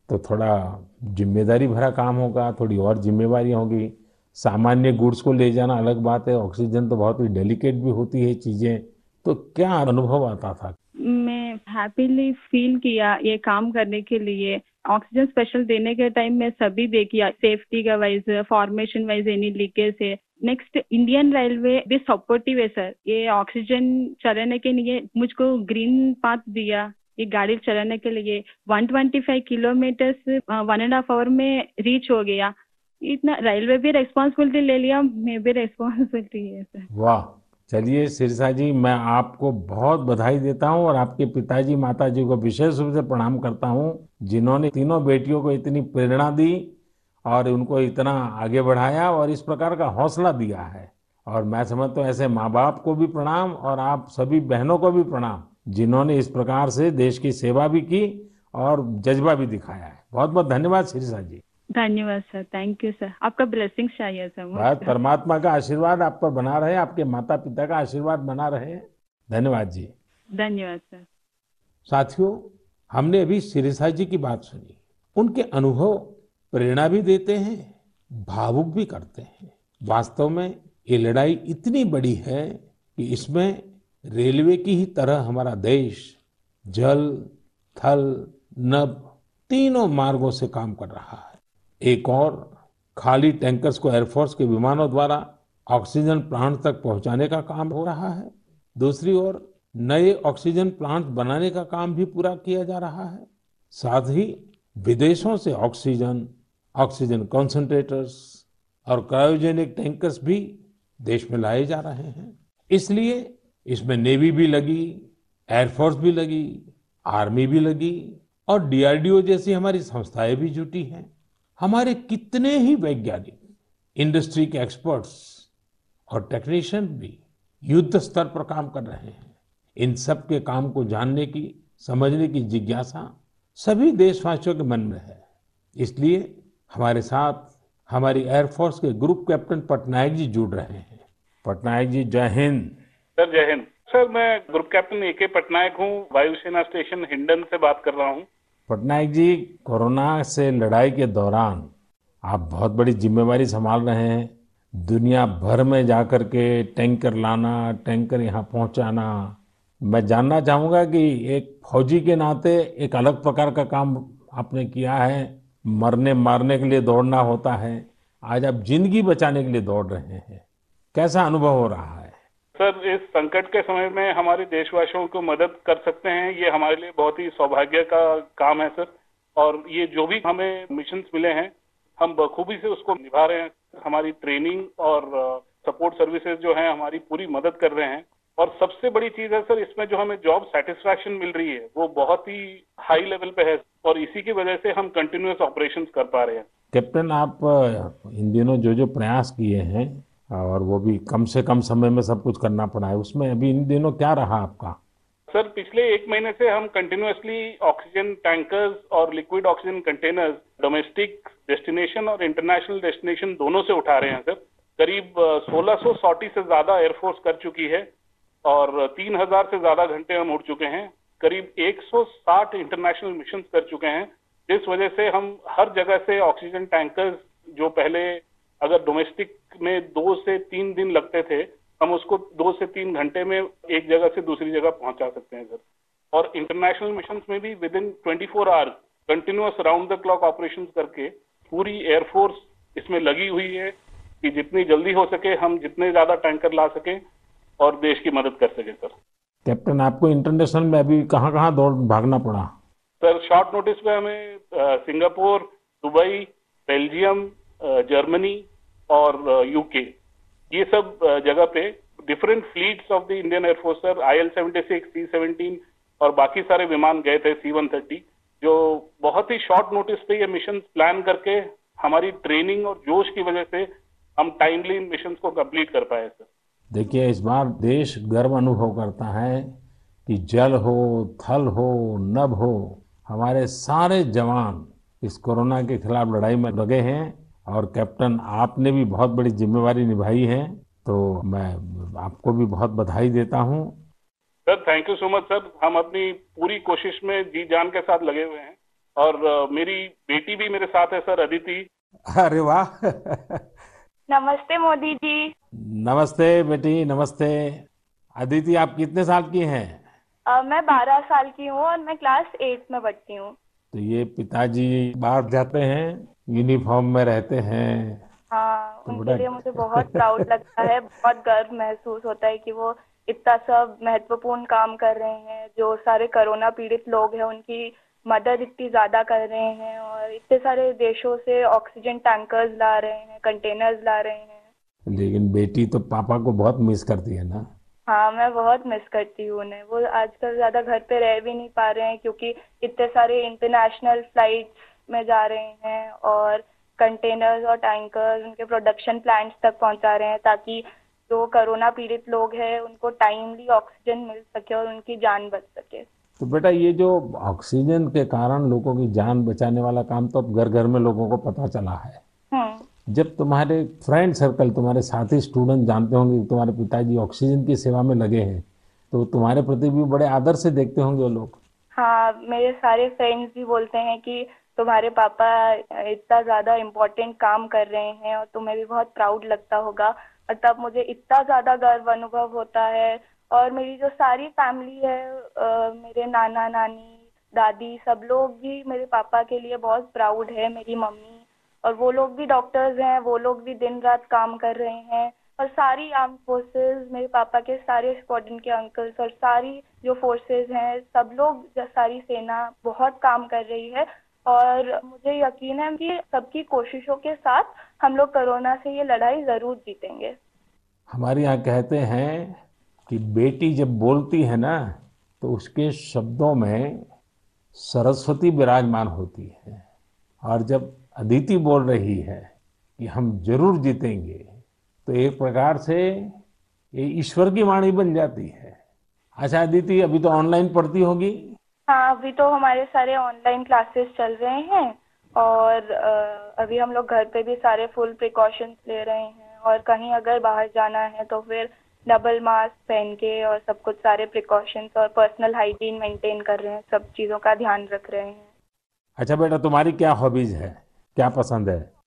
तो थोड़ा ज़िम्मेदारी भरा काम होगा, थोड़ी और जिम्मेवारी होगी। सामान्य गुड्स को ले जाना अलग बात है, ऑक्सीजन तो बहुत ही डेलिकेट भी होती है चीज़ें। तो क्या अनुभव आता था? मैं हैप्पीली फील किया ये काम करने के लिए। ऑक्सीजन स्पेशल देने के टाइम में सभी देखिए सेफ्टी का wise formation wise any leakage है। नेक्स्ट इंडियन रेलवे भी सपोर्टिव है सर ये ऑक्सीजन चलाने के लिए मुझको ग्रीन पाथ दिया। ये गाड़ी चलाने के लिए। 125 kilometre one and half hour में रीच हो गया। इतना रेलवे भी रेस्पॉन्सिबिलिटी ले लिया, मैं भी रेस्पॉन्सिबिलिटी है सर वाह, चलिए सिरसा जी, मैं आपको बहुत बधाई देता हूँ और आपके पिताजी माताजी को विशेष रूप से प्रणाम करता हूँ, जिन्होंने तीनों बेटियों को इतनी प्रेरणा दी और उनको इतना आगे बढ़ाया और इस प्रकार का हौसला दिया है। और मैं समझता हूँ ऐसे माँ बाप को भी प्रणाम और आप सभी बहनों को भी प्रणाम, जिन्होंने इस प्रकार से देश की सेवा भी की और जज्बा भी दिखाया है। बहुत बहुत धन्यवाद शिरिषा जी। धन्यवाद सर थैंक यू सर। आपका ब्लेसिंग चाहिए सर। परमात्मा का आशीर्वाद आप पर बना रहे आपके माता पिता का आशीर्वाद बना रहे। धन्यवाद जी। धन्यवाद सर। साथियों हमने अभी शिरिषा जी की बात सुनी। उनके अनुभव प्रेरणा भी देते हैं भावुक भी करते हैं। वास्तव में ये लड़ाई इतनी बड़ी है कि इसमें रेलवे की ही तरह हमारा देश जल थल नभ तीनों मार्गों से काम कर रहा है। एक और खाली टैंकर्स को एयरफोर्स के विमानों द्वारा ऑक्सीजन प्लांट तक पहुँचाने का काम हो रहा है। दूसरी ओर नए ऑक्सीजन प्लांट बनाने का काम भी पूरा किया जा रहा है। साथ ही विदेशों से ऑक्सीजन ऑक्सीजन कॉन्सेंट्रेटर्स और क्रायोजेनिक टैंकर्स भी देश में लाए जा रहे हैं। इसलिए इसमें नेवी भी लगी एयरफोर्स भी लगी आर्मी भी लगी और डीआरडीओ जैसी हमारी संस्थाएँ भी जुटी हैं। हमारे कितने ही वैज्ञानिक इंडस्ट्री के एक्सपर्ट्स और टेक्नीशियन भी युद्ध स्तर पर काम कर रहे हैं। इन सब के काम को जानने की, समझने की जिज्ञासा सभी देशवासियों के मन में है। इसलिए हमारे साथ हमारी एयरफोर्स के ग्रुप कैप्टन पटनायक जी जुड़ रहे हैं। पटनायक जी, जय हिंद। सर, जय हिंद। सर, मैं group captain A K Patnaik हूँ। वायुसेना स्टेशन हिंडन से बात कर रहा हूँ। पटनायक जी, कोरोना से लड़ाई के दौरान आप बहुत बड़ी जिम्मेवारी संभाल रहे हैं। दुनिया भर में जाकर के टैंकर लाना, टैंकर यहाँ पहुंचाना। मैं जानना चाहूँगा कि एक फौजी के नाते एक अलग प्रकार का काम आपने किया है। मरने मारने के लिए दौड़ना होता है। आज आप ज़िंदगी बचाने के लिए दौड़ रहे हैं। कैसा अनुभव हो रहा है? सर, इस संकट के समय में हमारे देशवासियों को मदद कर सकते हैं, ये हमारे लिए बहुत ही सौभाग्य का काम है सर। और ये जो भी हमें मिशन मिले हैं, हम बखूबी से उसको निभा रहे हैं। हमारी ट्रेनिंग और सपोर्ट सर्विसेज़ जो है, हमारी पूरी मदद कर रहे हैं। और सबसे बड़ी चीज़ है सर, इसमें जो हमें जॉब सेटिस्फैक्शन मिल रही है, वो बहुत ही हाई लेवल पे है। और इसी की वजह से हम कंटिन्यूस ऑपरेशंस कर पा रहे हैं। कैप्टन, आप इन दिनों जो जो प्रयास किए हैं और वो भी कम से कम समय में सब कुछ करना पड़ा है। उसमें अभी इन दिनों क्या रहा आपका? सर, पिछले एक महीने से हम कंटिन्यूसली ऑक्सीजन टैंकर्स और liquid oxygen containers domestic destination और इंटरनेशनल डेस्टिनेशन दोनों से उठा रहे हैं सर। करीब 1600 सॉटी से ज़्यादा एयरफोर्स कर चुकी है और 3000 से ज़्यादा घंटे हम उड़ चुके हैं। करीब 160 इंटरनेशनल मिशन कर चुके हैं। जिस वजह से हम हर जगह से ऑक्सीजन टैंकर्स जो पहले अगर डोमेस्टिक में दो से तीन दिन लगते थे हम उसको दो से तीन घंटे में एक जगह से दूसरी जगह पहुँचा सकते हैं सर। और इंटरनेशनल मिशन में भी within twenty four hours continuous round the clock operation करके पूरी एयरफोर्स इसमें लगी हुई है कि जितनी जल्दी हो सके हम जितने ज़्यादा टैंकर ला सकें और देश की मदद कर सके सर। कैप्टन आपको इंटरनेशनल में अभी कहाँ कहाँ दौड़ भागना पड़ा? सर शॉर्ट नोटिस पे हमें सिंगापुर दुबई बेल्जियम जर्मनी और यूके ये सब जगह पे different fleets of the Indian air force sir I L seventy six C seventeen और बाकी सारे विमान गए थे सी वन थर्टी जो बहुत ही शॉर्ट नोटिस पे ये मिशन प्लान करके हमारी ट्रेनिंग और जोश की वजह से हम टाइमली इन मिशन को कंप्लीट कर पाए सर देखिए, इस बार देश गर्व अनुभव करता है कि जल हो, थल हो, नभ हो, हमारे सारे जवान इस कोरोना के खिलाफ लड़ाई में लगे हैं। और कैप्टन आपने भी बहुत बड़ी जिम्मेवारी निभाई है तो मैं आपको भी बहुत बधाई देता हूँ। Sir thank you so much sir हम अपनी पूरी कोशिश में जी जान के साथ लगे हुए हैं। और uh, मेरी बेटी भी मेरे साथ है सर अदिति। अरे वाह! नमस्ते मोदी जी। नमस्ते बेटी नमस्ते। अदिति आप कितने साल की हैं? uh, मैं बारह साल की हूँ और मैं क्लास एट में पढ़ती हूँ। तो ये पिताजी बाहर जाते हैं यूनिफॉर्म में रहते हैं। हाँ तो उनके लिए मुझे *laughs* बहुत प्राउड लगता है बहुत गर्व महसूस होता है कि वो इतना सब महत्वपूर्ण काम कर रहे हैं जो सारे कोरोना पीड़ित लोग हैं उनकी मदद इतनी ज़्यादा कर रहे हैं और इतने सारे देशों से ऑक्सीजन टैंकर्स ला रहे हैं कंटेनर्स ला रहे हैं। लेकिन बेटी तो पापा को बहुत मिस करती है ना? हाँ मैं बहुत मिस करती हूँ उन्हें। वो आजकल ज़्यादा घर पे रह भी नहीं पा रहे हैं क्योंकि इतने सारे इंटरनेशनल फ्लाइट्स में जा रहे हैं और कंटेनर्स और टैंकर्स उनके प्रोडक्शन प्लांट्स तक पहुँचा रहे हैं ताकि जो कोरोना पीड़ित लोग हैं उनको टाइमली ऑक्सीजन मिल सके और उनकी जान बच सके। तो बेटा ये जो ऑक्सीजन के कारण लोगों की जान बचाने वाला काम तो अब घर घर में लोगों को पता चला है। हम्म। जब तुम्हारे फ्रेंड सर्कल तुम्हारे साथी स्टूडेंट जानते होंगे कि तुम्हारे पिताजी ऑक्सीजन की सेवा में लगे हैं तो तुम्हारे प्रति भी बड़े आदर से देखते होंगे वो लोग। हाँ मेरे सारे फ्रेंड्स भी बोलते हैं कि तुम्हारे पापा इतना ज़्यादा इम्पोर्टेंट काम कर रहे हैं और तुम्हें भी बहुत प्राउड लगता होगा और तब मुझे इतना ज़्यादा गर्व अनुभव होता है। और मेरी जो सारी फैमिली है अ, मेरे नाना नानी दादी सब लोग भी मेरे पापा के लिए बहुत प्राउड है मेरी मम्मी। और वो लोग भी डॉक्टर्स हैं वो लोग भी दिन रात काम कर रहे हैं। और सारी आर्म फोर्सेस मेरे पापा के सारे स्क्वाड्रन के अंकल्स और सारी जो फोर्सेस हैं सब लोग सारी सेना बहुत काम कर रही है। और मुझे यकीन है कि सबकी कोशिशों के साथ हम लोग कोरोना से ये लड़ाई ज़रूर जीतेंगे। हमारे यहाँ कहते हैं कि बेटी जब बोलती है ना तो उसके शब्दों में सरस्वती विराजमान होती है। और जब अदिति बोल रही है कि हम ज़रूर जीतेंगे तो एक प्रकार से ये ईश्वर की वाणी बन जाती है। अच्छा अदिति, अभी तो ऑनलाइन पढ़ती होगी? हाँ अभी तो हमारे सारे ऑनलाइन क्लासेस चल रहे हैं और अभी हम लोग घर पे भी सारे फुल प्रिकॉशंस ले रहे हैं और कहीं अगर बाहर जाना है तो फिर डबल मास्क पहन के और सब कुछ सारे प्रिकॉशंस और पर्सनल हाइजीन मेंटेन कर रहे हैं, सब चीज़ों का ध्यान रख रहे हैं। अच्छा बेटा, तुम्हारी क्या हॉबीज है? क्या पसंद है?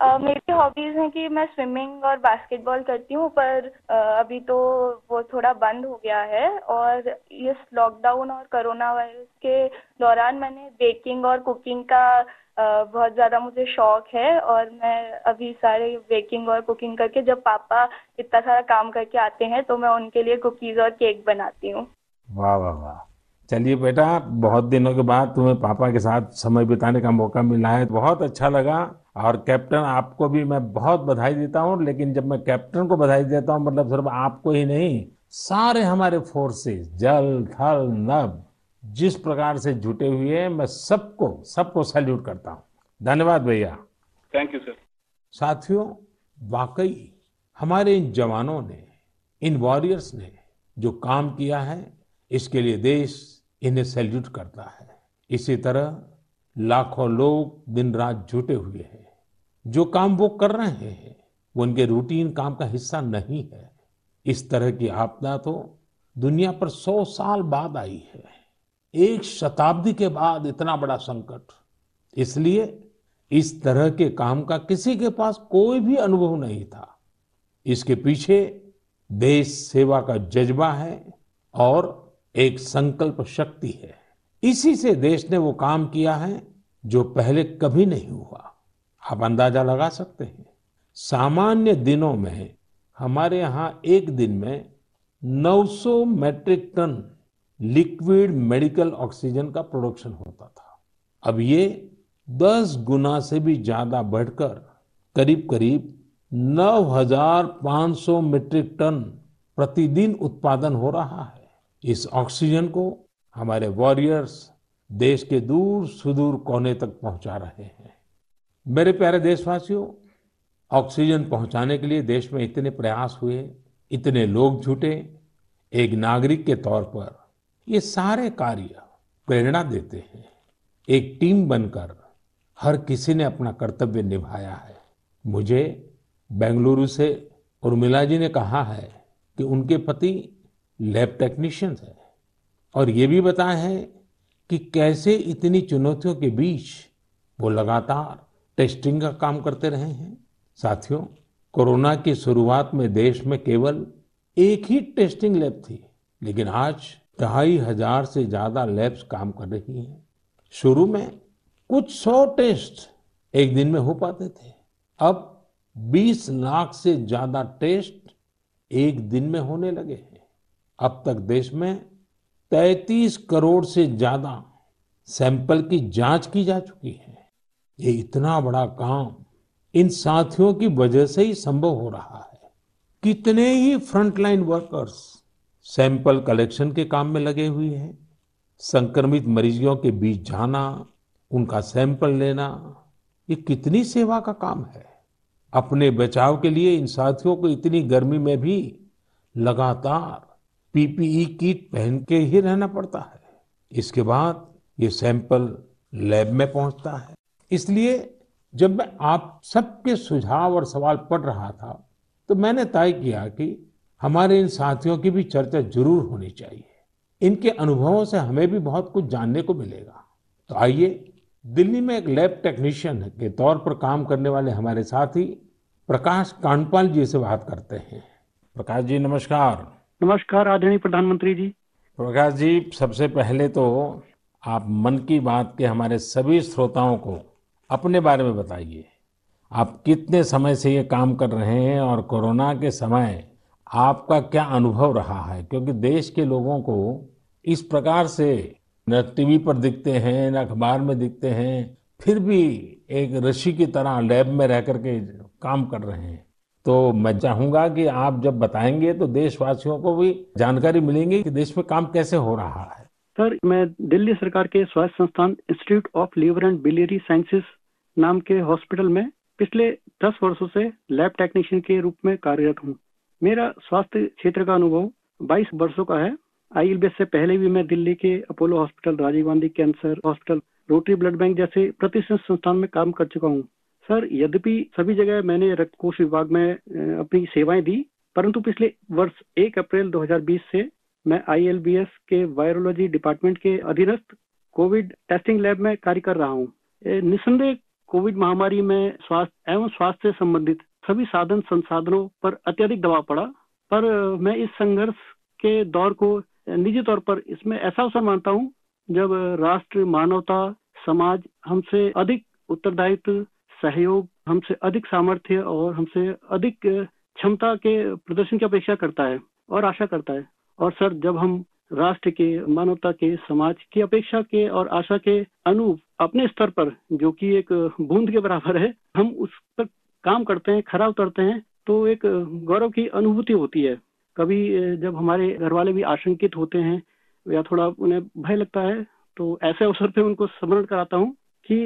मेरी हॉबीज हैं कि मैं स्विमिंग और बास्केटबॉल करती हूँ पर अ, अभी तो वो थोड़ा बंद हो गया है और इस लॉकडाउन और कोरोना वायरस के दौरान मैंने बेकिंग और कुकिंग का अ, बहुत ज़्यादा मुझे शौक है और मैं अभी सारे बेकिंग और कुकिंग करके जब पापा इतना सारा काम करके आते हैं तो मैं उनके लिए कुकीज़ और केक बनाती हूँ। वाह वाह वाह। चलिए बेटा बहुत दिनों के बाद तुम्हें पापा के साथ समय बिताने का मौका मिला है बहुत अच्छा लगा। और कैप्टन आपको भी मैं बहुत बधाई देता हूँ लेकिन जब मैं कैप्टन को बधाई देता हूँ मतलब सिर्फ़ आपको ही नहीं सारे हमारे फोर्सेस जल थल नभ जिस प्रकार से जुटे हुए हैं मैं सबको सबको सैल्यूट करता हूँ। धन्यवाद भैया। थैंक यू सर साथियों वाकई हमारे इन जवानों ने इन वॉरियर्स ने जो काम किया है इसके लिए देश इन्हें सैल्यूट करता है। इसी तरह लाखों लोग दिन रात जुटे हुए हैं। जो काम वो कर रहे हैं, वो उनके रूटीन काम का हिस्सा नहीं है। इस तरह की आपदा तो दुनिया पर सौ साल बाद आई है। एक शताब्दी के बाद इतना बड़ा संकट। इसलिए इस तरह के काम का किसी के पास कोई भी अनुभव नहीं था। इसके पीछे देश सेवा का जज्बा है और एक संकल्प शक्ति है। इसी से देश ने वो काम किया है जो पहले कभी नहीं हुआ। आप अंदाज़ा लगा सकते हैं। सामान्य दिनों में हमारे यहाँ एक दिन में 900 metric ton liquid medical oxygen का प्रोडक्शन होता था। अब ये 10 गुना से भी ज़्यादा बढ़कर करीब करीब 9,500 मीट्रिक टन प्रतिदिन उत्पादन हो रहा है। इस ऑक्सीजन को हमारे वॉरियर्स देश के दूर सुदूर कोने तक पहुँचा रहे हैं। मेरे प्यारे देशवासियों, ऑक्सीजन पहुँचाने के लिए देश में इतने प्रयास हुए, इतने लोग जुटे, एक नागरिक के तौर पर ये सारे कार्य प्रेरणा देते हैं। एक टीम बनकर हर किसी ने अपना कर्तव्य निभाया है। मुझे बेंगलुरु से उर्मिला जी ने कहा है कि उनके पति लैब टेक्नीशियन है और ये भी बताया है कि कैसे इतनी चुनौतियों के बीच वो लगातार टेस्टिंग का काम करते रहे हैं। साथियों, कोरोना की शुरुआत में देश में केवल एक ही टेस्टिंग लैब थी, लेकिन आज ढाई हज़ार से ज़्यादा लैब्स काम कर रही हैं। शुरू में कुछ सौ टेस्ट एक दिन में हो पाते थे। अब 20 लाख से ज़्यादा टेस्ट एक दिन में होने लगे हैं। अब तक देश में 33 करोड़ से ज़्यादा सैंपल की जाँच की जा चुकी है। ये इतना बड़ा काम इन साथियों की वजह से ही संभव हो रहा है। कितने ही फ्रंटलाइन वर्कर्स सैंपल कलेक्शन के काम में लगे हुए हैं। संक्रमित मरीजों के बीच जाना, उनका सैंपल लेना, ये कितनी सेवा का काम है। अपने बचाव के लिए इन साथियों को इतनी गर्मी में भी लगातार पीपीई किट पहन के ही रहना पड़ता है। इसके बाद ये सैंपल लैब में पहुँचता है। इसलिए जब मैं आप सबके सुझाव और सवाल पढ़ रहा था तो मैंने तय किया कि हमारे इन साथियों की भी चर्चा ज़रूर होनी चाहिए। इनके अनुभवों से हमें भी बहुत कुछ जानने को मिलेगा। तो आइए दिल्ली में एक लैब टेक्नीशियन के तौर पर काम करने वाले हमारे साथी प्रकाश कांडपाल जी से बात करते हैं। प्रकाश जी नमस्कार। नमस्कार आदरणीय प्रधानमंत्री जी। प्रकाश जी सबसे पहले तो आप मन की बात के हमारे सभी श्रोताओं को अपने बारे में बताइए। आप कितने समय से ये काम कर रहे हैं और कोरोना के समय आपका क्या अनुभव रहा है? क्योंकि देश के लोगों को इस प्रकार से न टीवी पर दिखते हैं, न अखबार में दिखते हैं, फिर भी एक ऋषि की तरह लैब में रह करके काम कर रहे हैं। तो मैं चाहूँगा कि आप जब बताएँगे तो देशवासियों को भी जानकारी मिलेंगी कि देश में काम कैसे हो रहा है। सर, मैं दिल्ली सरकार के स्वास्थ्य संस्थान institute of liver and biliary sciences नाम के हॉस्पिटल में पिछले दस वर्षों से लैब टेक्नीशियन के रूप में कार्यरत हूँ। मेरा स्वास्थ्य क्षेत्र का अनुभव 22 वर्षों का है। आईएलबीएस से पहले भी मैं दिल्ली के Apollo hospital, Rajiv Gandhi cancer hospital, rotary blood bank जैसे प्रतिष्ठित संस्थान में काम कर चुका हूँ। सर, यद्यपि सभी जगह मैंने रक्त कोष विभाग में अपनी सेवाएँ दी, परंतु पिछले वर्ष 1 अप्रैल 2020 से मैं आईएलबीएस के वायरोलॉजी डिपार्टमेंट के अधीनस्थ कोविड टेस्टिंग लैब में कार्य कर रहा हूँ। निसंदेह कोविड महामारी में स्वास्थ्य एवं स्वास्थ्य से संबंधित सभी साधन संसाधनों पर अत्यधिक दबाव पड़ा, पर मैं इस संघर्ष के दौर को निजी तौर पर इसमें ऐसा अवसर मानता हूँ, जब राष्ट्र, मानवता, समाज हमसे अधिक उत्तरदायित्व, सहयोग, हमसे अधिक सामर्थ्य और हमसे अधिक क्षमता के प्रदर्शन की अपेक्षा करता है और आशा करता है। और सर, जब हम राष्ट्र के, मानवता के, समाज की अपेक्षा के और आशा के अनुरूप अपने स्तर पर, जो कि एक बूंद के बराबर है, हम उस पर काम करते हैं, खरा उतरते हैं तो एक गौरव की अनुभूति होती है। कभी जब हमारे घर वाले भी आशंकित होते हैं या थोड़ा उन्हें भय लगता है तो ऐसे अवसर पे उनको स्मरण कराता हूँ कि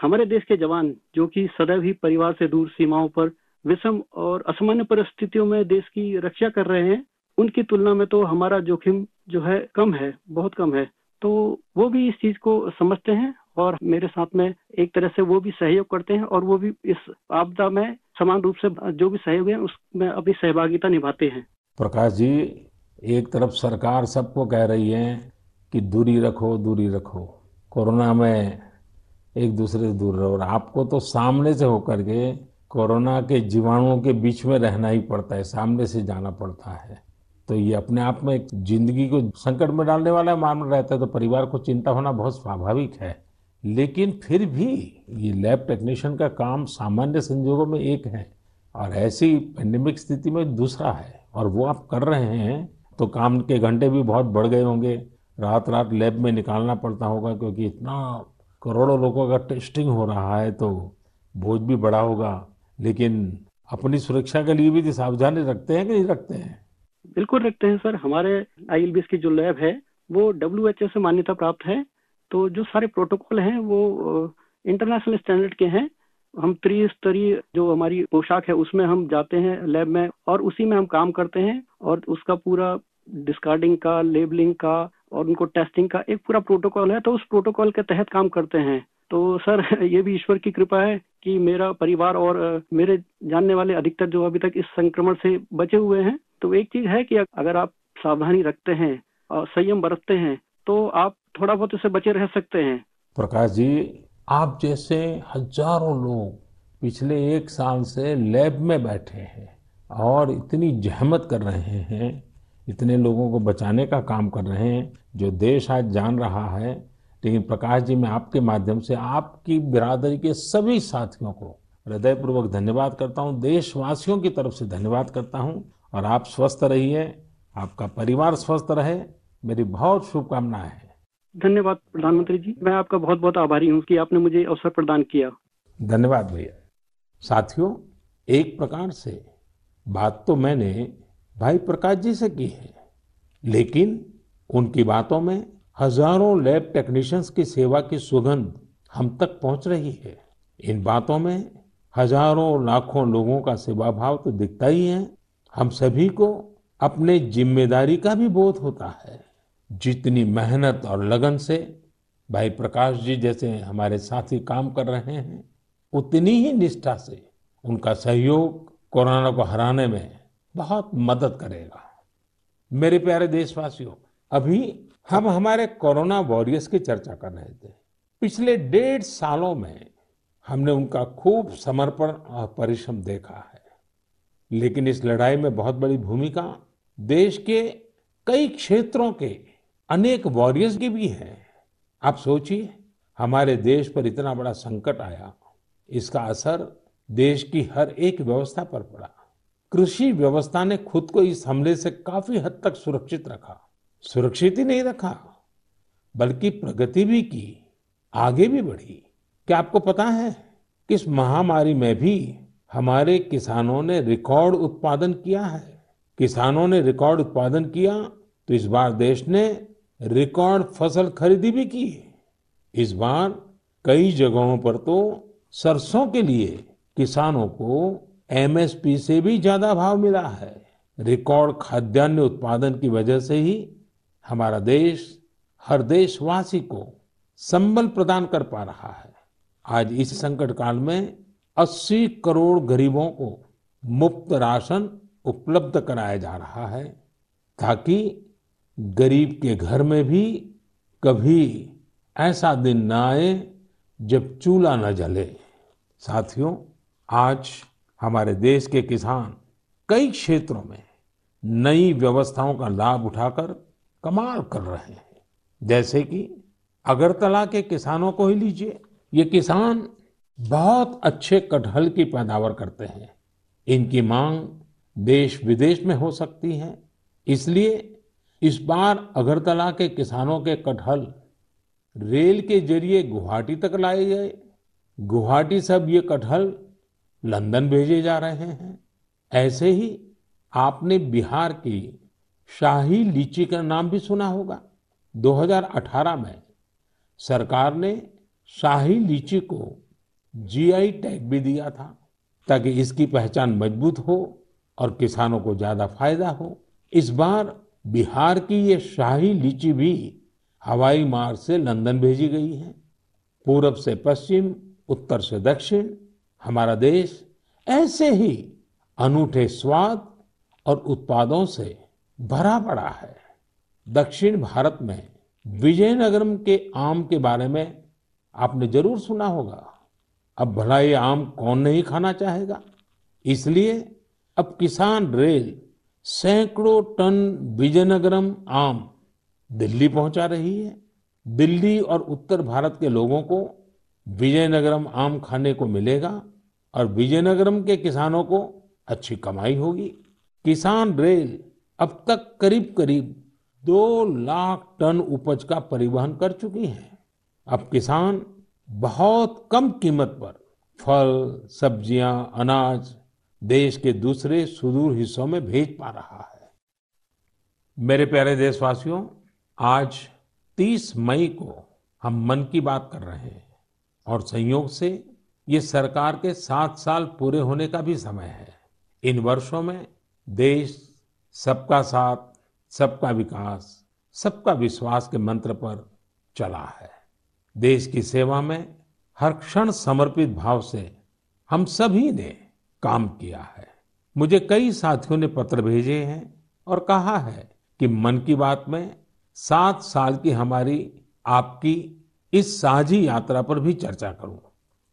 हमारे देश के जवान, जो कि सदैव ही परिवार से दूर सीमाओं पर विषम और असामान्य परिस्थितियों में देश की रक्षा कर रहे हैं, उनकी तुलना में तो हमारा जोखिम जो है कम है, बहुत कम है। तो वो भी इस चीज़ को समझते हैं और मेरे साथ में एक तरह से वो भी सहयोग करते हैं और वो भी इस आपदा में समान रूप से, जो भी सहयोग है उसमें अपनी सहभागिता निभाते हैं। प्रकाश जी, एक तरफ़ सरकार सबको कह रही है कि दूरी रखो दूरी रखो। कोरोना में एक दूसरे से दूर रहो। और आपको तो सामने से होकर के कोरोना के जीवाणुओं के बीच में रहना ही पड़ता है, सामने से जाना पड़ता है। तो ये अपने आप में ज़िंदगी को संकट में डालने वाला मामला रहता है तो परिवार को चिंता होना बहुत स्वाभाविक है। लेकिन फिर भी ये लैब टेक्नीशियन का काम सामान्य संजोगों में एक है और ऐसी पेंडेमिक स्थिति में दूसरा है और वो आप कर रहे हैं तो काम के घंटे भी बहुत बढ़ गए होंगे। रात रात लैब में निकालना पड़ता होगा क्योंकि इतना करोड़ों लोगों का टेस्टिंग हो रहा है तो बोझ भी बड़ा होगा। लेकिन अपनी सुरक्षा के लिए भी सावधानी रखते हैं कि नहीं रखते हैं? बिल्कुल रखते हैं सर। हमारे आई की जो लैब है, वो डब्ल्यू से मान्यता प्राप्त है। तो जो सारे प्रोटोकॉल हैं, वो इंटरनेशनल स्टैंडर्ड के हैं। हम त्रिस्तरीय जो हमारी पोशाक है, उसमें हम जाते हैं लैब में और उसी में हम काम करते हैं और उसका पूरा डिस्कार्डिंग का लेबलिंग का और उनको टेस्टिंग का एक पूरा प्रोटोकॉल है। तो उस प्रोटोकॉल के तहत काम करते हैं। तो सर, *laughs* ये भी ईश्वर की कृपा है कि मेरा परिवार और मेरे जानने वाले अधिकतर जो अभी तक इस संक्रमण से बचे हुए हैं। तो एक चीज़ है कि अगर आप सावधानी रखते हैं और संयम बरतते हैं तो आप थोड़ा बहुत इससे बचे रह सकते हैं। प्रकाश जी, आप जैसे हज़ारों लोग पिछले एक साल से लैब में बैठे हैं और इतनी जहमत कर रहे हैं, इतने लोगों को बचाने का काम कर रहे हैं, जो देश आज जान रहा है। लेकिन प्रकाश जी, मैं आपके माध्यम से आपकी बिरादरी के सभी साथियों को हृदयपूर्वक धन्यवाद करता हूँ। देशवासियों की तरफ़ से धन्यवाद करता हूँ। और आप स्वस्थ रहिए, आपका परिवार स्वस्थ रहे। मेरी बहुत शुभकामनाएँ हैं। धन्यवाद प्रधानमंत्री जी। मैं आपका बहुत बहुत आभारी हूँ कि आपने मुझे अवसर प्रदान किया। धन्यवाद भैया। साथियों, एक प्रकार से बात तो मैंने भाई प्रकाश जी से की है, लेकिन उनकी बातों में हज़ारों लैब टेक्नीशियंस की सेवा की सुगंध हम तक पहुँच रही है। इन बातों में हज़ारों लाखों लोगों का सेवा भाव तो दिखता ही है। हम सभी को अपने ज़िम्मेदारी का भी बोध होता है। जितनी मेहनत और लगन से भाई प्रकाश जी जैसे हमारे साथी काम कर रहे हैं, उतनी ही निष्ठा से उनका सहयोग कोरोना को हराने में बहुत मदद करेगा। मेरे प्यारे देशवासियों, अभी हम हमारे कोरोना वॉरियर्स की चर्चा कर रहे थे। पिछले डेढ़ सालों में हमने उनका खूब समर्पण और परिश्रम देखा है। लेकिन इस लड़ाई में बहुत बड़ी भूमिका देश के कई क्षेत्रों के अनेक वॉरियर्स की भी है। आप सोचिए, हमारे देश पर इतना बड़ा संकट आया। इसका असर देश की हर एक व्यवस्था पर पड़ा। कृषि व्यवस्था ने खुद को इस हमले से काफ़ी हद तक सुरक्षित रखा। सुरक्षित ही नहीं रखा, बल्कि प्रगति भी की, आगे भी बढ़ी। क्या आपको पता है कि इस महामारी में भी हमारे किसानों ने रिकॉर्ड उत्पादन किया है? किसानों ने रिकॉर्ड उत्पादन किया तो इस बार देश ने रिकॉर्ड फ़सल खरीदी भी की इस बार कई जगहों पर तो सरसों के लिए किसानों को एमएसपी से भी ज़्यादा भाव मिला है। रिकॉर्ड खाद्यान्न उत्पादन की वजह से ही हमारा देश, हर देशवासी को संबल प्रदान कर पा रहा है। आज इस संकट काल में 80 करोड़ गरीबों को मुफ़्त राशन उपलब्ध कराया जा रहा है ताकि गरीब के घर में भी कभी ऐसा दिन न आए जब चूल्हा न जले। साथियों, आज हमारे देश के किसान कई क्षेत्रों में नई व्यवस्थाओं का लाभ उठाकर कमाल कर रहे हैं। जैसे कि अगरतला के किसानों को ही लीजिए। ये किसान बहुत अच्छे कटहल की पैदावार करते हैं। इनकी मांग देश विदेश में हो सकती है। इसलिए इस बार अगरतला के किसानों के कटहल रेल के ज़रिए गुवाहाटी तक लाए गए। गुवाहाटी से अब ये कटहल लंदन भेजे जा रहे हैं। ऐसे ही आपने बिहार की शाही लीची का नाम भी सुना होगा। 2018 में सरकार ने शाही लीची को जीआई टैग भी दिया था ताकि इसकी पहचान मज़बूत हो और किसानों को ज़्यादा फ़ायदा हो। इस बार बिहार की ये शाही लीची भी हवाई मार्ग से लंदन भेजी गई है। पूरब से पश्चिम, उत्तर से दक्षिण, हमारा देश ऐसे ही अनूठे स्वाद और उत्पादों से भरा पड़ा है। दक्षिण भारत में विजयनगरम के आम के बारे में आपने ज़रूर सुना होगा। अब भला ये आम कौन नहीं खाना चाहेगा? इसलिए अब किसान रेल सैकड़ों टन विजयनगरम आम दिल्ली पहुँचा रही है। दिल्ली और उत्तर भारत के लोगों को विजयनगरम आम खाने को मिलेगा और विजयनगरम के किसानों को अच्छी कमाई होगी। किसान रेल अब तक करीब करीब दो लाख टन उपज का परिवहन कर चुकी है। अब किसान बहुत कम कीमत पर फल, सब्ज़ियाँ, अनाज देश के दूसरे सुदूर हिस्सों में भेज पा रहा है। मेरे प्यारे देशवासियों, आज 30 मई को हम मन की बात कर रहे हैं और संयोग से ये सरकार के सात साल पूरे होने का भी समय है। इन वर्षों में देश सबका साथ, सबका विकास, सबका विश्वास के मंत्र पर चला है। देश की सेवा में हर क्षण समर्पित भाव से हम सभी ने काम किया है। मुझे कई साथियों ने पत्र भेजे हैं और कहा है कि मन की बात में सात साल की हमारी, आपकी इस साझी यात्रा पर भी चर्चा करूँ।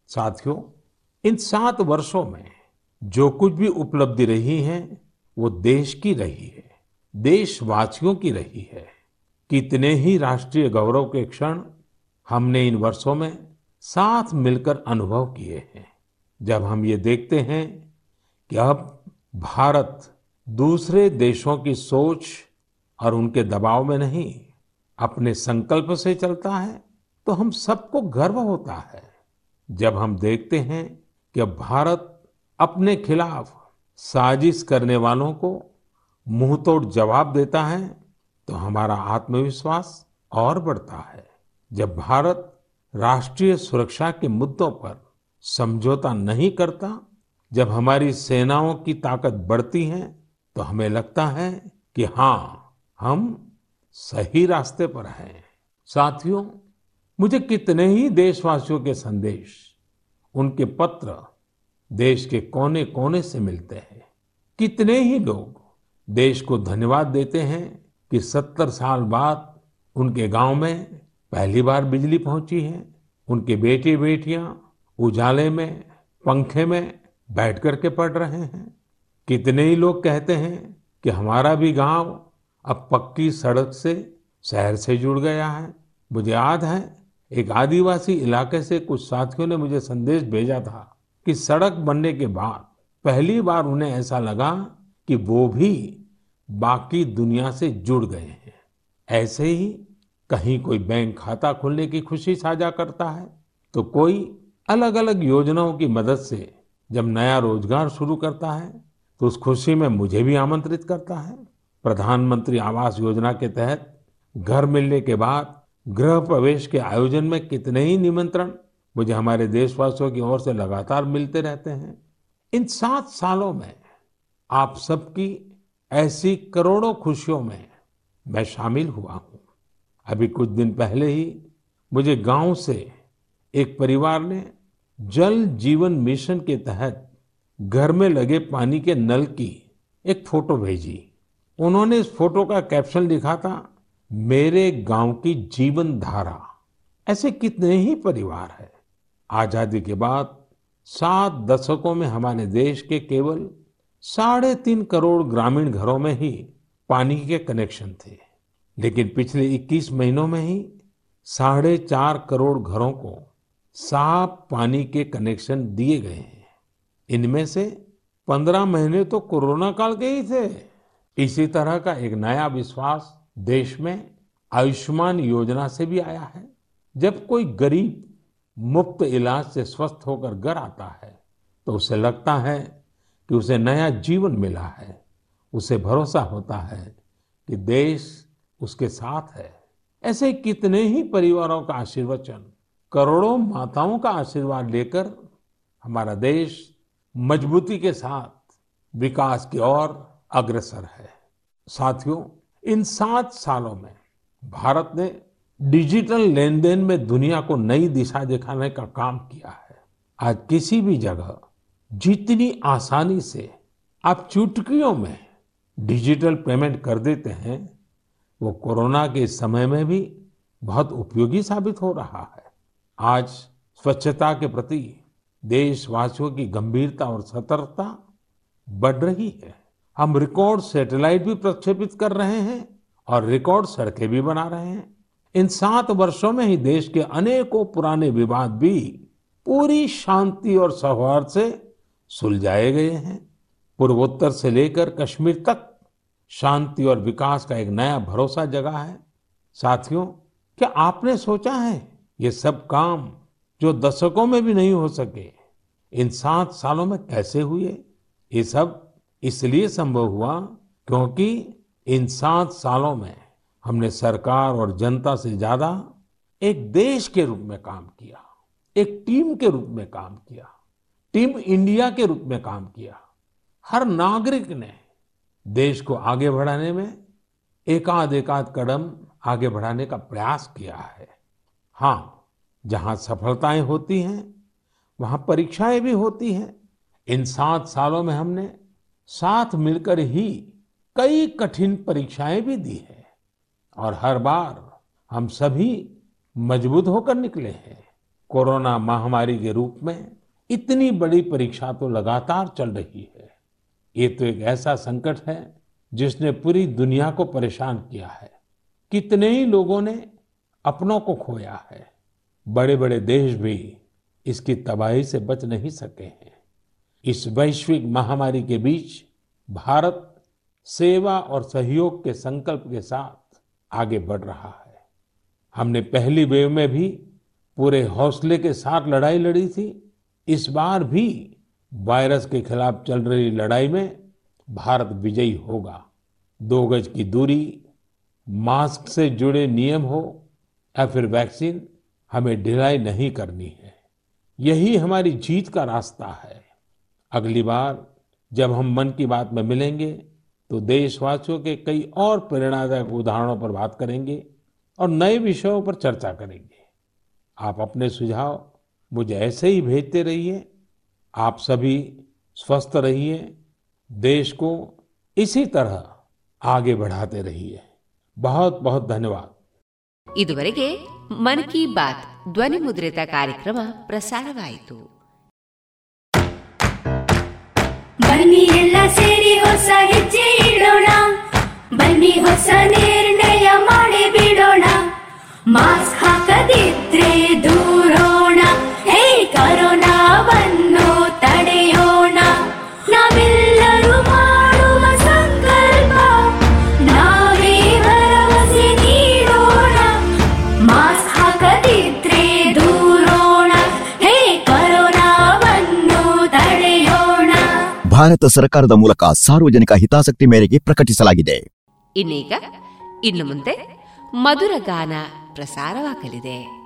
साथियों, इन सात वर्षों में जो कुछ भी उपलब्धि रही है, वो देश की रही है, देशवासियों की रही है। कितने ही राष्ट्रीय गौरव के क्षण हमने इन वर्षों में साथ मिलकर अनुभव किए हैं। जब हम ये देखते हैं कि अब भारत दूसरे देशों की सोच और उनके दबाव में नहीं, अपने संकल्प से चलता है तो हम सबको गर्व होता है। जब हम देखते हैं कि अब भारत अपने खिलाफ साजिश करने वालों को मुंहतोड़ जवाब देता है तो हमारा आत्मविश्वास और बढ़ता है। जब भारत राष्ट्रीय सुरक्षा के मुद्दों पर समझौता नहीं करता, जब हमारी सेनाओं की ताकत बढ़ती है तो हमें लगता है कि हाँ हम सही रास्ते पर हैं। साथियों, मुझे कितने ही देशवासियों के संदेश, उनके पत्र देश के कोने कोने से मिलते हैं। कितने ही लोग देश को धन्यवाद देते हैं कि सत्तर साल बाद उनके गाँव में पहली बार बिजली पहुँची है, उनके बेटे बेटियाँ उजाले में, पंखे में बैठ करके पढ़ रहे हैं। कितने ही लोग कहते हैं कि हमारा भी गाँव अब पक्की सड़क से शहर से जुड़ गया है। मुझे याद है, एक आदिवासी इलाके से कुछ साथियों ने मुझे संदेश भेजा था कि सड़क बनने के बाद पहली बार उन्हें ऐसा लगा कि वो भी बाकी दुनिया से जुड़ गए हैं। ऐसे ही कहीं कोई बैंक खाता खोलने की खुशी साझा करता है तो कोई अलग अलग योजनाओं की मदद से जब नया रोज़गार शुरू करता है तो उस खुशी में मुझे भी आमंत्रित करता है। प्रधानमंत्री आवास योजना के तहत घर मिलने के बाद गृह प्रवेश के आयोजन में कितने ही निमंत्रण मुझे हमारे देशवासियों की ओर से लगातार मिलते रहते हैं। इन सात सालों में आप सबकी ऐसी करोड़ों खुशियों में मैं शामिल हुआ हूँ। अभी कुछ दिन पहले ही मुझे गाँव से एक परिवार ने जल जीवन मिशन के तहत घर में लगे पानी के नल की एक फ़ोटो भेजी। उन्होंने इस फ़ोटो का कैप्शन लिखा था, मेरे गाँव की जीवन धारा ऐसे कितने ही परिवार है। आज़ादी के बाद सात दशकों में हमारे देश के केवल साढ़े तीन करोड़ ग्रामीण घरों में ही पानी के कनेक्शन थे। लेकिन पिछले 21 महीनों में ही साढ़े चार करोड़ घरों को साफ़ पानी के कनेक्शन दिए गए हैं। इनमें से पंद्रह महीने तो कोरोना काल के ही थे। इसी तरह का एक नया विश्वास देश में आयुष्मान योजना से भी आया है। जब कोई गरीब मुफ़्त इलाज से स्वस्थ होकर घर आता है तो उसे लगता है कि उसे नया जीवन मिला है। उसे भरोसा होता है कि देश उसके साथ है। ऐसे कितने ही परिवारों का आशीर्वचन करोड़ों माताओं का आशीर्वाद लेकर हमारा देश मजबूती के साथ विकास की ओर अग्रसर है। साथियों, इन सात सालों में भारत ने डिजिटल लेन देन में दुनिया को नई दिशा दिखाने का काम किया है। आज किसी भी जगह जितनी आसानी से आप चुटकियों में डिजिटल पेमेंट कर देते हैं, वो कोरोना के समय में भी बहुत उपयोगी साबित हो रहा है। आज स्वच्छता के प्रति देशवासियों की गंभीरता और सतर्कता बढ़ रही है। हम रिकॉर्ड सैटेलाइट भी प्रक्षेपित कर रहे हैं और रिकॉर्ड सड़कें भी बना रहे हैं। इन सात वर्षों में ही देश के अनेकों पुराने विवाद भी पूरी शांति और सौहार्द से सुलझाए गए हैं। पूर्वोत्तर से लेकर कश्मीर तक शांति और विकास का एक नया भरोसा जगा है। साथियों, क्या आपने सोचा है ये सब काम जो दशकों में भी नहीं हो सके, इन सात सालों में कैसे हुए? ये सब इसलिए संभव हुआ क्योंकि इन सात सालों में हमने सरकार और जनता से ज़्यादा एक देश के रूप में काम किया, एक टीम के रूप में काम किया, टीम इंडिया के रूप में काम किया। हर नागरिक ने देश को आगे बढ़ाने में एकाध एकाध कदम आगे बढ़ाने का प्रयास किया है। हाँ जहाँ सफलताएँ होती हैं, वहाँ परीक्षाएँ भी होती हैं। इन सात सालों में हमने साथ मिलकर ही कई कठिन परीक्षाएँ भी दी है और हर बार हम सभी मज़बूत होकर निकले हैं। कोरोना महामारी के रूप में इतनी बड़ी परीक्षा तो लगातार चल रही है। ये तो एक ऐसा संकट है जिसने पूरी दुनिया को परेशान किया है। कितने ही लोगों ने अपनों को खोया है। बड़े बड़े देश भी इसकी तबाही से बच नहीं सके हैं। इस वैश्विक महामारी के बीच भारत सेवा और सहयोग के संकल्प के साथ आगे बढ़ रहा है। हमने पहली वेव में भी पूरे हौसले के साथ लड़ाई लड़ी थी। इस बार भी वायरस के खिलाफ चल रही लड़ाई में भारत विजयी होगा। दो गज की दूरी, मास्क से जुड़े नियम हो या फिर वैक्सीन हमें ढिलाई नहीं करनी है। यही हमारी जीत का रास्ता है। अगली बार जब हम मन की बात में मिलेंगे तो देशवासियों के कई और प्रेरणादायक उदाहरणों पर बात करेंगे और नए विषयों पर चर्चा करेंगे। आप अपने सुझाव मुझे ऐसे ही भेजते रहिए। आप सभी स्वस्थ रहिए। देश को इसी तरह आगे बढ़ाते रहिए। बहुत बहुत धन्यवाद। ಇದುವರೆಗೆ ಮನ್ ಕಿ ಬಾತ್ ಧ್ವನಿ ಮುದ್ರಿತ ಕಾರ್ಯಕ್ರಮ ಪ್ರಸಾರವಾಯಿತು. ಬನ್ನಿ ಎಲ್ಲ ಸೇರಿ ಹೊಸ ಹೆಜ್ಜೆ ಇಡೋಣ. ಬನ್ನಿ ಹೊಸ ನಿರ್ಣಯ ಮಾಡಿ ಬಿಡೋಣ. ಮಾಸ್ಕ್ ಹಾಕದಿದ್ರೆ ದೂರೋಣ. ಹೇ ಕರೋನಾವನ್ನು ಭಾರತ ಸರ್ಕಾರದ ಮೂಲಕ ಸಾರ್ವಜನಿಕ ಹಿತಾಸಕ್ತಿ ಮೇರೆಗೆ ಪ್ರಕಟಿಸಲಾಗಿದೆ. ಇನ್ನೀಗ ಇನ್ನು ಮುಂದೆ ಮಧುರ ಗಾನ ಪ್ರಸಾರವಾಗಲಿದೆ.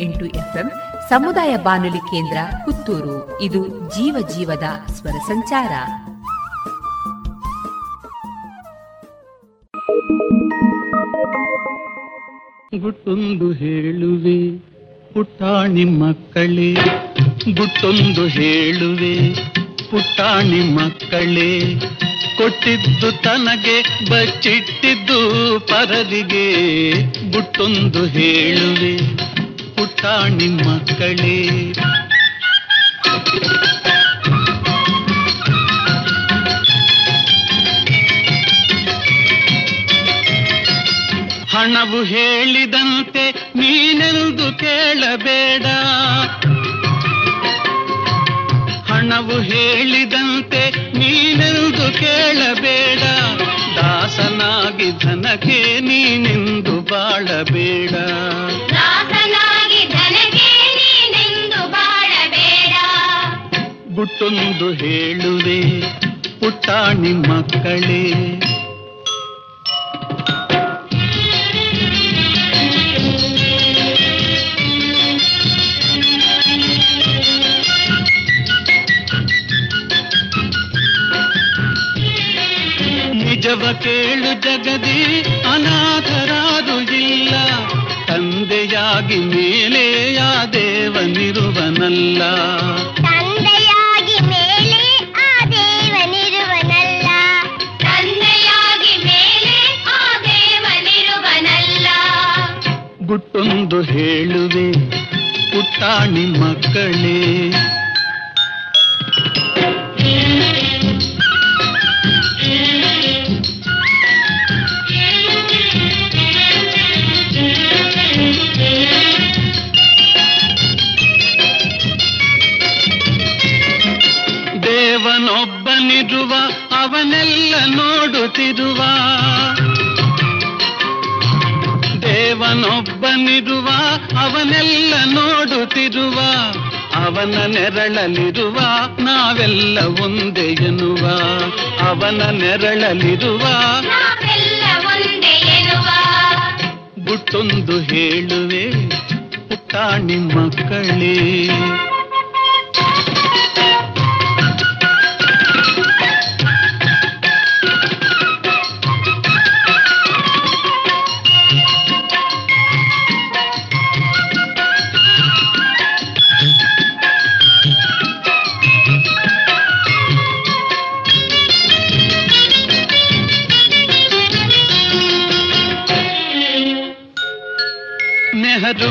ಎಂಟು ಎಫ್ಎಂ, ಸಮುದಾಯ ಬಾನುಲಿ ಕೇಂದ್ರ, ಪುತ್ತೂರು. ಇದು ಜೀವ ಜೀವದ ಸ್ವರ ಸಂಚಾರ. ಗುಟ್ಟೊಂದು ಹೇಳುವೆ, ಪುಟ್ಟಾಣಿ ಮಕ್ಕಳೇ. ಗುಟ್ಟೊಂದು ಹೇಳುವೆ, ಪುಟ್ಟಾಣಿ ಮಕ್ಕಳೇ. ಕೊಟ್ಟಿದ್ದು ತನಗೆ, ಬಚ್ಚಿಟ್ಟಿದ್ದು ಪರದಿಗೆ. ಗುಟ್ಟೊಂದು ಹೇಳುವೆ ಕಾಣಿನ್ ಮಕ್ಕಳೇ. ಹಣವು ಹೇಳಿ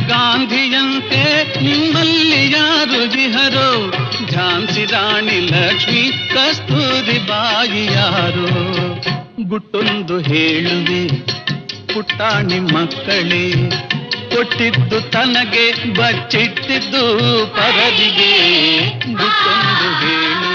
ಗಾಂಧಿಯಂತೆ ನಿಮ್ಮಲ್ಲಿ ಯಾರು ಬಿಹರೋ ಝಾನ್ಸಿ ರಾಣಿ ಲಕ್ಷ್ಮಿ, ಕಸ್ತೂರಿ ಬಾಯಿ ಯಾರು? ಗುಟ್ಟೊಂದು ಹೇಳುವೆ, ಪುಟ್ಟಾಣಿ ಮಕ್ಕಳೇ. ಕೊಟ್ಟಿದ್ದು ತನಗೆ, ಬಚ್ಚಿಟ್ಟಿದ್ದು ಪರದಿಗೆ ಗುಟ್ಟೊಂದು ಹೇಳು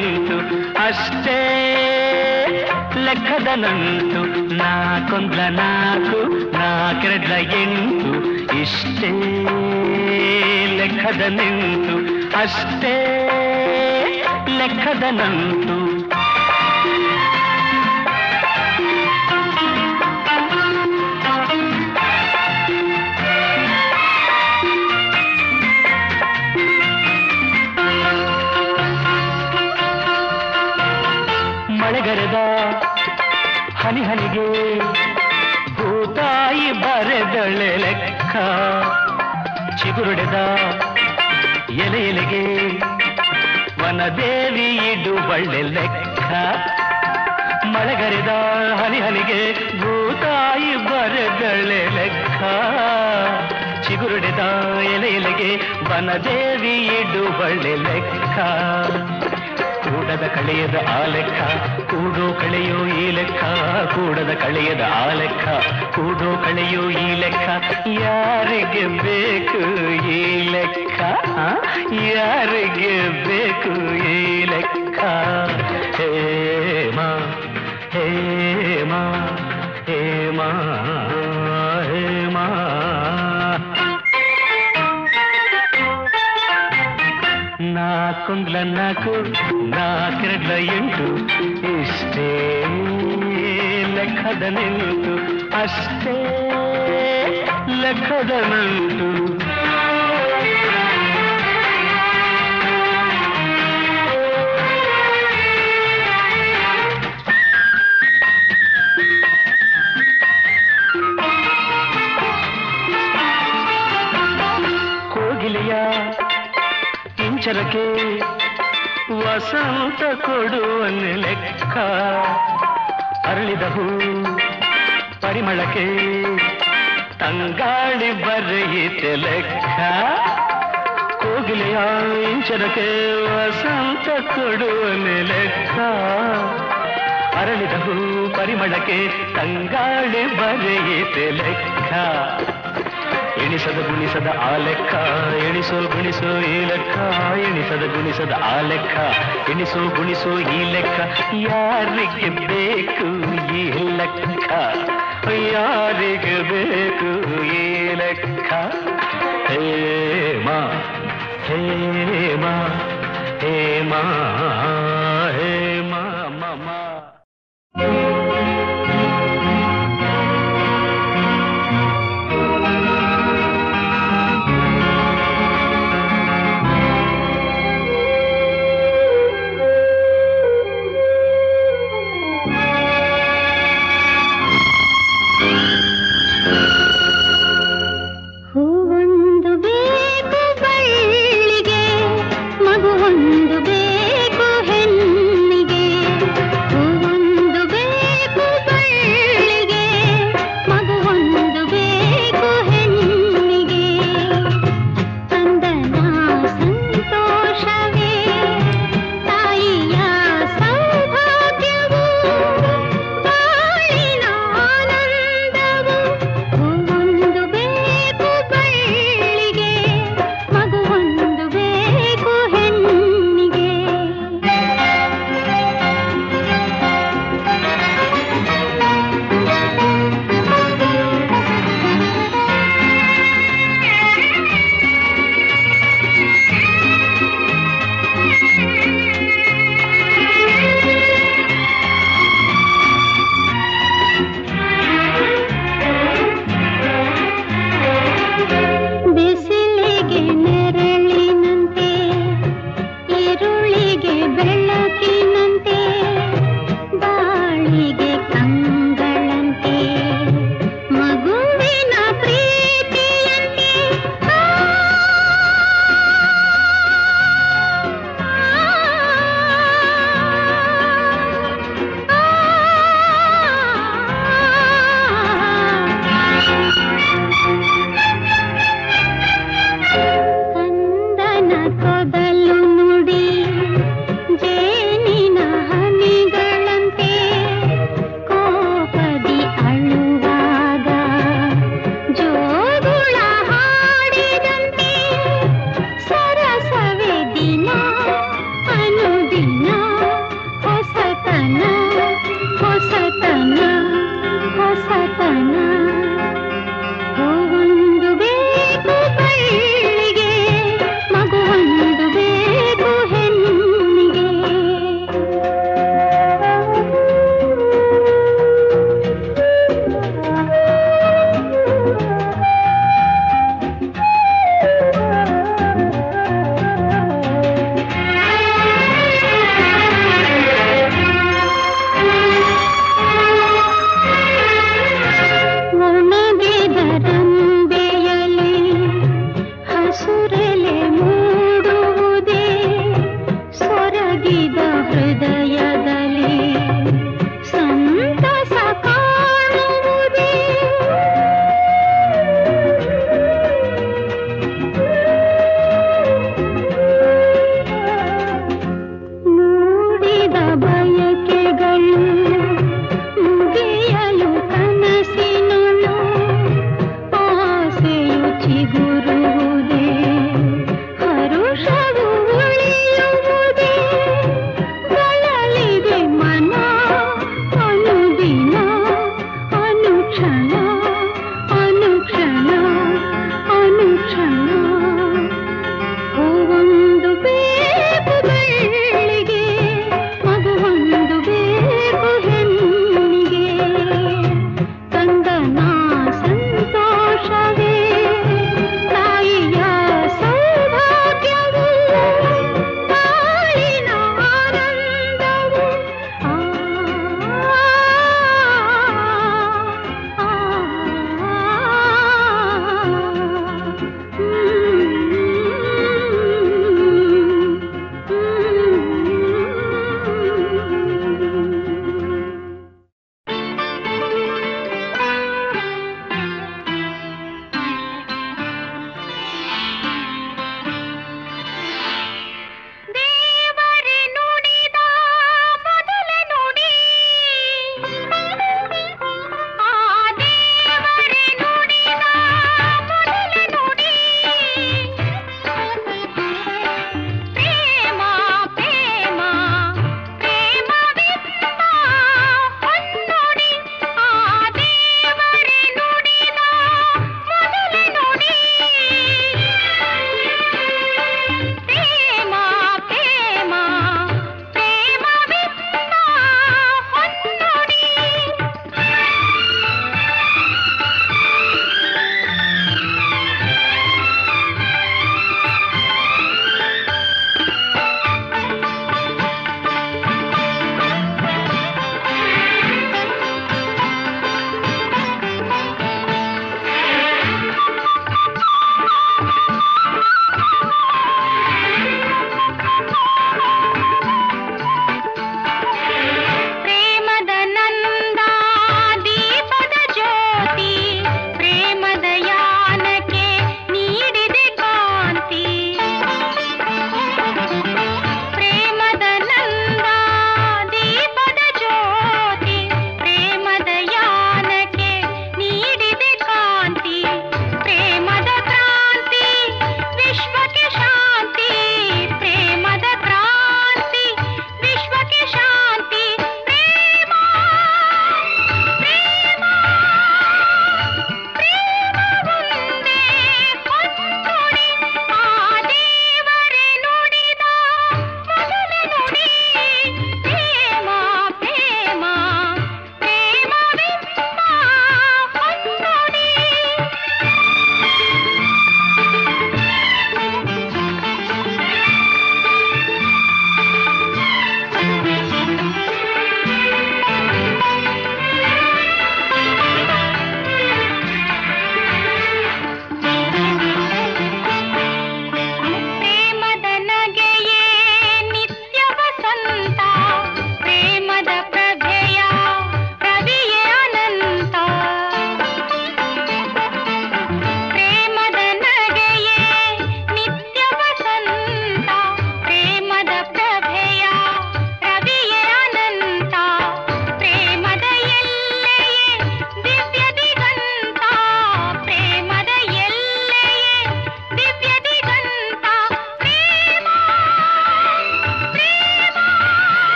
ನಿಂತು ಅಷ್ಟೇ ಲೆಕ್ಕದ ನಂಟು ನಾಕೊಂದ್ಲ ನಾಲ್ಕು ನಾಕೆರಡ್ಲ ಎಂಟು. ಇಷ್ಟೇ ಲೆಕ್ಕದ ನಿಂತು. ಅಷ್ಟೇ ಲೆಕ್ಕದ ನಂಟು ಮಳೆಗರೆದ ಹನಿ ಹನಿಗೆ ಭೂತಾಯಿ ಬರೆದಳೆ ಲೆಕ್ಕ. ಚಿಗುರುಡೆದ ಎಲೆ ಎಲೆಗೆ ವನದೇವಿ ಇಡುವಳ್ಳೆ ಲೆಕ್ಕ. ಮಳೆಗರೆದ ಹನಿ ಹನಿಗೆ ಭೂತಾಯಿ ಬರೆದಳೆ ಲೆಕ್ಕ. ಚಿಗುರುಡೆದ ಎಲೆ ಎಲೆಗೆ ವನದೇವಿ ಇಡುವಳ್ಳೆ ಲೆಕ್ಕ. ಕೂಡದ ಕಳೆಯದ ಆ ಲೆಕ್ಕ, ಕೂಡೋ ಕಳೆಯೋ ಈ ಲೆಕ್ಕ, ಕೂಡದ ಕಳೆಯದ ಆ ಲೆಕ್ಕ, ಕೂಡೋ ಕಳೆಯೋ ಈ ಲೆಕ್ಕ. ಯಾರಿಗೆ ಬೇಕು ಈ ಲೆಕ್ಕ ಯಾರಿಗೆ ಬೇಕು ಈ ಲೆಕ್ಕ? ಹೇಮಾ, ಹೇಮ ಹೇಮ. ನಾಕೊಂದ್ಲ ನಾಲ್ಕು ನಾಲ್ಕೆರಡ್ಲ ಎಂಟು ಇಷ್ಟೇ ಲೆಕ್ಕದ ನಿಂತು ಅಷ್ಟೇ ಲೆಕ್ಕದ ನಂಟು ಇಂಚರಕ್ಕೆ ವಸಂತ ಕೊಡುವನ್ನು ಲೆಕ್ಕ ಅರಳಿದ ಹೂ ಪರಿಮಳಕ್ಕೆ ತಂಗಾಳಿ ಬರೆಯಿತೆ ಲೆಕ್ಕ ಕೋಗಿಲೆಯ ಇಂಚರಕ್ಕೆ ವಸಂತ ಕೊಡುವನು ಲೆಕ್ಕ ಅರಳಿದ ಹೂ ಪರಿಮಳಕ್ಕೆ ತಂಗಾಳಿ ಬರೆಯಿತೆ ಲೆಕ್ಕ ಎಣಿಸದ ಗುಣಿಸದ ಆ ಲೆಕ್ಕ ಎಣಿಸೋ ಗುಣಿಸೋ ಈ ಲೆಕ್ಕ ಎಣಿಸದ ಗುಣಿಸದ ಆ ಲೆಕ್ಕ ಎಣಿಸೋ ಗುಣಿಸೋ ಈ ಲೆಕ್ಕ ಯಾರಿಗೆ ಬೇಕು ಈ ಲೆಕ್ಕ ಯಾರಿಗೆ ಬೇಕು ಈ ಲೆಕ್ಕ ಹೇಮ ಹೇಮ ಹೇಮ ಹೇಮ